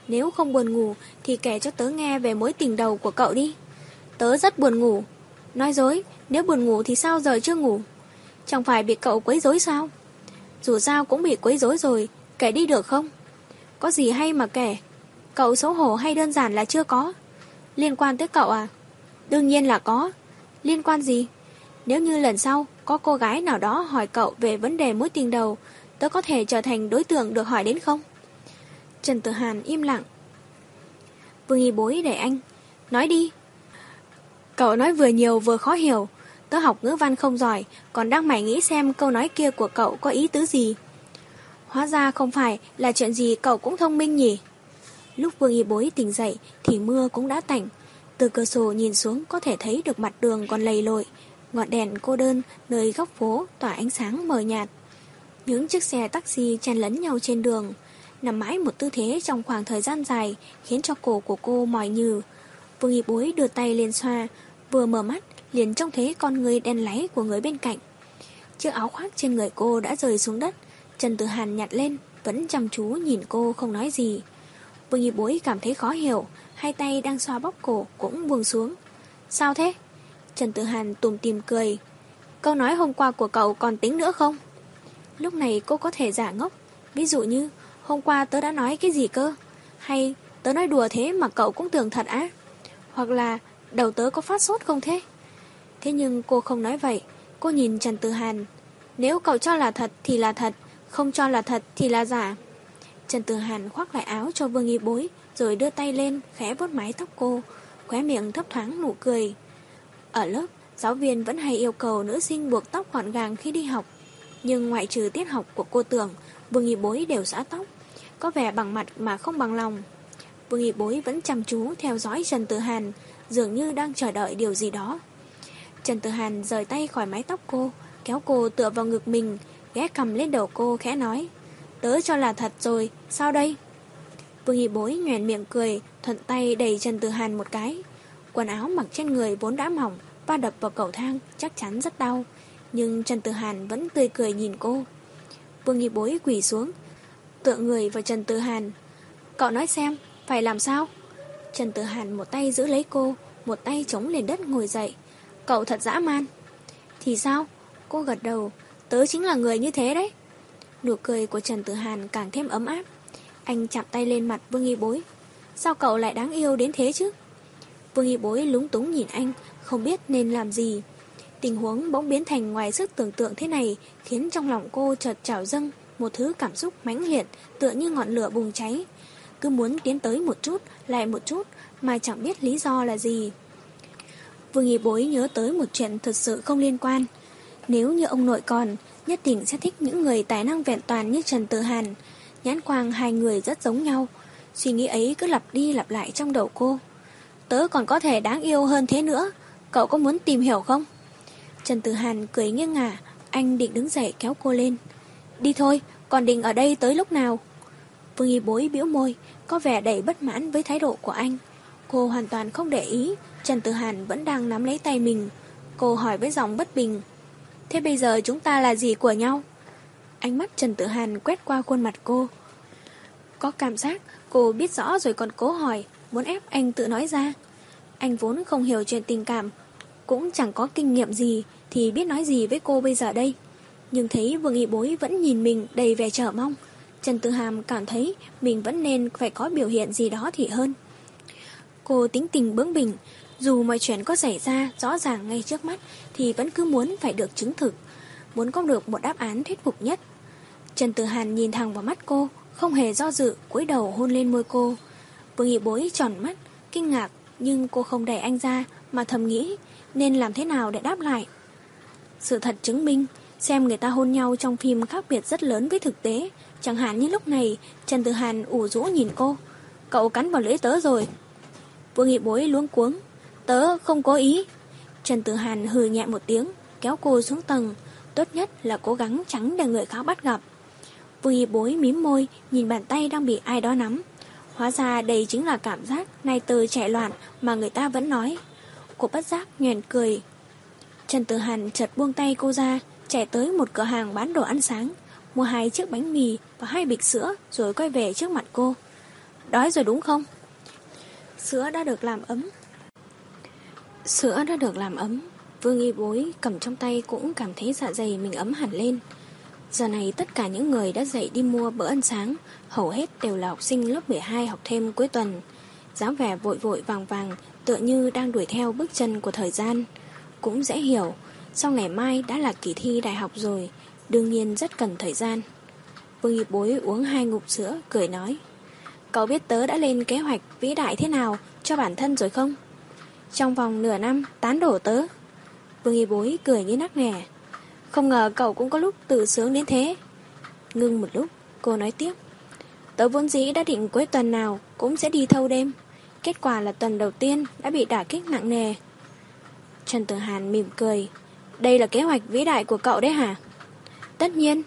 Nếu không buồn ngủ thì kể cho tớ nghe về mối tình đầu của cậu đi. Tớ rất buồn ngủ. Nói dối, nếu buồn ngủ thì sao giờ chưa ngủ? Chẳng phải bị cậu quấy rối sao? Dù sao cũng bị quấy rối rồi, kể đi được không? Có gì hay mà kể? Cậu xấu hổ hay đơn giản là chưa có? Liên quan tới cậu à? Đương nhiên là có. Liên quan gì? Nếu như lần sau có cô gái nào đó hỏi cậu về vấn đề mối tình đầu, tớ có thể trở thành đối tượng được hỏi đến không? Trần Tử Hàn im lặng. Vương y bối để anh. Nói đi. Cậu nói vừa nhiều vừa khó hiểu. Tớ học ngữ văn không giỏi, còn đang mải nghĩ xem câu nói kia của cậu có ý tứ gì. Hóa ra không phải là chuyện gì cậu cũng thông minh nhỉ. Lúc Vương Y Bối tỉnh dậy thì mưa cũng đã tạnh. Từ cửa sổ nhìn xuống có thể thấy được mặt đường còn lầy lội. Ngọn đèn cô đơn nơi góc phố tỏa ánh sáng mờ nhạt. Những chiếc xe taxi chen lấn nhau trên đường. Nằm mãi một tư thế trong khoảng thời gian dài khiến cho cổ của cô mỏi nhừ. Vương Y Bối đưa tay lên xoa, vừa mở mắt liền trông thấy con người đen láy của người bên cạnh. Chiếc áo khoác trên người cô đã rơi xuống đất, Trần Tử Hàn nhặt lên, vẫn chăm chú nhìn cô không nói gì. Vương Nhi Bối cảm thấy khó hiểu, hai tay đang xoa bóp cổ cũng buông xuống. Sao thế? Trần Tử Hàn tùm tìm cười. Câu nói hôm qua của cậu còn tính nữa không? Lúc này cô có thể giả ngốc. Ví dụ như, hôm qua tớ đã nói cái gì cơ? Hay tớ nói đùa thế mà cậu cũng tưởng thật á? Hoặc là đầu tớ có phát sốt không thế? Thế nhưng cô không nói vậy. Cô nhìn Trần Tử Hàn. Nếu cậu cho là thật thì là thật, không cho là thật thì là giả. Trần Tử Hàn khoác lại áo cho Vương Y Bối, rồi đưa tay lên, khẽ vuốt mái tóc cô, khóe miệng thấp thoáng nụ cười. Ở lớp, giáo viên vẫn hay yêu cầu nữ sinh buộc tóc gọn gàng khi đi học. Nhưng ngoại trừ tiết học của cô tưởng, Vương Y Bối đều xõa tóc, có vẻ bằng mặt mà không bằng lòng. Vương Y Bối vẫn chăm chú theo dõi Trần Tử Hàn, dường như đang chờ đợi điều gì đó. Trần Tử Hàn rời tay khỏi mái tóc cô, kéo cô tựa vào ngực mình, ghé cầm lên đầu cô khẽ nói. Tớ cho là thật rồi, sao đây? Vương Hy Bối nhoèn miệng cười, thuận tay đẩy Trần Tử Hàn một cái. Quần áo mặc trên người vốn đã mỏng, va đập vào cầu thang chắc chắn rất đau. Nhưng Trần Tử Hàn vẫn tươi cười nhìn cô. Vương Hy Bối quỳ xuống, tựa người vào Trần Tử Hàn. Cậu nói xem, phải làm sao? Trần Tử Hàn một tay giữ lấy cô, một tay chống lên đất ngồi dậy. Cậu thật dã man. Thì sao? Cô gật đầu. Tớ chính là người như thế đấy. Nụ cười của Trần Tử Hàn càng thêm ấm áp. Anh chạm tay lên mặt Vương Y Bối. Sao cậu lại đáng yêu đến thế chứ? Vương Y Bối lúng túng nhìn anh, không biết nên làm gì. Tình huống bỗng biến thành ngoài sức tưởng tượng thế này khiến trong lòng cô chợt trào dâng một thứ cảm xúc mãnh liệt tựa như ngọn lửa bùng cháy. cứ muốn tiến tới một chút, lại một chút, mà chẳng biết lý do là gì. Vương Y Bối nhớ tới một chuyện thật sự không liên quan. Nếu như ông nội còn, nhất định sẽ thích những người tài năng vẹn toàn như Trần Tử Hàn. Nhãn quang hai người rất giống nhau. Suy nghĩ ấy cứ lặp đi lặp lại trong đầu cô. Tớ còn có thể đáng yêu hơn thế nữa. Cậu có muốn tìm hiểu không? Trần Tử Hàn cười nghiêng ngả. Anh định đứng dậy kéo cô lên. Đi thôi, còn định ở đây tới lúc nào? Vương Y Bối biểu môi, có vẻ đầy bất mãn với thái độ của anh. Cô hoàn toàn không để ý, Trần Tử Hàn vẫn đang nắm lấy tay mình. Cô hỏi với giọng bất bình. Thế bây giờ chúng ta là gì của nhau? Ánh mắt Trần Tử Hàn quét qua khuôn mặt cô. Có cảm giác cô biết rõ rồi còn cố hỏi, muốn ép anh tự nói ra. Anh vốn không hiểu chuyện tình cảm, cũng chẳng có kinh nghiệm gì thì biết nói gì với cô bây giờ đây. Nhưng thấy Vương Y Bối vẫn nhìn mình đầy vẻ chờ mong. Trần Tử Hàm cảm thấy mình vẫn nên phải có biểu hiện gì đó thì hơn. Cô tính tình bướng bỉnh, dù mọi chuyện có xảy ra rõ ràng ngay trước mắt thì vẫn cứ muốn phải được chứng thực, muốn có được một đáp án thuyết phục nhất. Trần Tử Hàn nhìn thẳng vào mắt cô, không hề do dự, cúi đầu hôn lên môi cô. Vương Nghị Bối tròn mắt, kinh ngạc, nhưng cô không đẩy anh ra mà thầm nghĩ nên làm thế nào để đáp lại. Sự thật chứng minh, xem người ta hôn nhau trong phim khác biệt rất lớn với thực tế, chẳng hạn như lúc này Trần Tử Hàn ủ rũ nhìn cô. Cậu cắn vào lưỡi tớ rồi. Vương Nghị Bối luống cuống, Tớ không có ý. Trần Tử Hàn hừ nhẹ một tiếng, kéo cô xuống tầng. Tốt nhất là cố gắng tránh để người khác bắt gặp. Vương y bối mím môi, nhìn bàn tay đang bị ai đó nắm. Hóa ra đây chính là cảm giác nay từ chạy loạn mà người ta vẫn nói. Cô bất giác nhoèn cười. Trần Tử Hàn chợt buông tay cô ra, chạy tới một cửa hàng bán đồ ăn sáng, mua hai chiếc bánh mì và hai bịch sữa rồi quay về trước mặt cô. Đói rồi đúng không? Sữa đã được làm ấm, Sữa đã được làm ấm. Vương y bối cầm trong tay cũng cảm thấy dạ dày mình ấm hẳn lên. Giờ này tất cả những người đã dậy đi mua bữa ăn sáng, Hầu hết đều là học sinh lớp 12 học thêm cuối tuần. Dáng vẻ vội vội vàng vàng, Tựa như đang đuổi theo bước chân của thời gian. Cũng dễ hiểu, Sau ngày mai đã là kỳ thi đại học rồi, Đương nhiên rất cần thời gian. Vương y bối uống hai ngụm sữa, Cười nói, Cậu biết tớ đã lên kế hoạch vĩ đại thế nào Cho bản thân rồi không? Trong vòng nửa năm, tán đổ tớ. Vương y bối cười như nắc nẻ. Không ngờ cậu cũng có lúc tự sướng đến thế. Ngưng một lúc, Cô nói tiếp. Tớ vốn dĩ đã định cuối tuần nào Cũng sẽ đi thâu đêm. Kết quả là tuần đầu tiên đã bị đả kích nặng nề. Trần Tử Hàn mỉm cười. Đây là kế hoạch vĩ đại của cậu đấy hả? Tất nhiên,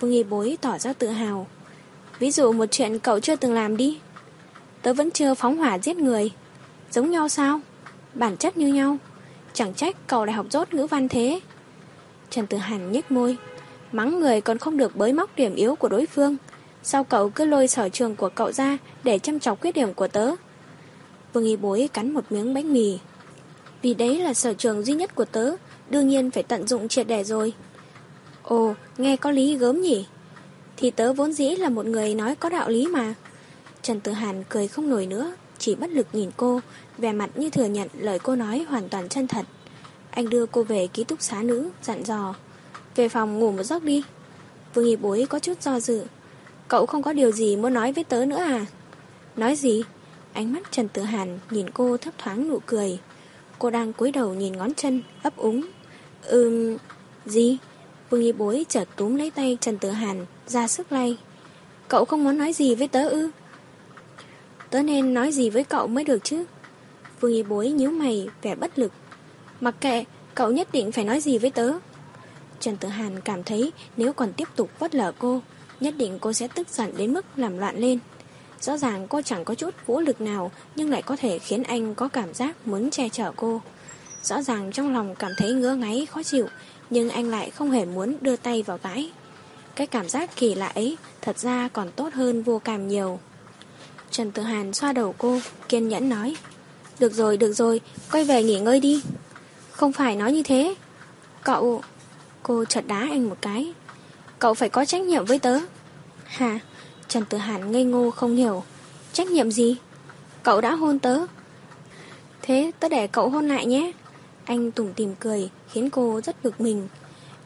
Vương y bối tỏ ra tự hào. Ví dụ một chuyện cậu chưa từng làm đi. Tớ vẫn chưa phóng hỏa giết người. Giống nhau sao? Bản chất như nhau. Chẳng trách cậu lại học rốt ngữ văn thế. Trần Tử Hàn nhếch môi. Mắng người còn không được bới móc điểm yếu của đối phương. Sao cậu cứ lôi sở trường của cậu ra để chăm chọc khuyết điểm của tớ? Vương Y Bối cắn một miếng bánh mì. Vì đấy là sở trường duy nhất của tớ, đương nhiên phải tận dụng triệt để rồi. Ồ, nghe có lý gớm nhỉ? Thì tớ vốn dĩ là một người nói có đạo lý mà. Trần Tử Hàn cười không nổi nữa, chỉ bất lực nhìn cô, vẻ mặt như thừa nhận lời cô nói hoàn toàn chân thật. Anh đưa cô về ký túc xá nữ, dặn dò. Về phòng ngủ một giấc đi. Vương hiệp bối có chút do dự. Cậu không có điều gì muốn nói với tớ nữa à? Nói gì? Ánh mắt Trần Tử Hàn nhìn cô thấp thoáng nụ cười. Cô đang cúi đầu nhìn ngón chân, ấp úng. Ừm... Gì? Vương hiệp bối chợt túm lấy tay Trần Tử Hàn, ra sức lay. Cậu không muốn nói gì với tớ ư? Tớ nên nói gì với cậu mới được chứ? Vương y bối nhíu mày, vẻ bất lực. Mặc kệ, cậu nhất định phải nói gì với tớ. Trần Tử Hàn cảm thấy nếu còn tiếp tục vất lở cô, nhất định cô sẽ tức giận đến mức làm loạn lên. Rõ ràng cô chẳng có chút vũ lực nào nhưng lại có thể khiến anh có cảm giác muốn che chở cô. Rõ ràng trong lòng cảm thấy ngứa ngáy khó chịu nhưng anh lại không hề muốn đưa tay vào gãi. Cái cảm giác kỳ lạ ấy thật ra còn tốt hơn vô cảm nhiều. Trần Tử Hàn xoa đầu cô, kiên nhẫn nói. Được rồi, được rồi, quay về nghỉ ngơi đi. Không phải nói như thế. Cậu... Cô chợt đá anh một cái. Cậu phải có trách nhiệm với tớ. Hà, Trần Tử Hàn ngây ngô không hiểu. Trách nhiệm gì? Cậu đã hôn tớ. Thế tớ để cậu hôn lại nhé. Anh tủm tìm cười, khiến cô rất bực mình.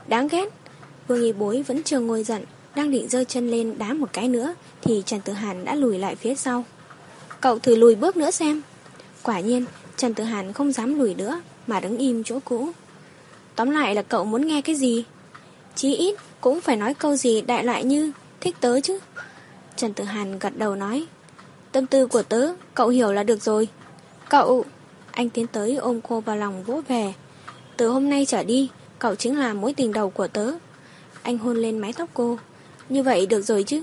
Đáng ghét. Vương y bối vẫn chưa ngồi giận, đang định giơ chân lên đá một cái nữa thì Trần Tử Hàn đã lùi lại phía sau. Cậu thử lùi bước nữa xem. Quả nhiên, Trần Tử Hàn không dám lùi nữa mà đứng im chỗ cũ. Tóm lại là cậu muốn nghe cái gì? Chí ít cũng phải nói câu gì đại loại như thích tớ chứ. Trần Tử Hàn gật đầu nói Tâm tư của tớ, cậu hiểu là được rồi. Cậu... Anh tiến tới ôm cô vào lòng vỗ về. Từ hôm nay trở đi, cậu chính là mối tình đầu của tớ. Anh hôn lên mái tóc cô. Như vậy được rồi chứ.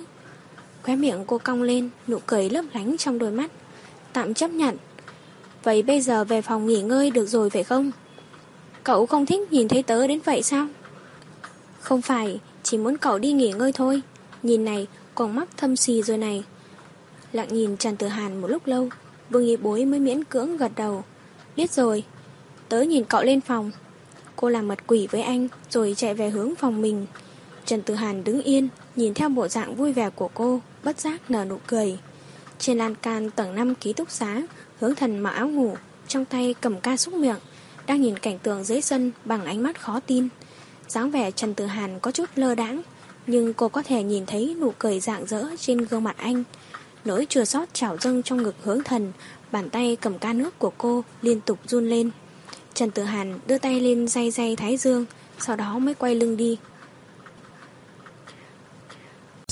Khóe miệng cô cong lên, nụ cười lấp lánh trong đôi mắt. Tạm chấp nhận. Vậy bây giờ về phòng nghỉ ngơi được rồi phải không? Cậu không thích nhìn thấy tớ đến vậy sao? Không phải, chỉ muốn cậu đi nghỉ ngơi thôi. Nhìn này, còn mắt thâm xì rồi này. Lặng nhìn Trần Tử Hàn một lúc lâu, Vương Nghị Bối mới miễn cưỡng gật đầu. Biết rồi, tớ nhìn cậu lên phòng. Cô làm mật quỷ với anh rồi chạy về hướng phòng mình. Trần Tử Hàn đứng yên, nhìn theo bộ dạng vui vẻ của cô, bất giác nở nụ cười. Trên lan can tầng 5 ký túc xá, hướng thần mặc áo ngủ, trong tay cầm ca xúc miệng, đang nhìn cảnh tượng dưới sân bằng ánh mắt khó tin. dáng vẻ Trần Tử Hàn có chút lơ đãng, nhưng cô có thể nhìn thấy nụ cười rạng rỡ trên gương mặt anh. Nỗi chừa sót trào dâng trong ngực hướng thần, bàn tay cầm ca nước của cô liên tục run lên. Trần Tử Hàn đưa tay lên day day thái dương, sau đó mới quay lưng đi.